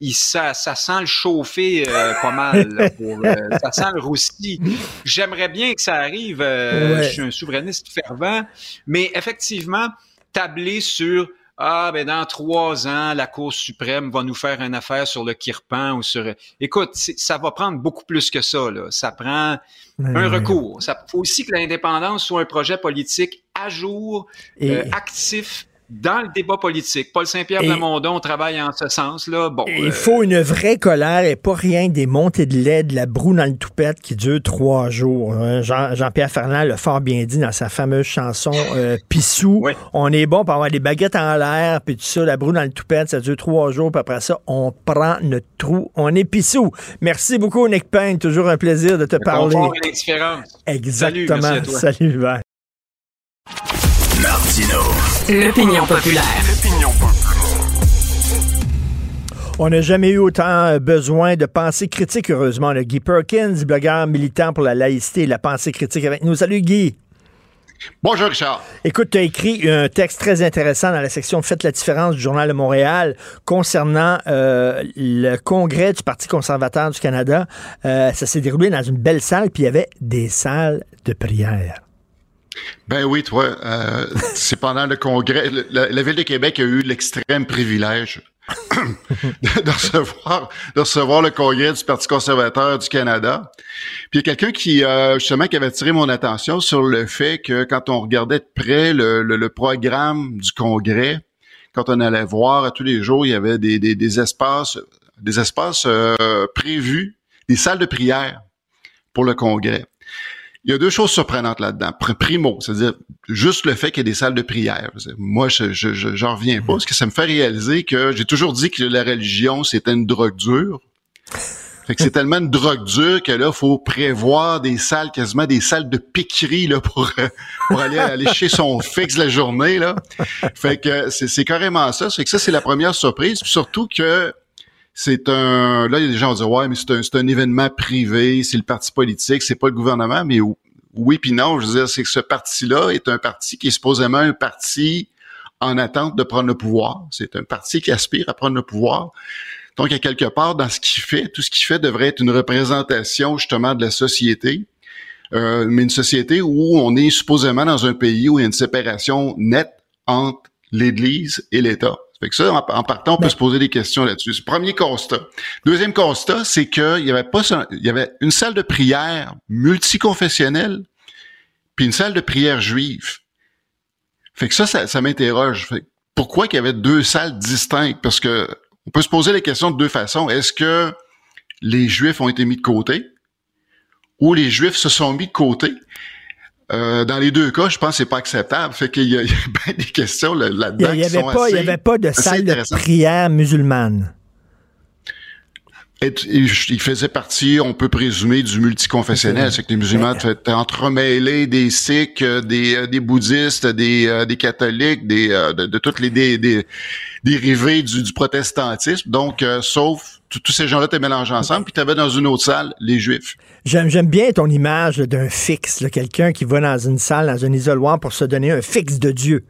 il, ça, ça sent le chauffer euh, pas mal. là, pour, euh, ça sent le roussi. J'aimerais bien que ça arrive. euh, Ouais. Je suis un souverainiste fervent. Mais effectivement, tabler sur ah, ben dans trois ans, la Cour suprême va nous faire une affaire sur le Kirpan ou sur. Écoute, ça va prendre beaucoup plus que ça. Là. Ça prend Ouais, un recours. Ça faut aussi que l'indépendance soit un projet politique à jour, Et- euh, actif dans le débat politique. Paul Saint-Pierre Et- Plamondon travaille en ce sens. Là. Bon, Il euh, faut une vraie colère et pas rien que des montées de lait, de la broue dans le toupette qui dure trois jours. hein. Jean- Jean-Pierre Ferland l'a fort bien dit dans sa fameuse chanson euh, Pissou. On est bon pour avoir des baguettes en l'air, puis tout ça, la broue dans le toupette, ça dure trois jours, puis après ça, on prend notre trou. On est pissou. Merci beaucoup, Nick Payne. Toujours un plaisir de te le parler. et l'indifférence. Salut, Exactement. merci à toi. Salut. Martino. L'opinion populaire. On n'a jamais eu autant euh, besoin de pensée critique, heureusement. Le Guy Perkins, blogueur militant pour la laïcité et la pensée critique avec nous. Salut Guy. Bonjour Richard. Écoute, tu as écrit un texte très intéressant dans la section Faites la différence du Journal de Montréal concernant euh, le congrès du Parti conservateur du Canada. Euh, ça s'est déroulé dans une belle salle, puis il y avait des salles de prière. Ben oui, toi, euh, c'est pendant le congrès, la, la ville de Québec a eu l'extrême privilège de, de recevoir, de recevoir le congrès du Parti conservateur du Canada. Puis il y a quelqu'un qui, euh, justement, qui avait attiré mon attention sur le fait que quand on regardait de près le, le- le programme du congrès, quand on allait voir à tous les jours, il y avait des, des- des espaces, des espaces euh, prévus, des salles de prière pour le congrès. Il y a deux choses surprenantes là-dedans. Pr- Primo, c'est-à-dire juste le fait qu'il y ait des salles de prière. Moi, je, je, je- j'en reviens pas, parce que ça me fait réaliser que j'ai toujours dit que la religion, c'était une drogue dure. Fait que c'est tellement une drogue dure que là, faut prévoir des salles, quasiment des salles de piquerie là, pour, euh, pour aller, aller chez son fixe la journée. Là. Fait que c'est, c'est carrément ça. Fait que ça, c'est la première surprise. Puis surtout que c'est un. Là, il y a des gens qui dire Ouais, mais c'est un, c'est un événement privé, c'est le parti politique, c'est pas le gouvernement, mais ou- oui puis non. Je veux dire, c'est que ce parti-là est un parti qui est supposément un parti en attente de prendre le pouvoir. C'est un parti qui aspire à prendre le pouvoir. Donc, à quelque part, dans ce qu'il fait, tout ce qu'il fait devrait être une représentation justement de la société. Euh, mais une société où on est supposément dans un pays où il y a une séparation nette entre l'Église et l'État. Fait que ça, en, en partant, on peut se poser des questions là-dessus. C'est le premier constat. Deuxième constat, c'est qu'il y avait pas, il y avait une salle de prière multiconfessionnelle, puis une salle de prière juive. Fait que ça, ça, ça m'interroge. Pourquoi qu'il y avait deux salles distinctes? Parce que on peut se poser la question de deux façons. Est-ce que les Juifs ont été mis de côté ou les Juifs se sont mis de côté? Euh, dans les deux cas, je pense que c'est pas acceptable. Fait qu'il y a, il y a bien des questions là- Il là-dedans n'y avait, pas- il y avait pas de salle de prière musulmane. Et- et il faisait partie, on peut présumer, du multiconfessionnel. C'est que les musulmans étaient entremêlés des sikhs, euh, des, euh, des bouddhistes, des, euh, des catholiques, des, de, de toutes les des, des dérivés du, du protestantisme. Donc, euh, sauf tous ces gens-là étaient mélangés ensemble. Puis tu avais dans une autre salle les juifs. J'aime, bien ton image d'un fixe, quelqu'un qui va dans une salle, dans un isoloir pour se donner un fixe de Dieu.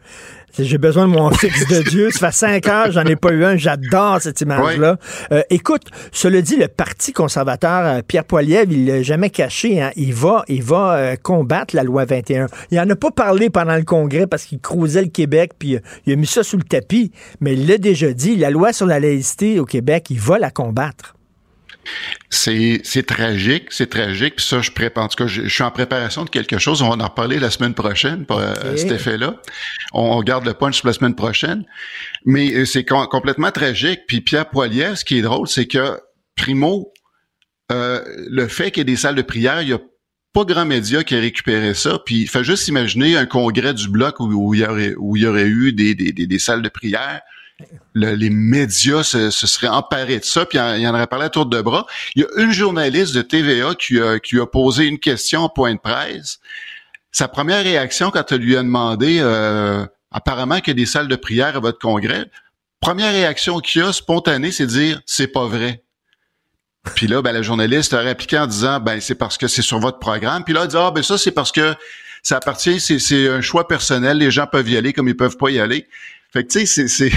J'ai besoin de mon fixe de Dieu. Ça fait cinq heures, j'en ai pas eu un. J'adore cette image-là. Euh, écoute, cela dit, le Parti conservateur, euh, Pierre Poilievre, il l'a jamais caché. hein. Il va, il va euh, combattre la loi 21. Il en a pas parlé pendant le congrès parce qu'il crousait le Québec, puis euh, il a mis ça sous le tapis. Mais il l'a déjà dit, la loi sur la laïcité au Québec, il va la combattre. C'est, tragique, c'est tragique. Puis ça, je prépare. En tout cas, je, je suis en préparation de quelque chose. On va en reparler la semaine prochaine pour euh, cet effet-là. On, on garde le punch pour la semaine prochaine. Mais euh, c'est com- complètement tragique. Puis Pierre Poilievre, ce qui est drôle, c'est que primo, euh, le fait qu'il y ait des salles de prière, il y a pas grand média qui a récupéré ça. Puis il fait juste imaginer un congrès du bloc où, où il y aurait où il y aurait eu des, des, des, des salles de prière. Le- les médias se, se seraient emparés de ça, puis il il en aurait parlé à tour de bras. Il y a une journaliste de TVA qui a, qui a posé une question en point de presse. sa première réaction quand tu lui as demandé euh, apparemment qu'il y a des salles de prière à votre congrès, première réaction qu'il a spontanée, c'est de dire c'est pas vrai. Puis là, ben, la journaliste a répliqué en disant ben c'est parce que c'est sur votre programme. Puis là, elle dit ah ben ça c'est parce que ça appartient, c'est un choix personnel. Les gens peuvent y aller comme ils peuvent pas y aller. Fait que tu sais, c'est, c'est,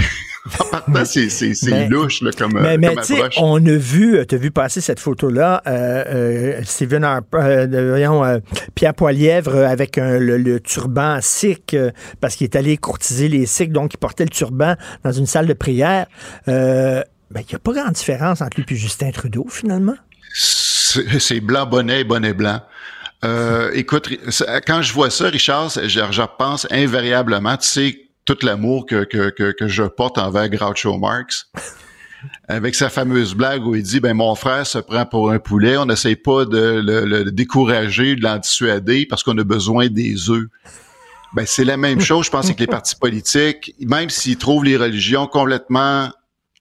c'est, c'est, louche là, comme, mais, euh, mais comme approche. on a vu, tu as vu passer cette photo-là, euh, euh, Harper, euh, voyons, euh, Pierre Poilièvre euh, avec un- le, le turban sikh, euh, parce qu'il est allé courtiser les sikhs, donc il portait le turban dans une salle de prière. Euh, ben, il n'y a pas grande différence entre lui et Justin Trudeau, finalement? C'est blanc bonnet, bonnet blanc. Euh, écoute, quand je vois ça, Richard, je, je repense invariablement, tu sais, tout l'amour que, que, que, que je porte envers Groucho Marx. Avec sa fameuse blague où il dit, ben mon frère se prend pour un poulet, on n'essaye pas de le, le décourager, de l'en dissuader parce qu'on a besoin des œufs. Ben c'est la même chose, je pense, avec les partis politiques. Même s'ils trouvent les religions complètement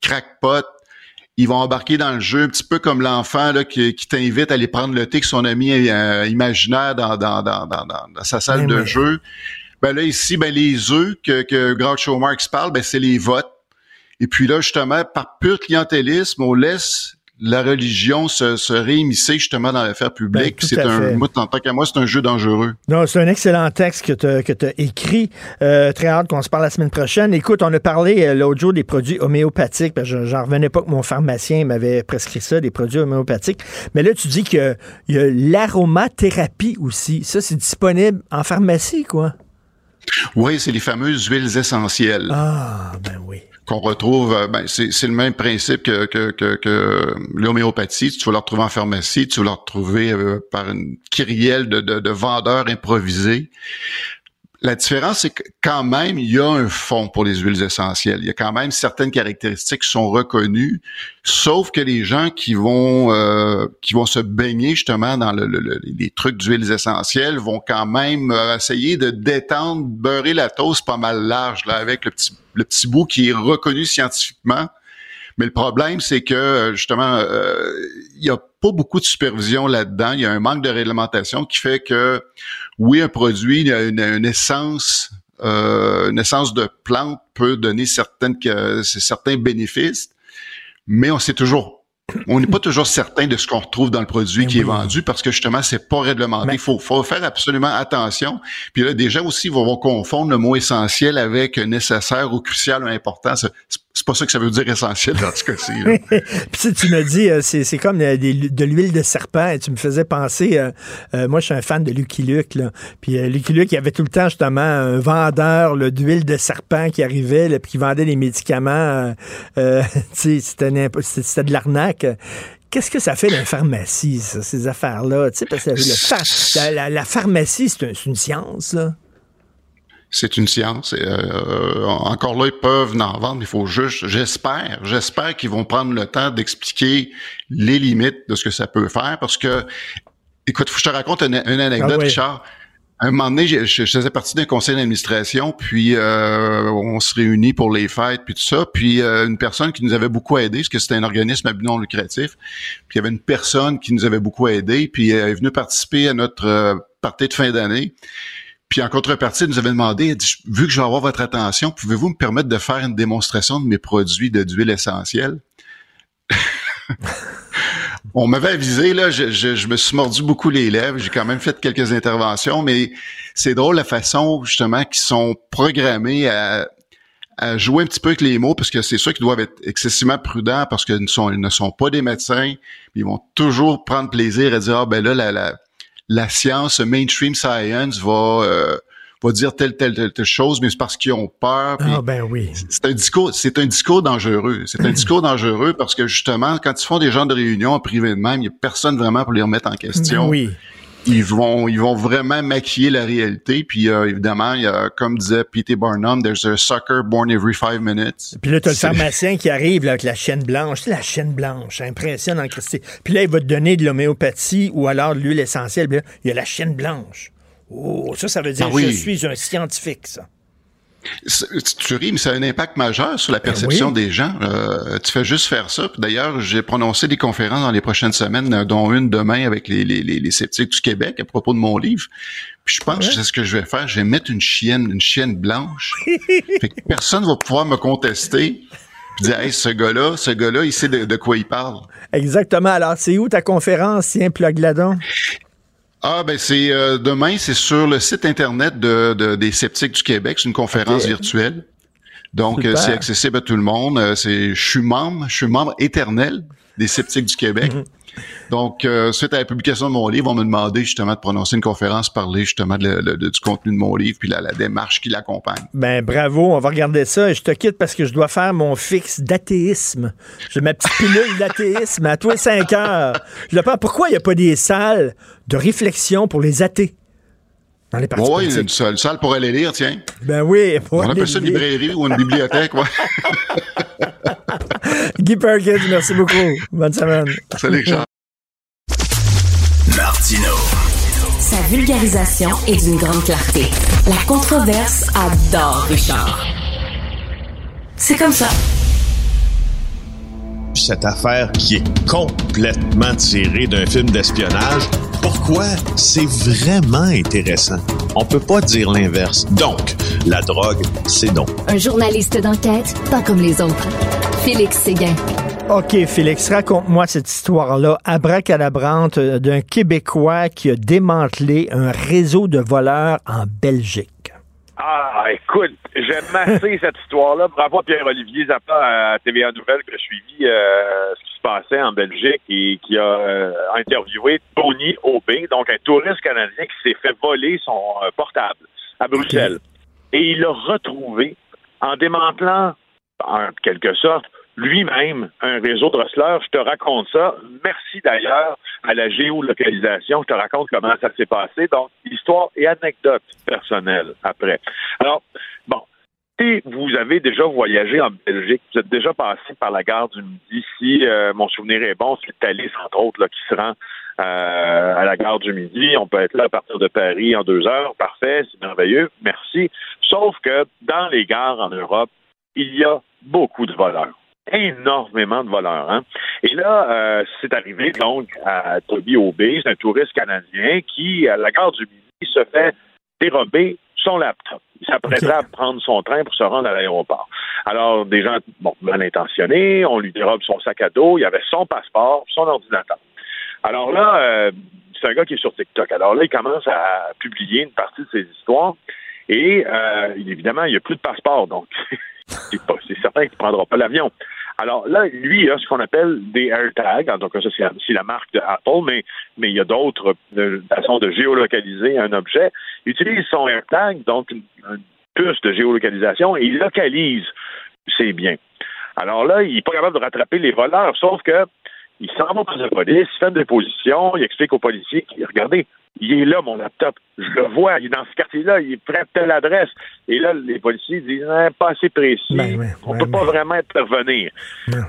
crackpot, ils vont embarquer dans le jeu un petit peu comme l'enfant là, qui, qui t'invite à aller prendre le thé avec son ami euh, imaginaire dans, dans, dans, dans, dans- sa salle de jeu. Ben là, ici, ben les œufs que, que Groucho Marx parle, ben c'est les votes. Et puis là, justement, par pur clientélisme, on laisse la religion se, se réimmiscer justement dans l'affaire publique. Ben, c'est un, moi, en tant qu'à moi, c'est un jeu dangereux. Non, c'est un excellent texte que tu as écrit. Euh, très hâte qu'on se parle la semaine prochaine. Écoute, on a parlé euh, l'autre jour des produits homéopathiques. parce que je- J'en revenais pas que mon pharmacien m'avait prescrit ça, des produits homéopathiques. Mais là, tu dis qu'il y a l'aromathérapie aussi. Ça, c'est disponible en pharmacie, quoi? Oui, c'est les fameuses huiles essentielles. Ah, ben oui. qu'on retrouve, euh, ben, c'est, c'est le même principe que, que, que, que l'homéopathie. Tu vas le retrouver en pharmacie, tu vas le retrouver euh, par une kyrielle de, de, de vendeurs improvisés. La différence, c'est que quand même, il y a un fond pour les huiles essentielles. Il y a quand même certaines caractéristiques qui sont reconnues, sauf que les gens qui vont euh, qui vont se baigner justement dans le, le- le- les trucs d'huiles essentielles vont quand même euh, essayer de détendre, beurrer la toast pas mal large là, avec le petit le petit bout qui est reconnu scientifiquement. Mais le problème, c'est que euh, justement, euh, il y a pas beaucoup de supervision là-dedans. Il y a un manque de réglementation qui fait que, oui, un produit, il y a une, une essence, euh, une essence de plante peut donner certaines, certains bénéfices, mais on sait toujours. On n'est pas toujours certain de ce qu'on retrouve dans le produit qui est vendu parce que justement, c'est pas réglementé. Il faut, faut faire absolument attention. Puis là, déjà aussi, ils vont, vont confondre le mot essentiel avec nécessaire ou crucial ou important. C'est c'est pas ça que ça veut dire essentiel dans ce cas-ci. Puis tu m'as dit, euh, c'est comme euh, de l'huile de serpent. Et tu me faisais penser, euh, euh, moi, je suis un fan de Lucky Luke. Là. Puis Lucky Luke, il y avait tout le temps, justement, un vendeur d'huile de serpent qui arrivait, puis qui vendait des médicaments. c'était c'était de l'arnaque. Qu'est-ce que ça fait la pharmacie, ces affaires-là? Parce que la, pharmacie, c'est une science, là. C'est une science. Euh, encore là, ils peuvent en vendre. Il faut juste, j'espère, j'espère qu'ils vont prendre le temps d'expliquer les limites de ce que ça peut faire. Parce que, écoute, faut que je te raconte une, une anecdote, Ah. Richard. Un moment donné, je, faisais partie d'un conseil d'administration, puis euh, on se réunit pour les fêtes, puis tout ça. Puis euh, une personne qui nous avait beaucoup aidé, parce que c'était un organisme à but non lucratif. Puis il y avait une personne qui nous avait beaucoup aidé, puis elle est venue participer à notre euh, partie de fin d'année. Puis en contrepartie, elle nous avait demandé, dit, vu que je vais avoir votre attention, pouvez-vous me permettre de faire une démonstration de mes produits de d'huile essentielle? On m'avait avisé, là, je, je- je me suis mordu beaucoup les lèvres, j'ai quand même fait quelques interventions, mais c'est drôle la façon, justement, qu'ils sont programmés à, à jouer un petit peu avec les mots, parce que c'est sûr qu'ils doivent être excessivement prudents, parce qu'ils ne sont, ils ne sont pas des médecins, ils vont toujours prendre plaisir à dire, ah ben là, la, la, la science, mainstream science va, euh, va dire telle, telle, telle, telle chose, mais c'est parce qu'ils ont peur. Ah, ben oui. c'est un discours, c'est un discours dangereux. C'est un discours dangereux parce que justement, quand ils font des genres de réunions en privé de même, il n'y a personne vraiment pour les remettre en question. Ben oui. Ils vont, ils vont vraiment maquiller la réalité. Puis euh, évidemment, il y a, comme disait P.T. Barnum, there's a sucker born every five minutes. Puis là, t'as le pharmacien qui arrive là, avec la chaîne blanche. Tu sais, la chaîne blanche, ça impressionne en Christie. Puis là, il va te donner de l'homéopathie ou alors de l'huile essentielle. Puis là, il y a la chaîne blanche. Oh, ça, ça veut dire Ah oui. je suis un scientifique, ça. Tu ris, mais ça a un impact majeur sur la perception Ben oui. des gens. Euh, tu fais juste faire ça. D'ailleurs, j'ai prononcé des conférences dans les prochaines semaines, euh, dont une demain avec les, les, les, les sceptiques du Québec à propos de mon livre. Puis je pense que c'est ce que je vais faire. Je vais mettre une chienne, une chienne blanche. fait que personne va pouvoir me contester. Puis dire, hey, ce gars-là, ce gars-là, il sait de, de quoi il parle. Exactement. Alors, c'est où ta conférence? Tiens, plug là-dedans. Ah ben c'est euh, demain, c'est sur le site internet de, de- des sceptiques du Québec, c'est une conférence virtuelle. Donc euh, c'est accessible à tout le monde. Euh, c'est je suis membre, je suis membre éternel des sceptiques du Québec. Donc euh, suite à la publication de mon livre, on m'a demandé justement de prononcer une conférence, parler justement de le- le- du contenu de mon livre puis la, la démarche qui l'accompagne. Ben bravo, on va regarder ça. Je te quitte parce que je dois faire mon fixe d'athéisme. J'ai ma petite pilule d'athéisme à tous les cinq heures. Je le. Pourquoi il n'y a pas des salles de réflexion pour les athées dans les partis Oui, politiques? une salle, salle pour aller lire, tiens. Ben oui. pour On appelle ça une librairie ou une bibliothèque, ouais. Guy Perkins, merci beaucoup. Bonne semaine. Salut, Richard. Martino. Sa vulgarisation est d'une grande clarté. La controverse adore Richard. C'est comme ça. Cette affaire qui est complètement tirée d'un film d'espionnage, pourquoi c'est vraiment intéressant? On peut pas dire l'inverse. Donc, la drogue, c'est donc. Un journaliste d'enquête, pas comme les autres. Félix Séguin. OK, Félix, raconte-moi cette histoire-là, abracadabrante, euh, d'un Québécois qui a démantelé un réseau de voleurs en Belgique. Ah, écoute, j'aime assez cette histoire-là. Bravo à Pierre-Olivier Zappa à TVA Nouvelle qui a suivi euh, ce qui se passait en Belgique et qui a euh, interviewé Tony Aubé, donc un touriste canadien qui s'est fait voler son euh, portable à Bruxelles. Et il l'a retrouvé en démantelant, en quelque sorte, lui-même un réseau de rustlers. Je te raconte ça. Merci d'ailleurs à la géolocalisation. Je te raconte comment ça s'est passé. Donc, histoire et anecdote personnelle après. Alors, bon, si vous avez déjà voyagé en Belgique, vous êtes déjà passé par la gare du Midi, si euh, mon souvenir est bon, c'est Thalys, entre autres, là, qui se rend euh, à la gare du Midi. On peut être là à partir de Paris en deux heures. Parfait, c'est merveilleux. Merci. Sauf que dans les gares en Europe, il y a beaucoup de voleurs énormément de voleurs. Hein? Et là, euh, c'est arrivé donc à Toby Aubé, c'est un touriste canadien qui, à la gare du Midi, se fait dérober son laptop. Il s'apprêterait à prendre son train pour se rendre à l'aéroport. Alors, des gens bon, mal intentionnés, on lui dérobe son sac à dos, il y avait son passeport, son ordinateur. Alors là, euh, c'est un gars qui est sur TikTok. Alors là, il commence à publier une partie de ses histoires. Et euh, évidemment, il n'y a plus de passeport, donc c'est certain qu'il ne prendra pas l'avion. Alors là, lui, il a ce qu'on appelle des AirTags. Donc ça, c'est la marque de Apple, mais, mais il y a d'autres euh, façons de géolocaliser un objet. Il utilise son AirTag, donc une, une puce de géolocalisation, et il localise ses biens. Alors là, il n'est pas capable de rattraper les voleurs, sauf que il s'en va pour la police, il fait une déposition, il explique aux policiers qu'il- regardez, il est là, mon laptop. Je le vois, il est dans ce quartier-là, il est près de telle adresse. Et là, les policiers disent Ah, pas assez précis, on peut pas vraiment intervenir.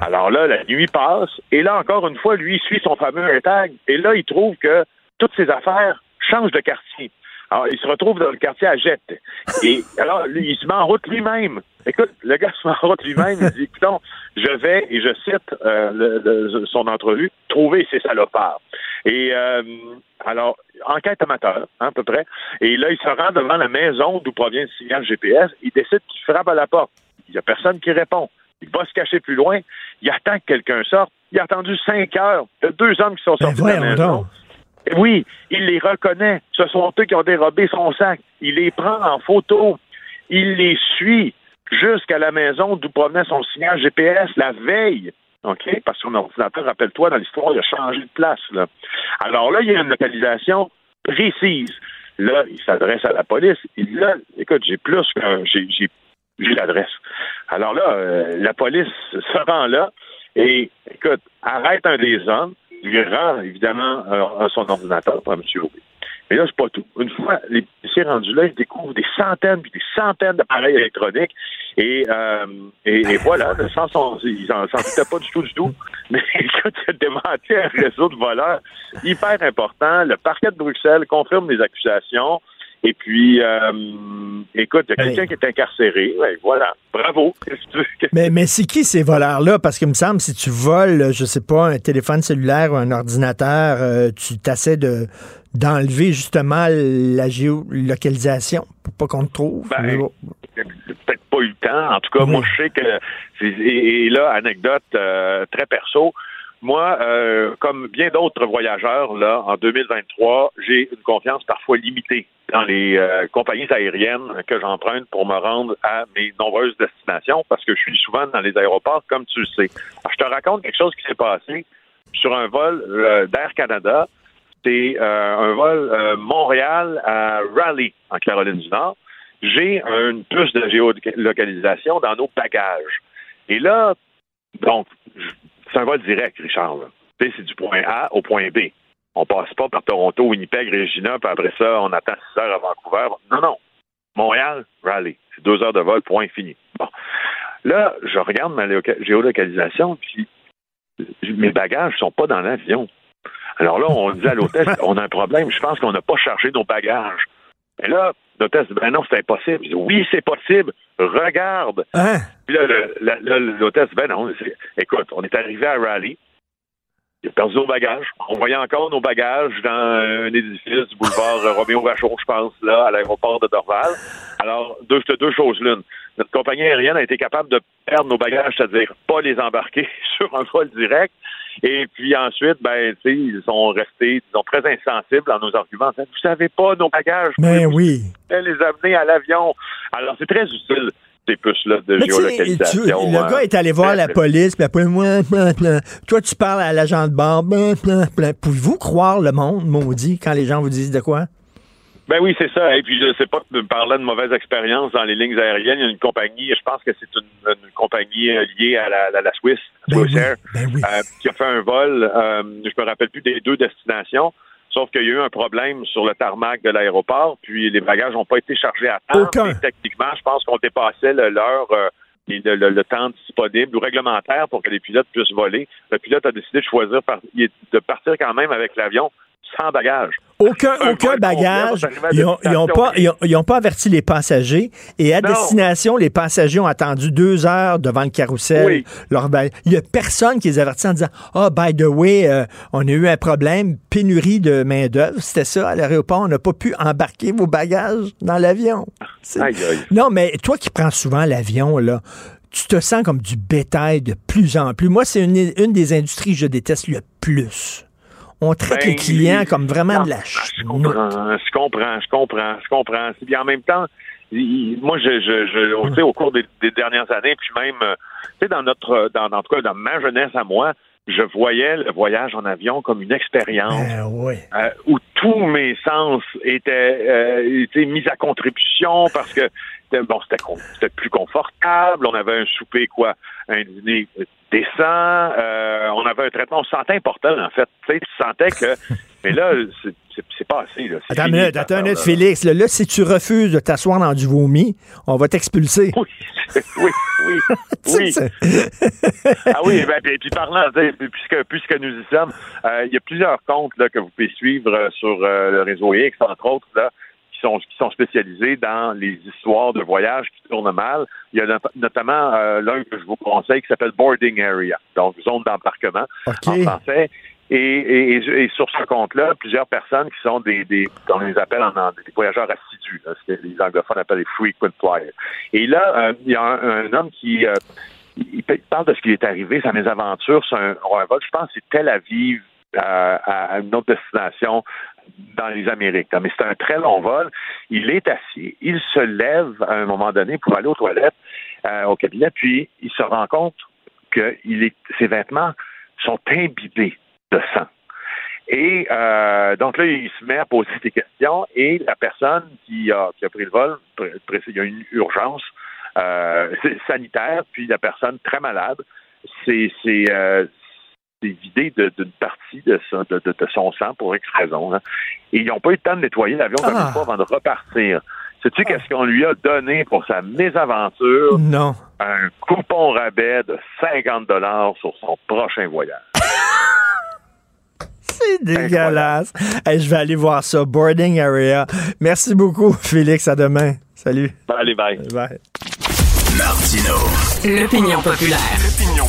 Alors là, la nuit passe, et là, encore une fois, lui, il suit son fameux AirTag, et là, il trouve que toutes ses affaires changent de quartier. Alors, il se retrouve dans le quartier à Jette. Et alors, lui, il se met en route lui-même. Écoute, le gars se met en route lui-même. Il dit, écoutons, je vais, et je cite euh, le- le- son entrevue, trouver ces salopards. Et euh, alors, enquête amateur, hein, à peu près. Et là, il se rend devant la maison d'où provient le signal GPS. Il décide qu'il frappe à la porte. Il n'y a personne qui répond. Il va se cacher plus loin. Il attend que quelqu'un sorte. Il a attendu cinq heures. Il y a deux hommes qui sont sortis de la Ben maison. donc. Oui, il les reconnaît. Ce sont eux qui ont dérobé son sac. Il les prend en photo. Il les suit jusqu'à la maison d'où provenait son signal GPS la veille. OK? Parce que son ordinateur, rappelle-toi, dans l'histoire, il a changé de place. Alors là, il y a une localisation précise. Là, il s'adresse à la police. Il là, écoute, j'ai plus que j'ai l'adresse. Alors là, euh, la police se rend là et écoute, arrête un des hommes, lui rend évidemment euh, son ordinateur M. Aubé. Mais là, c'est pas tout. Une fois les policiers rendus là, ils découvrent des centaines puis des centaines d'appareils électroniques. Et, euh, et, voilà, ils n'en s'en pas du tout, du tout. Mais écoute, il a démenti un réseau de voleurs hyper important. Le parquet de Bruxelles confirme les accusations. Et puis, euh, écoute, il y a quelqu'un qui est incarcéré. Ouais, voilà. Bravo. Mais, mais c'est qui ces voleurs-là? Parce qu'il me semble, si tu voles, je sais pas, un téléphone cellulaire ou un ordinateur, euh, tu t'essaies de d'enlever justement la géolocalisation pour pas qu'on te trouve. Ben, peut-être pas eu le temps. En tout cas, moi, je sais que... c'est- Et, et là, anecdote euh, très perso, moi, euh, comme bien d'autres voyageurs, là, en 2023, j'ai une confiance parfois limitée dans les euh, compagnies aériennes que j'emprunte pour me rendre à mes nombreuses destinations parce que je suis souvent dans les aéroports, comme tu le sais. Je te raconte quelque chose qui s'est passé sur un vol euh, d'Air Canada. C'est euh, un vol Montréal à Raleigh, en Caroline du Nord. J'ai une puce de géolocalisation dans nos bagages. Et là, donc, c'est un vol direct, Richard. c'est du point A au point B. On passe pas par Toronto, Winnipeg, Regina, puis après ça, on attend six heures à Vancouver. Non, non. Montréal, Raleigh. C'est deux heures de vol, point fini. Bon. Là, je regarde ma loca- géolocalisation, puis mes bagages sont pas dans l'avion. Alors là, on dit à l'hôtesse, on a un problème, je pense qu'on n'a pas chargé nos bagages. Et là, l'hôtesse dit, ben non, c'est impossible. Je dis, oui, c'est possible. Regarde. Puis là, l'hôtesse dit, ben non, écoute, on est arrivé à Raleigh. Il a perdu nos bagages. On voyait encore nos bagages dans un édifice du boulevard euh, Roméo Vachon, je pense, là, à l'aéroport de Dorval. Alors, deux, deux choses l'une. Notre compagnie aérienne a été capable de perdre nos bagages, c'est-à-dire pas les embarquer sur un vol direct. Et puis ensuite, ben, tu sais, ils sont restés, disons, très insensibles dans nos arguments. Vous savez pas nos bagages. Mais oui. Les amener à l'avion. Alors, c'est très utile, ces puces-là de géolocalisation. tu- le hein. gars est allé voir la police, puis après, moi, plan, plan. toi, tu parles à l'agent de bord, plan. Pouvez-vous croire le monde maudit quand les gens vous disent de quoi? Ben oui, c'est ça. Et puis, je sais pas de parler de mauvaise expérience dans les lignes aériennes. Il y a une compagnie, je pense que c'est une, une compagnie liée à la, la, la Suisse, Swiss Air, euh, qui a fait un vol, euh, je me rappelle plus des deux destinations, sauf qu'il y a eu un problème sur le tarmac de l'aéroport, puis les bagages n'ont pas été chargés à temps. Aucun. Et techniquement, je pense qu'on dépassait l'heure... euh, et le, le- le temps disponible ou réglementaire pour que les pilotes puissent voler. Le pilote a décidé de choisir par- de partir quand même avec l'avion sans bagage. Aucun, Un aucun bagage. Ils ont, ils ont pas, ils ont- ils ont pas averti les passagers. Et à Non. destination, les passagers ont attendu deux heures devant le carrousel. Oui. Leur Il y a personne qui les a avertis en disant Ah, by the way, euh, on a eu un problème, pénurie de main-d'œuvre. C'était ça, à l'aéroport. On n'a pas pu embarquer vos bagages dans l'avion. Non, mais toi qui prends souvent l'avion, là, tu te sens comme du bétail de plus en plus. Moi, c'est une, une des industries que je déteste le plus. On traite Ben, les clients comme vraiment de la Je comprends, je comprends, je comprends, je comprends. Puis en même temps, moi, je, je, je sais, au cours des, des dernières années, puis même, euh, tu sais, dans notre, dans, en tout cas, dans ma jeunesse à moi, je voyais le voyage en avion comme une expérience euh, où tous mes sens étaient, euh, étaient mis à contribution parce que c'était- bon, c'était plus confortable. On avait un souper quoi, un dîner décent. euh, on avait un traitement. On se sentait important en fait. Tu sais, tu sentais que, mais là, c'est- c'est c'est pas assez. Là. Attends fini, minute, attends minute. Félix. Là, là, si tu refuses de t'asseoir dans du vomi, on va t'expulser. Oui, oui, oui. oui. ah oui, ben, puis, puis parlant, puisque, puisque nous y sommes, euh, il y a plusieurs comptes là, que vous pouvez suivre euh, sur euh, le réseau X, entre autres, là, sont, qui sont spécialisés dans les histoires de voyages qui tournent mal. Il y a not- notamment euh, l'un que je vous conseille qui s'appelle Boarding Area, donc zone d'embarquement en français. Et, et, et- et sur ce compte-là, plusieurs personnes qui sont des, des on les appelle en anglais des voyageurs assidus, là, ce que les anglophones appellent les frequent flyers. Et là, euh, il y a un, un homme qui euh, il parle de ce qui est arrivé, sa mésaventure sur un, un vol, je pense c'est Tel Aviv euh, à une autre destination dans les Amériques. Mais c'est un très long vol. Il est assis, il se lève à un moment donné pour aller aux toilettes, euh, au cabinet, puis il se rend compte que ses vêtements sont imbibés de sang. Et euh, donc là, il se met à poser des questions et la personne qui a, pris le vol, il y a une urgence euh, sanitaire, puis la personne très malade, c'est vidé de- d'une partie de son, de, de- de son sang pour X raison. hein. Et ils n'ont pas eu le temps de nettoyer l'avion Ah. faut avant de repartir. Sais-tu qu'est-ce qu'on lui a donné pour sa mésaventure? Non. Un coupon rabais de 50 dollars sur son prochain voyage. C'est dégueulasse. Hey, je vais aller voir ça. Boarding area. Merci beaucoup, Félix. À demain. Salut. Allez, bye. Bye. Martino. L'opinion populaire. L'opinion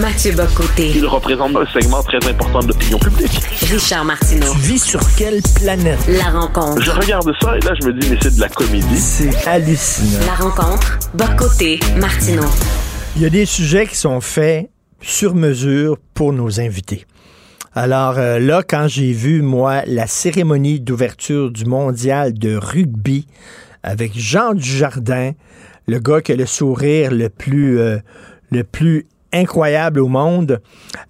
Mathieu Bocoté. Il représente un segment très important de l'opinion publique. Richard Martineau. Tu vis sur quelle planète? La rencontre. Je regarde ça et là, je me dis, mais c'est de la comédie. C'est hallucinant. La rencontre. Bocoté. Martineau. Il y a des sujets qui sont faits sur mesure pour nos invités. Alors euh, là, quand j'ai vu, moi, la cérémonie d'ouverture du mondial de rugby avec Jean Dujardin, le gars qui a le sourire le plus, euh, le plus incroyable au monde,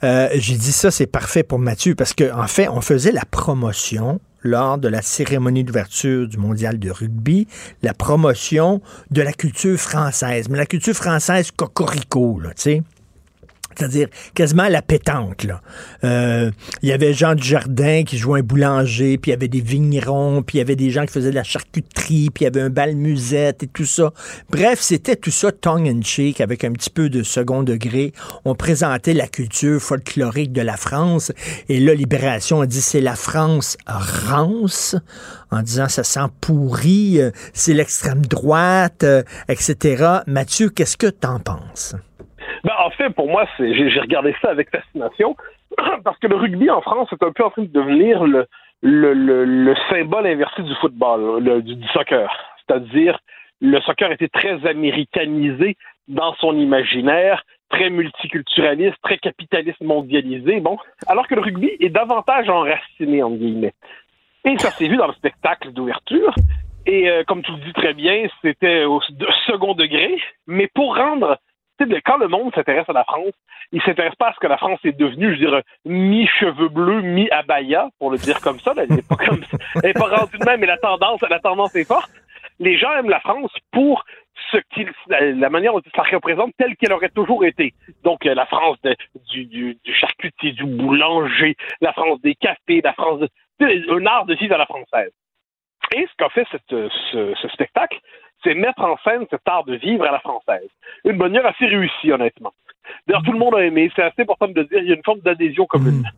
euh, j'ai dit ça, c'est parfait pour Mathieu parce qu'en en fait, on faisait la promotion lors de la cérémonie d'ouverture du mondial de rugby, la promotion de la culture française. Mais la culture française cocorico, là, tu sais c'est-à-dire quasiment la pétanque. Euh, il y avait Jean Dujardin qui jouait un boulanger, puis il y avait des vignerons, puis il y avait des gens qui faisaient de la charcuterie, puis il y avait un bal musette et tout ça. Bref, c'était tout ça tongue in cheek avec un petit peu de second degré. On présentait la culture folklorique de la France et là, Libération a dit c'est la France rance en disant ça sent pourri, euh, c'est l'extrême droite, euh, etc. Mathieu, qu'est-ce que t'en penses? Ben, en fait, pour moi, j'ai regardé ça avec fascination parce que le rugby en France est un peu en train de devenir le, le, le, symbole inversé du football, du soccer. C'est-à-dire, le soccer était très américanisé dans son imaginaire, très multiculturaliste, très capitaliste mondialisé, bon, alors que le rugby est davantage enraciné, en guillemets. Et ça s'est vu dans le spectacle d'ouverture. Et euh, comme tu le dis très bien, c'était au second degré. Mais pour rendre quand le monde s'intéresse à la France, il s'intéresse pas à ce que la France est devenue, je dirais, mi-cheveux bleus, mi-abaya, pour le dire comme ça. elle n'est pas comme Elle n'est pas rendue de même, mais la tendance, la tendance est forte. Les gens aiment la France pour ce qu'il, la manière dont ça représente telle qu'elle aurait toujours été. Donc, euh, la France du, charcutier, du boulanger, la France des cafés, la France de, un art de vivre à la française. Et ce qu'a fait ce, ce spectacle, c'est mettre en scène cet art de vivre à la française. Une manière assez réussie, honnêtement. D'ailleurs, tout le monde a aimé. C'est assez important de dire, il y a une forme d'adhésion commune. Mm.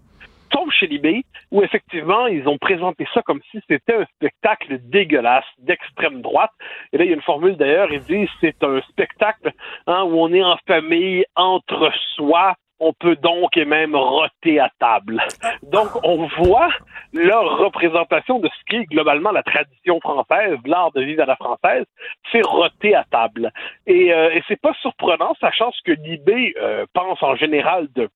Sauf chez Libé, où effectivement, ils ont présenté ça comme si c'était un spectacle dégueulasse, d'extrême droite. Et là, il y a une formule d'ailleurs, ils disent c'est un spectacle hein, où on est en famille, entre soi, on peut donc et même roter à table. Donc, on voit leur représentation de ce qui est globalement la tradition française, l'art de vivre à la française, c'est roter à table. Et, euh, et c'est pas surprenant, sachant ce que Libé euh, pense en général de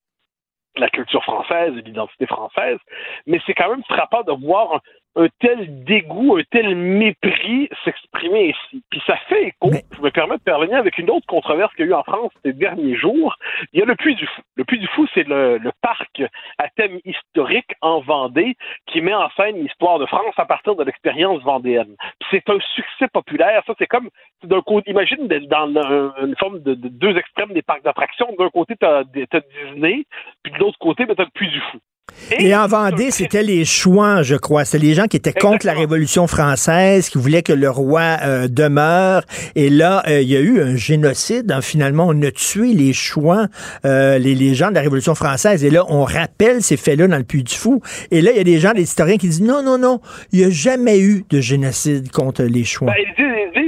la culture française, de l'identité française, mais c'est quand même frappant de voir un tel dégoût, un tel mépris s'exprimer ici. Puis ça fait écho, je me permets de parvenir avec une autre controverse qu'il y a eu en France ces derniers jours. Il y a le Puy du Fou. Le Puy du Fou, c'est le, parc à thème historique en Vendée qui met en scène l'histoire de France à partir de l'expérience vendéenne. C'est un succès populaire. Ça, c'est comme d'un côté, imagine d'être dans une forme de, deux extrêmes des parcs d'attractions. D'un côté, tu as, Disney, puis de l'autre côté, ben, tu as le Puy du Fou. Et, en Vendée, c'était les Chouans, je crois. C'était les gens qui étaient contre la Révolution française, qui voulaient que le roi euh, demeure. Et là, euh, il y a eu un génocide. Hein. Finalement, on a tué les Chouans, euh, les, les, gens de la Révolution française. Et là, on rappelle ces faits-là dans le Puy du Fou. Et là, il y a des gens, des historiens qui disent non, non, non, il n'y a jamais eu de génocide contre les Chouans. Ben,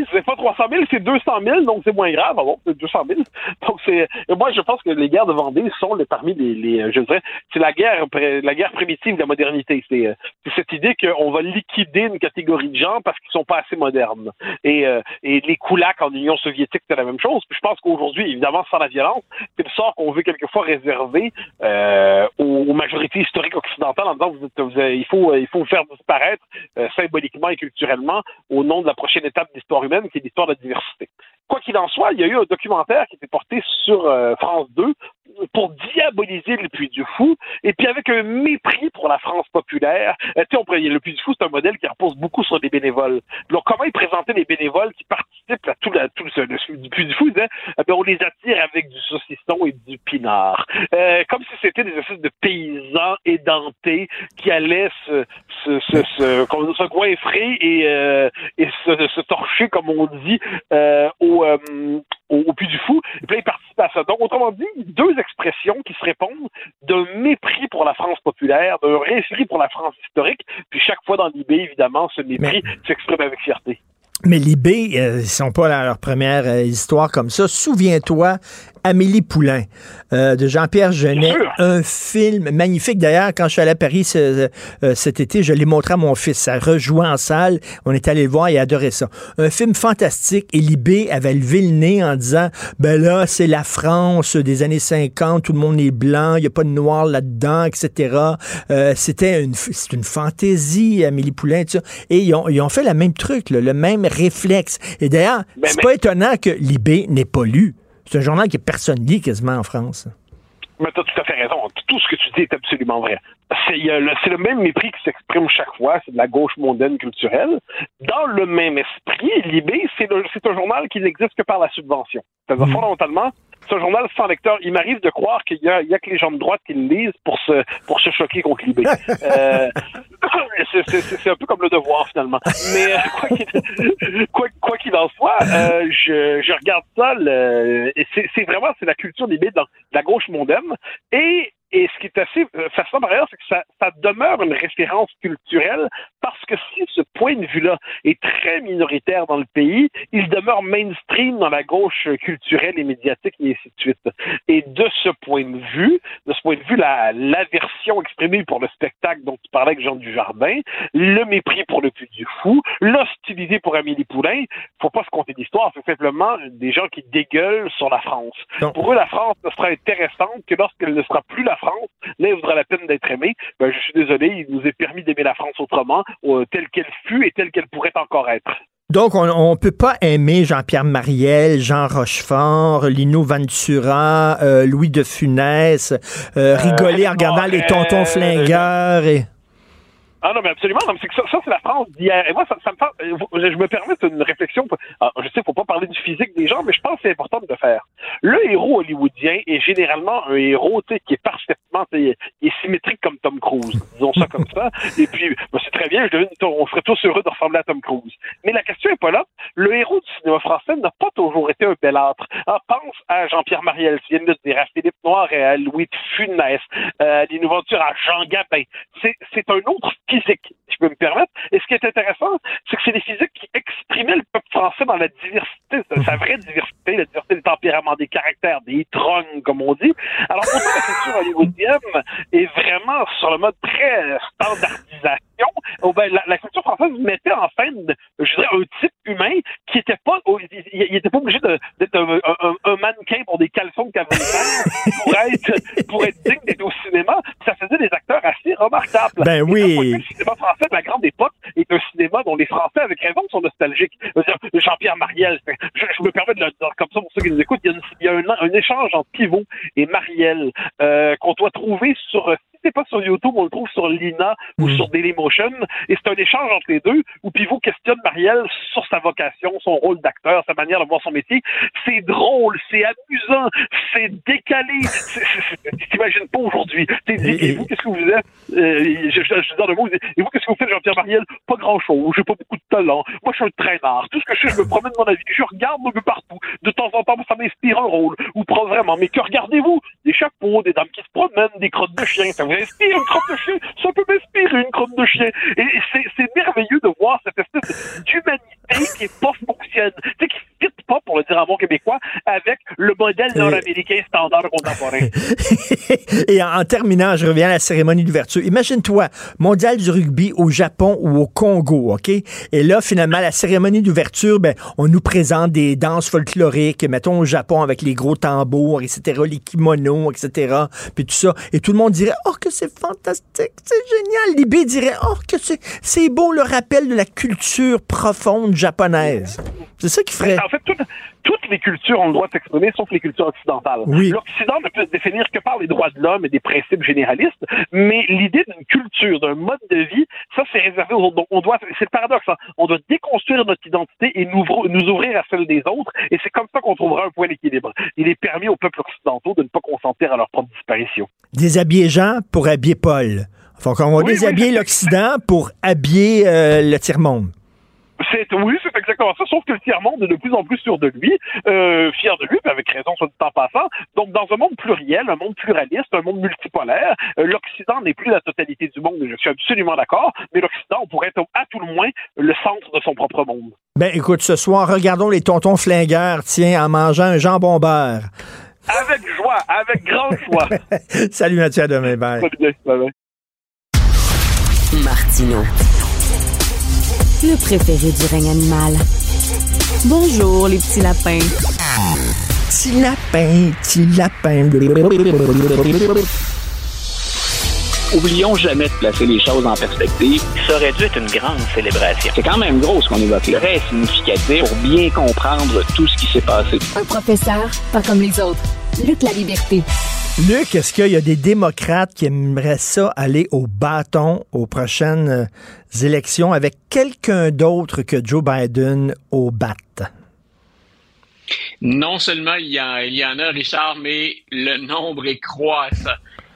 300 000, c'est 200 000, donc c'est moins grave. Ah bon, c'est 200 000. Donc c'est, moi, je pense que les guerres de Vendée sont les, parmi les, les, je dirais, c'est la guerre, la guerre primitive de la modernité. C'est, euh, cette idée qu'on va liquider une catégorie de gens parce qu'ils sont pas assez modernes. Et, euh, les koulaks en Union soviétique, c'est la même chose. Puis je pense qu'aujourd'hui, évidemment, sans la violence, c'est le sort qu'on veut quelquefois réserver euh, aux, majorités historiques occidentales en disant vous, vous, il faut, il faut faire disparaître symboliquement et culturellement au nom de la prochaine étape d'histoire humaine qui est l'histoire de la diversité. Quoi qu'il en soit, il y a eu un documentaire qui était porté sur euh, France 2 pour diaboliser le Puy du Fou, et puis avec un mépris pour la France populaire. Euh, sais, le Puy du Fou, c'est un modèle qui repose beaucoup sur les bénévoles. Donc, comment ils présentaient les bénévoles qui participent là, tout, le, le, Puy du Fou, eh ben, on les attire avec du saucisson et du pinard. Euh, comme si c'était des espèces de paysans édentés qui allaient se, se, se, euh, et se, se torcher, comme on dit, euh, au, euh, au, au Puy du Fou. Et puis là, ils participent à ça. Donc, autrement dit, deux expressions qui se répondent d'un mépris pour la France populaire, d'un respect pour la France historique, puis chaque fois dans l'IB, évidemment, ce mépris s'exprime avec fierté. Mais l'IB, euh, ils sont pas à leur première euh, histoire comme ça. Souviens-toi, Amélie Poulain, euh, de Jean-Pierre Genet, un film magnifique. D'ailleurs, quand je suis allé à Paris ce, euh, cet été, je l'ai montré à mon fils. Ça rejouait en salle. On est allé le voir et adorait ça. Un film fantastique. Et l'IB avait levé le nez en disant, ben là, c'est la France des années 50, tout le monde est blanc, il n'y a pas de noir là-dedans, etc. Euh, C'était une, c'est une fantaisie, Amélie Poulain. Et ils ont, ils ont fait le même truc, là, le même réflexe. Et d'ailleurs, c'est pas étonnant que l'IB n'ait pas lu. C'est un journal que personne lit quasiment en France. Mais tu as tout à fait raison. Tout ce que tu dis est absolument vrai. C'est le, le, même mépris qui s'exprime chaque fois, c'est de la gauche mondaine culturelle. Dans le même esprit, l'IB, c'est un journal qui n'existe que par la subvention. C'est-à-dire, fondamentalement, un journal sans lecteur. Il m'arrive de croire qu'il y y a que les gens de droite qui le lisent pour se, pour se choquer contre l'IB. euh, c'est un peu comme le devoir, finalement. Mais euh, quoi qu'il quoi, quoi qu'il en soit, euh, je, je regarde ça, le, et c'est vraiment c'est la culture l'IB dans la gauche mondaine. Et et ce qui est assez fascinant par ailleurs, c'est que ça, ça, demeure une référence culturelle parce que si ce point de vue-là est très minoritaire dans le pays, il demeure mainstream dans la gauche culturelle et médiatique et ainsi de suite. Et de ce point de vue, de ce point de vue, la l'aversion exprimée pour le spectacle dont tu parlais avec Jean Dujardin, le mépris pour le Puy du Fou, l'hostilité pour Amélie Poulain, faut pas se compter d'histoire, c'est simplement des gens qui dégueulent sur la France. Non. Pour eux, la France ne sera intéressante que lorsqu'elle ne sera plus la France, là, il vaudra la peine d'être aimé. Ben, je suis désolé, il nous est permis d'aimer la France autrement, euh, telle qu'elle fut et telle qu'elle pourrait encore être. Donc, on ne peut pas aimer Jean-Pierre Mariel, Jean Rochefort, Lino Ventura, euh, Louis de Funès, euh, rigoler en regardant les tontons flingueurs et... Ah non, mais absolument. Non, c'est que ça, ça c'est la France d'hier. Et moi, ça, ça me fait, je me permets une réflexion. Alors, je sais, il faut pas parler du physique des gens, mais je pense que c'est important de le faire. Le héros hollywoodien est généralement un héros qui est parfaitement est, symétrique comme Tom Cruise. Disons ça comme ça. Et puis, ben, c'est très bien, je devine, on serait tous heureux de ressembler à Tom Cruise. Mais la question est pas là. Le héros du cinéma français n'a pas toujours été un belâtre. Ah, pense à Jean-Pierre Mariel, tu viens de dire, à Philippe Noir et à Louis de Funès, euh, les Nouventures à Jean Gabin. C'est un autre physique, si je peux me permettre. Et ce qui est intéressant, c'est que c'est des physiques qui exprimaient le peuple français dans la diversité, sa vraie diversité, la diversité des tempéraments, des caractères, des trongs, comme on dit. Alors, autant la culture hollywoodienne est vraiment sur le mode très standardisation, oh ben, la, la, culture française mettait en scène, je dirais, un type humain qui était pas, il était pas obligé d'être un, un, un, mannequin pour des caleçons de cavalier pour être, pour être digne d'être au cinéma. Ça faisait des acteurs assez remarquables. Ben oui. Le cinéma français de la grande époque est un cinéma dont les Français, avec raison, sont nostalgiques. Jean-Pierre Mariel, je, je, me permets de le dire comme ça pour ceux qui nous écoutent, il y a, une, il y a un, un, échange entre Pivot et Mariel euh, qu'on doit trouver sur pas sur YouTube, on le trouve sur Lina ou mmh. sur Dailymotion. Et c'est un échange entre les deux où Pivot questionne Marielle sur sa vocation, son rôle d'acteur, sa manière de voir son métier. C'est drôle, c'est amusant, c'est décalé. T'imagines pas aujourd'hui. Et vous, qu'est-ce que vous êtes? Euh, je, je, je, de vous, et vous, qu'est-ce que vous faites, Jean-Pierre Marielle? Pas grand-chose. J'ai pas beaucoup de talent. Moi, je suis un traînard. Tout ce que je fais, je me promène dans la vie. Je regarde un peu partout. De temps en temps, ça m'inspire un rôle. Ou pas vraiment. Mais que regardez-vous? Des chapeaux, des dames qui se promènent, des crottes de chiens. Ça vous inspire une crotte de chien, ça peut m'inspirer une crotte de chien. Et c'est merveilleux de voir cette espèce d'humanité qui est pas fonctionne, qui pas, pour le dire en bon québécois, avec le modèle nord-américain standard contemporain. Et en, terminant, je reviens à la cérémonie d'ouverture. Imagine-toi, mondial du rugby au Japon ou au Congo, OK? Et là, finalement, la cérémonie d'ouverture, ben, on nous présente des danses folkloriques, mettons au Japon avec les gros tambours, etc., les kimonos, etc., puis tout ça. Et tout le monde dirait, oh, que c'est fantastique, c'est génial. Libé dirait, oh, que c'est beau le rappel de la culture profonde japonaise. C'est ça qui ferait. En fait, toutes, toutes les cultures ont le droit de s'exprimer, sauf les cultures occidentales. Oui. L'Occident ne peut se définir que par les droits de l'homme et des principes généralistes, mais l'idée d'une culture, d'un mode de vie, ça, c'est réservé aux autres. Donc, on doit, c'est le paradoxe, hein. on doit déconstruire notre identité et nous, nous ouvrir à celle des autres, et c'est comme ça qu'on trouvera un point d'équilibre. Il est permis aux peuples occidentaux de ne pas consentir à leur propre disparition. Déshabiller Jean pour habiller Paul. Faut qu'on va Oui, déshabiller oui, l'Occident pour habiller euh, le tiers-monde. C'est oui, c'est exactement ça. Sauf que le tiers monde est de plus en plus sûr de lui, euh, fier de lui, puis avec raison soit dit en passant. Donc, dans un monde pluriel, un monde pluraliste, un monde multipolaire, euh, l'Occident n'est plus la totalité du monde. Je suis absolument d'accord. Mais l'Occident, pourrait être à tout le moins le centre de son propre monde. Ben écoute, ce soir, regardons les tontons flingueurs, tiens, en mangeant un jambon beurre. Avec joie, avec grande joie. Salut Mathieu, à demain. Bye. Salut, bye bye. Martino. Le préféré du règne animal. Bonjour, les petits lapins. Petit lapin, petit lapin. Oublions jamais de placer les choses en perspective. Ça aurait dû être une grande célébration. C'est quand même gros ce qu'on évoque là. Très significatif pour bien comprendre tout ce qui s'est passé. Un professeur, pas comme les autres. Luc la liberté. Luc, est-ce qu'il y a des démocrates qui aimeraient ça aller au bâton aux prochaines euh, élections avec quelqu'un d'autre que Joe Biden au bat? Non seulement il y, a- il y en a, Richard, mais le nombre est croissant.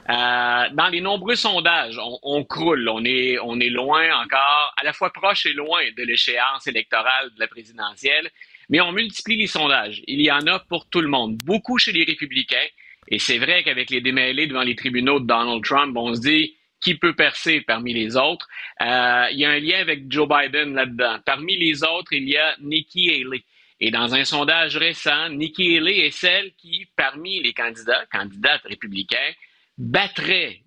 Euh, dans les nombreux sondages, on, on croule, on est, on est loin encore, à la fois proche et loin de l'échéance électorale de la présidentielle, mais on multiplie les sondages. Il y en a pour tout le monde, beaucoup chez les républicains, et c'est vrai qu'avec les démêlés devant les tribunaux de Donald Trump, on se dit qui peut percer parmi les autres? Euh, il y a un lien avec Joe Biden là-dedans. Parmi les autres, il y a Nikki Haley. Et dans un sondage récent, Nikki Haley est celle qui, parmi les candidats, candidates républicains, battrait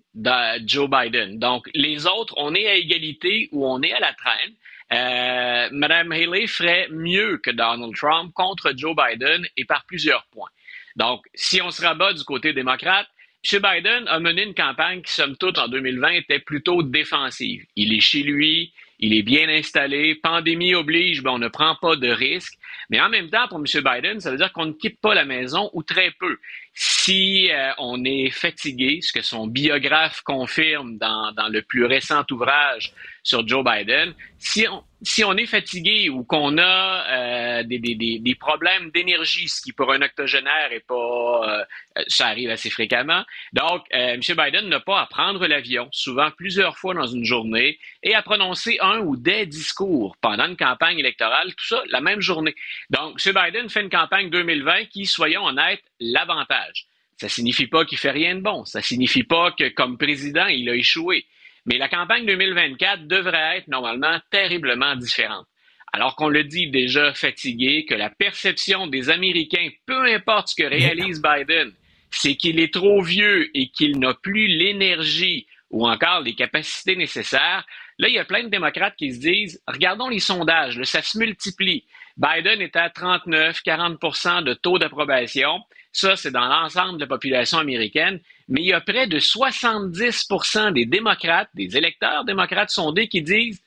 Joe Biden. Donc, les autres, on est à égalité ou on est à la traîne. Euh, Madame Haley ferait mieux que Donald Trump contre Joe Biden et par plusieurs points. Donc, si on se rabat du côté démocrate, M. Biden a mené une campagne qui, somme toute, en 2020, était plutôt défensive. Il est chez lui, il est bien installé, pandémie oblige, ben, on ne prend pas de risques. Mais en même temps, pour M. Biden, ça veut dire qu'on ne quitte pas la maison ou très peu. Si euh, on est fatigué, ce que son biographe confirme dans, dans le plus récent ouvrage sur Joe Biden, si on, si on est fatigué ou qu'on a euh, des, des, des, problèmes d'énergie, ce qui pour un octogénaire est pas, euh, ça arrive assez fréquemment. Donc, euh, M. Biden n'a pas à prendre l'avion, souvent plusieurs fois dans une journée, et à prononcer un ou des discours pendant une campagne électorale, tout ça la même journée. Donc, M. Biden fait une campagne 2020 qui, soyons honnêtes, l'avantage. Ça signifie pas qu'il fait rien de bon. Ça signifie pas que, comme président, il a échoué. Mais la campagne 2024 devrait être normalement terriblement différente. Alors qu'on le dit déjà fatigué, que la perception des Américains, peu importe ce que réalise Biden, c'est qu'il est trop vieux et qu'il n'a plus l'énergie ou encore les capacités nécessaires. Là, il y a plein de démocrates qui se disent, regardons les sondages, là, ça se multiplie. Biden est à 39-40% de taux d'approbation. Ça, c'est dans l'ensemble de la population américaine. Mais il y a près de 70% des démocrates, des électeurs démocrates sondés qui disent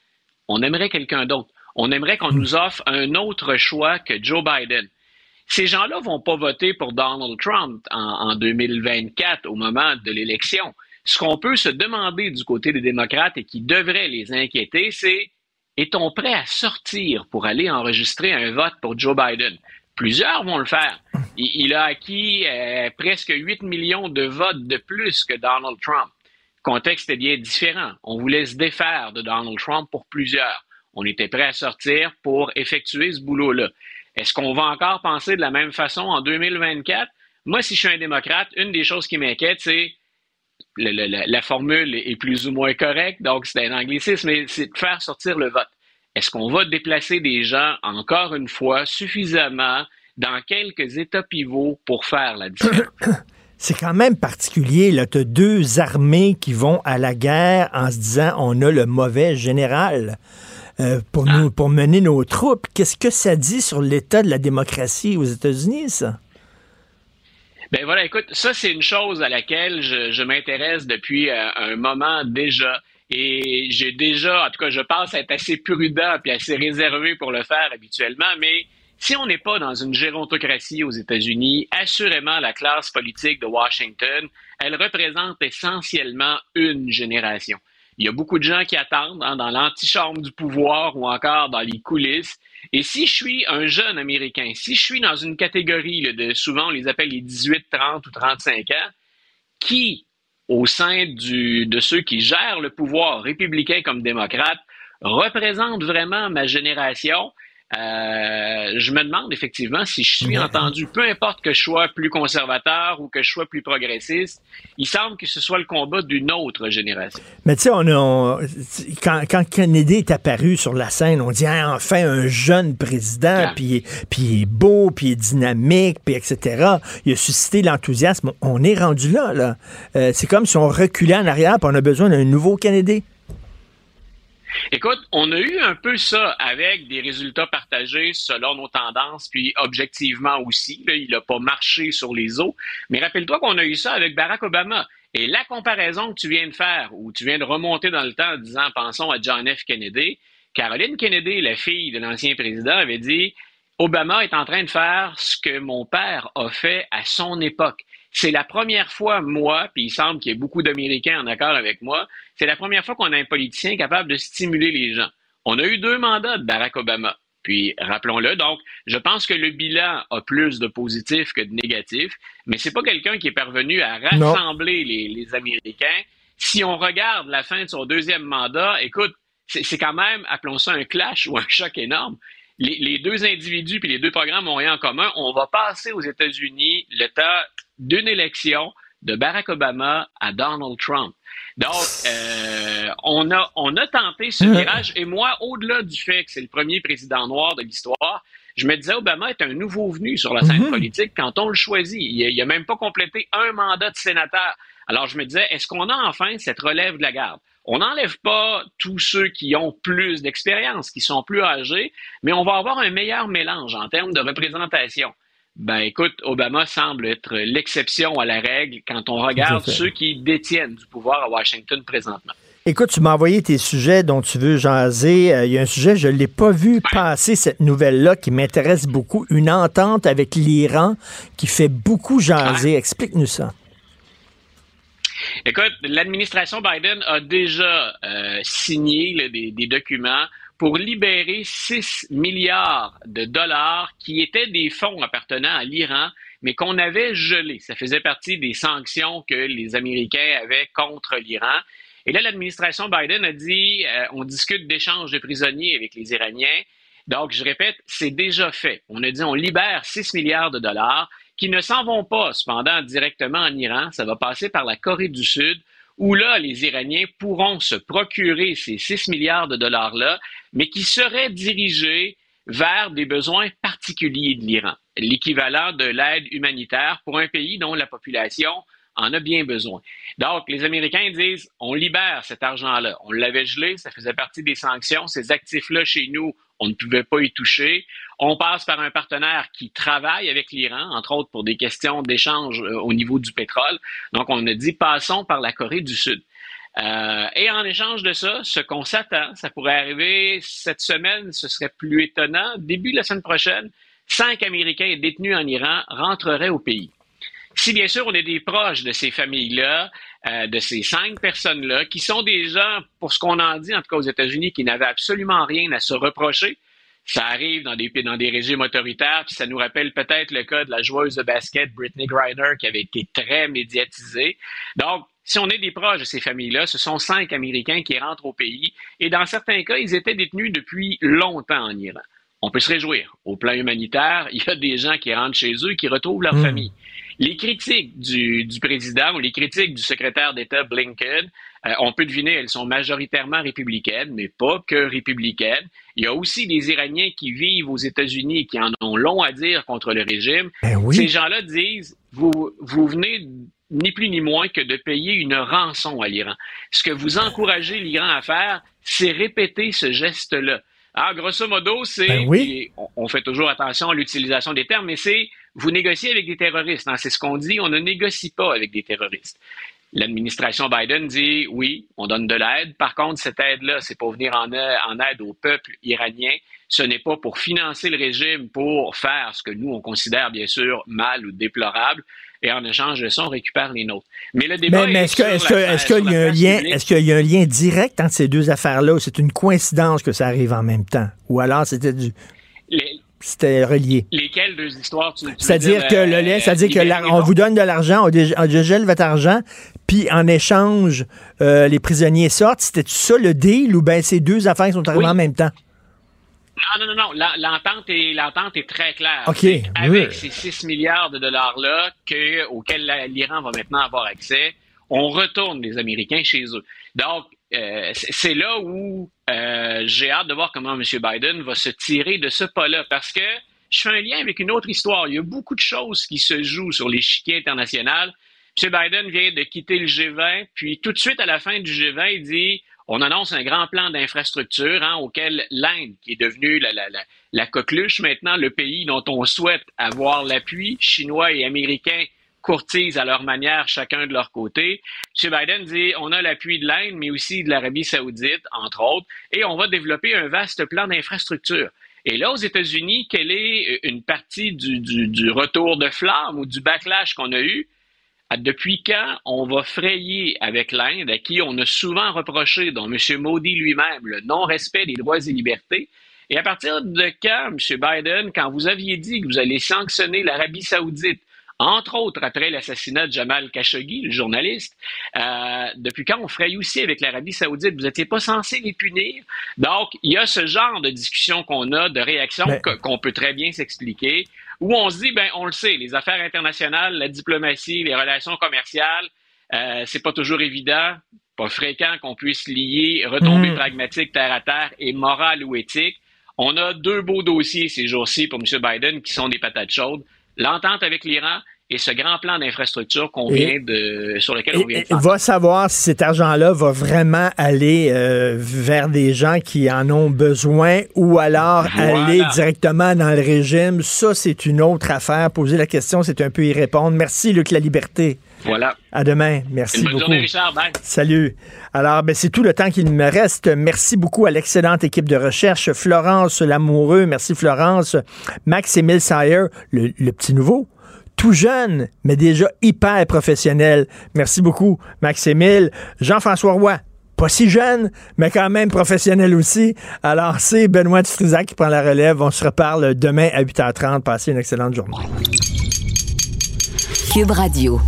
on aimerait quelqu'un d'autre. On aimerait qu'on nous offre un autre choix que Joe Biden. Ces gens-là vont pas voter pour Donald Trump en, en 2024 au moment de l'élection. Ce qu'on peut se demander du côté des démocrates et qui devrait les inquiéter, c'est est-on prêt à sortir pour aller enregistrer un vote pour Joe Biden? Plusieurs vont le faire. Il, a acquis euh, presque 8 millions de votes de plus que Donald Trump. Le contexte est bien différent. On voulait se défaire de Donald Trump pour plusieurs. On était prêt à sortir pour effectuer ce boulot-là. Est-ce qu'on va encore penser de la même façon en 2024? Moi, si je suis un démocrate, une des choses qui m'inquiète, c'est le- la formule est plus ou moins correcte, donc c'est un anglicisme, mais c'est de faire sortir le vote. Est-ce qu'on va déplacer des gens, encore une fois, suffisamment dans quelques états pivots pour faire la différence? C'est quand même particulier. Là, tu deux armées qui vont à la guerre en se disant on a le mauvais général euh, pour, nous, pour mener nos troupes. Qu'est-ce que ça dit sur l'état de la démocratie aux États-Unis, ça? Ben voilà, écoute, ça c'est une chose à laquelle je, je m'intéresse depuis euh, un moment déjà. Et j'ai déjà, en tout cas, je pense être assez prudent puis assez réservé pour le faire habituellement, mais Si on n'est pas dans une gérontocratie aux États-Unis, assurément la classe politique de Washington, elle représente essentiellement une génération. Il y a beaucoup de gens qui attendent hein, dans l'antichambre du pouvoir ou encore dans les coulisses. Et si je suis un jeune Américain, si je suis dans une catégorie de, souvent on les appelle les 18, 30 ou 35 ans, qui, au sein du, de ceux qui gèrent le pouvoir, républicain comme démocrate, représente vraiment ma génération, euh, je me demande effectivement si je suis entendu, peu importe que je sois plus conservateur ou que je sois plus progressiste, il semble que ce soit le combat d'une autre génération. Mais tu sais, on, quand, quand, Kennedy est apparu sur la scène, on dit hein, enfin un jeune président, puis il est beau, puis il est dynamique, puis etc. Il a suscité l'enthousiasme. On est rendu là, là. Euh, c'est comme si on reculait en arrière, puis on a besoin d'un nouveau Kennedy. Écoute, on a eu un peu ça avec des résultats partagés selon nos tendances, puis objectivement aussi. il n'a pas marché sur les eaux. Mais rappelle-toi qu'on a eu ça avec Barack Obama. Et la comparaison que tu viens de faire, ou tu viens de remonter dans le temps en disant, pensons à John F. Kennedy, Caroline Kennedy, la fille de l'ancien président, avait dit, Obama est en train de faire ce que mon père a fait à son époque. C'est la première fois, moi, puis il semble qu'il y ait beaucoup d'Américains en accord avec moi, c'est la première fois qu'on a un politicien capable de stimuler les gens. On a eu deux mandats de Barack Obama. Puis, rappelons-le, donc, je pense que le bilan a plus de positifs que de négatifs, mais c'est pas quelqu'un qui est parvenu à rassembler les, Américains. Si on regarde la fin de son deuxième mandat, écoute, c'est quand même, appelons ça un clash ou un choc énorme. Les, les deux individus puis les deux programmes ont rien en commun. On va passer aux États-Unis le temps d'une élection de Barack Obama à Donald Trump. Donc, euh, on, a, on a tenté ce virage. Et moi, au-delà du fait que c'est le premier président noir de l'histoire, je me disais, Obama est un nouveau venu sur la scène mhm. politique quand on le choisit. Il n'a même pas complété un mandat de sénateur. Alors, je me disais, est-ce qu'on a enfin cette relève de la garde? On n'enlève pas tous ceux qui ont plus d'expérience, qui sont plus âgés, mais on va avoir un meilleur mélange en termes de représentation. Ben écoute, Obama semble être l'exception à la règle quand on regarde ceux qui détiennent du pouvoir à Washington présentement. Écoute, tu m'as envoyé tes sujets dont tu veux jaser. Euh, il y a un sujet, je ne l'ai pas vu passer, cette nouvelle-là, qui m'intéresse beaucoup. Une entente avec l'Iran qui fait beaucoup jaser. Explique-nous ça. Écoute, l'administration Biden a déjà euh, signé des documents pour libérer 6 milliards de dollars qui étaient des fonds appartenant à l'Iran, mais qu'on avait gelés. Ça faisait partie des sanctions que les Américains avaient contre l'Iran. Et là, l'administration Biden a dit, euh, on discute d'échanges de prisonniers avec les Iraniens. Donc, je répète, c'est déjà fait. On a dit, on libère 6 milliards de dollars qui ne s'en vont pas, cependant, directement en Iran. Ça va passer par la Corée du Sud où là, les Iraniens pourront se procurer ces 6 milliards de dollars-là, mais qui seraient dirigés vers des besoins particuliers de l'Iran, l'équivalent de l'aide humanitaire pour un pays dont la population en a bien besoin. Donc, les Américains disent, on libère cet argent-là. On l'avait gelé, ça faisait partie des sanctions. Ces actifs-là, chez nous, on ne pouvait pas y toucher. On passe par un partenaire qui travaille avec l'Iran, entre autres pour des questions d'échange euh, au niveau du pétrole. Donc, on a dit, passons par la Corée du Sud. Euh, et en échange de ça, ce qu'on s'attend, ça pourrait arriver cette semaine, ce serait plus étonnant. Début de la semaine prochaine, cinq Américains détenus en Iran rentreraient au pays. Si bien sûr on est des proches de ces familles-là, euh, de ces cinq personnes-là, qui sont des gens, pour ce qu'on en dit, en tout cas aux États-Unis, qui n'avaient absolument rien à se reprocher. Ça arrive dans des, dans des régimes autoritaires, puis ça nous rappelle peut-être le cas de la joueuse de basket Brittany Griner, qui avait été très médiatisée. Donc, si on est des proches de ces familles-là, ce sont cinq Américains qui rentrent au pays, et dans certains cas, ils étaient détenus depuis longtemps en Iran. On peut se réjouir. Au plan humanitaire, il y a des gens qui rentrent chez eux et qui retrouvent leur hmm. famille. Les critiques du, président ou les critiques du secrétaire d'État Blinken, euh, on peut deviner, elles sont majoritairement républicaines, mais pas que républicaines. Il y a aussi des Iraniens qui vivent aux États-Unis et qui en ont long à dire contre le régime. Ben Ces gens-là disent, vous, vous venez ni plus ni moins que de payer une rançon à l'Iran. Ce que vous encouragez l'Iran à faire, c'est répéter ce geste-là. Alors, grosso modo, c'est, ben on, fait toujours attention à l'utilisation des termes, mais c'est vous négociez avec des terroristes. Hein, c'est ce qu'on dit, on ne négocie pas avec des terroristes. L'administration Biden dit oui, on donne de l'aide. Par contre, cette aide-là, c'est pour venir en aide, en aide au peuple iranien. Ce n'est pas pour financer le régime, pour faire ce que nous, on considère bien sûr mal ou déplorable. Et en échange de ça, on récupère les nôtres. Mais le débat Mais, mais est est-ce qu'il y a un lien, est-ce qu'il y a un lien direct entre ces deux affaires-là ou c'est une coïncidence que ça arrive en même temps? Ou alors c'était du, Les- c'était relié? lesquelles deux histoires tu, tu C'est-à-dire dire, que euh, le lait, c'est-à-dire que la- on vous donne de l'argent, on, dé- on dégèle votre argent, puis en échange, euh, les prisonniers sortent. C'était ça le deal ou bien ces deux affaires qui sont arrivées Oui. en même temps? Non, non, non, non. L'entente est, l'entente est très claire. OK. C'est Avec Oui. ces 6 milliards de dollars-là que, auxquels l'Iran va maintenant avoir accès, on retourne les Américains chez eux. Donc, euh, c'est là où euh, j'ai hâte de voir comment M. Biden va se tirer de ce pas-là. Parce que je fais un lien avec une autre histoire. Il y a beaucoup de choses qui se jouent sur l'échiquier international. M. Biden vient de quitter le G20, puis tout de suite à la fin du G20, il dit on annonce un grand plan d'infrastructure hein, auquel l'Inde, qui est devenue la, la, la, coqueluche maintenant, le pays dont on souhaite avoir l'appui, chinois et américains courtisent à leur manière, chacun de leur côté. M. Biden dit on a l'appui de l'Inde, mais aussi de l'Arabie saoudite, entre autres, et on va développer un vaste plan d'infrastructure. Et là, aux États-Unis, quelle est une partie du, du, du retour de flamme ou du backlash qu'on a eu? Ah, Depuis quand on va frayer avec l'Inde, à qui on a souvent reproché, dont M. Modi lui-même, le non-respect des droits et libertés? Et à partir de quand, M. Biden, quand vous aviez dit que vous allez sanctionner l'Arabie saoudite, entre autres après l'assassinat de Jamal Khashoggi, le journaliste, euh, depuis quand on fraye aussi avec l'Arabie saoudite? Vous n'étiez pas censé les punir? Donc, il y a ce genre de discussion qu'on a, de réaction Mais- qu'on peut très bien s'expliquer, où on se dit, ben, on le sait, les affaires internationales, la diplomatie, les relations commerciales, euh, c'est pas toujours évident, pas fréquent qu'on puisse lier retombées Mm. pragmatiques terre à terre et morale ou éthique. On a deux beaux dossiers ces jours-ci pour M. Biden qui sont des patates chaudes. L'entente avec l'Iran et ce grand plan d'infrastructure qu'on vient de, sur lequel on vient de faire. va savoir si cet argent-là va vraiment aller euh, vers des gens qui en ont besoin ou alors Voilà. aller directement dans le régime. Ça, c'est une autre affaire. Poser la question, c'est un peu y répondre. Merci, Luc La Liberté. Voilà. À demain. Merci bonne beaucoup. journée, Richard. Bye. Salut. Alors, ben, c'est tout le temps qu'il me reste. Merci beaucoup à l'excellente équipe de recherche. Florence Lamoureux, merci Florence. Max-Émile Sayer, le, le petit nouveau. Tout jeune, mais déjà hyper professionnel. Merci beaucoup, Max-Émile. Jean-François Roy, pas si jeune, mais quand même professionnel aussi. Alors, c'est Benoît Dutrisac qui prend la relève. On se reparle demain à 8h30. Passez une excellente journée. Cube Radio.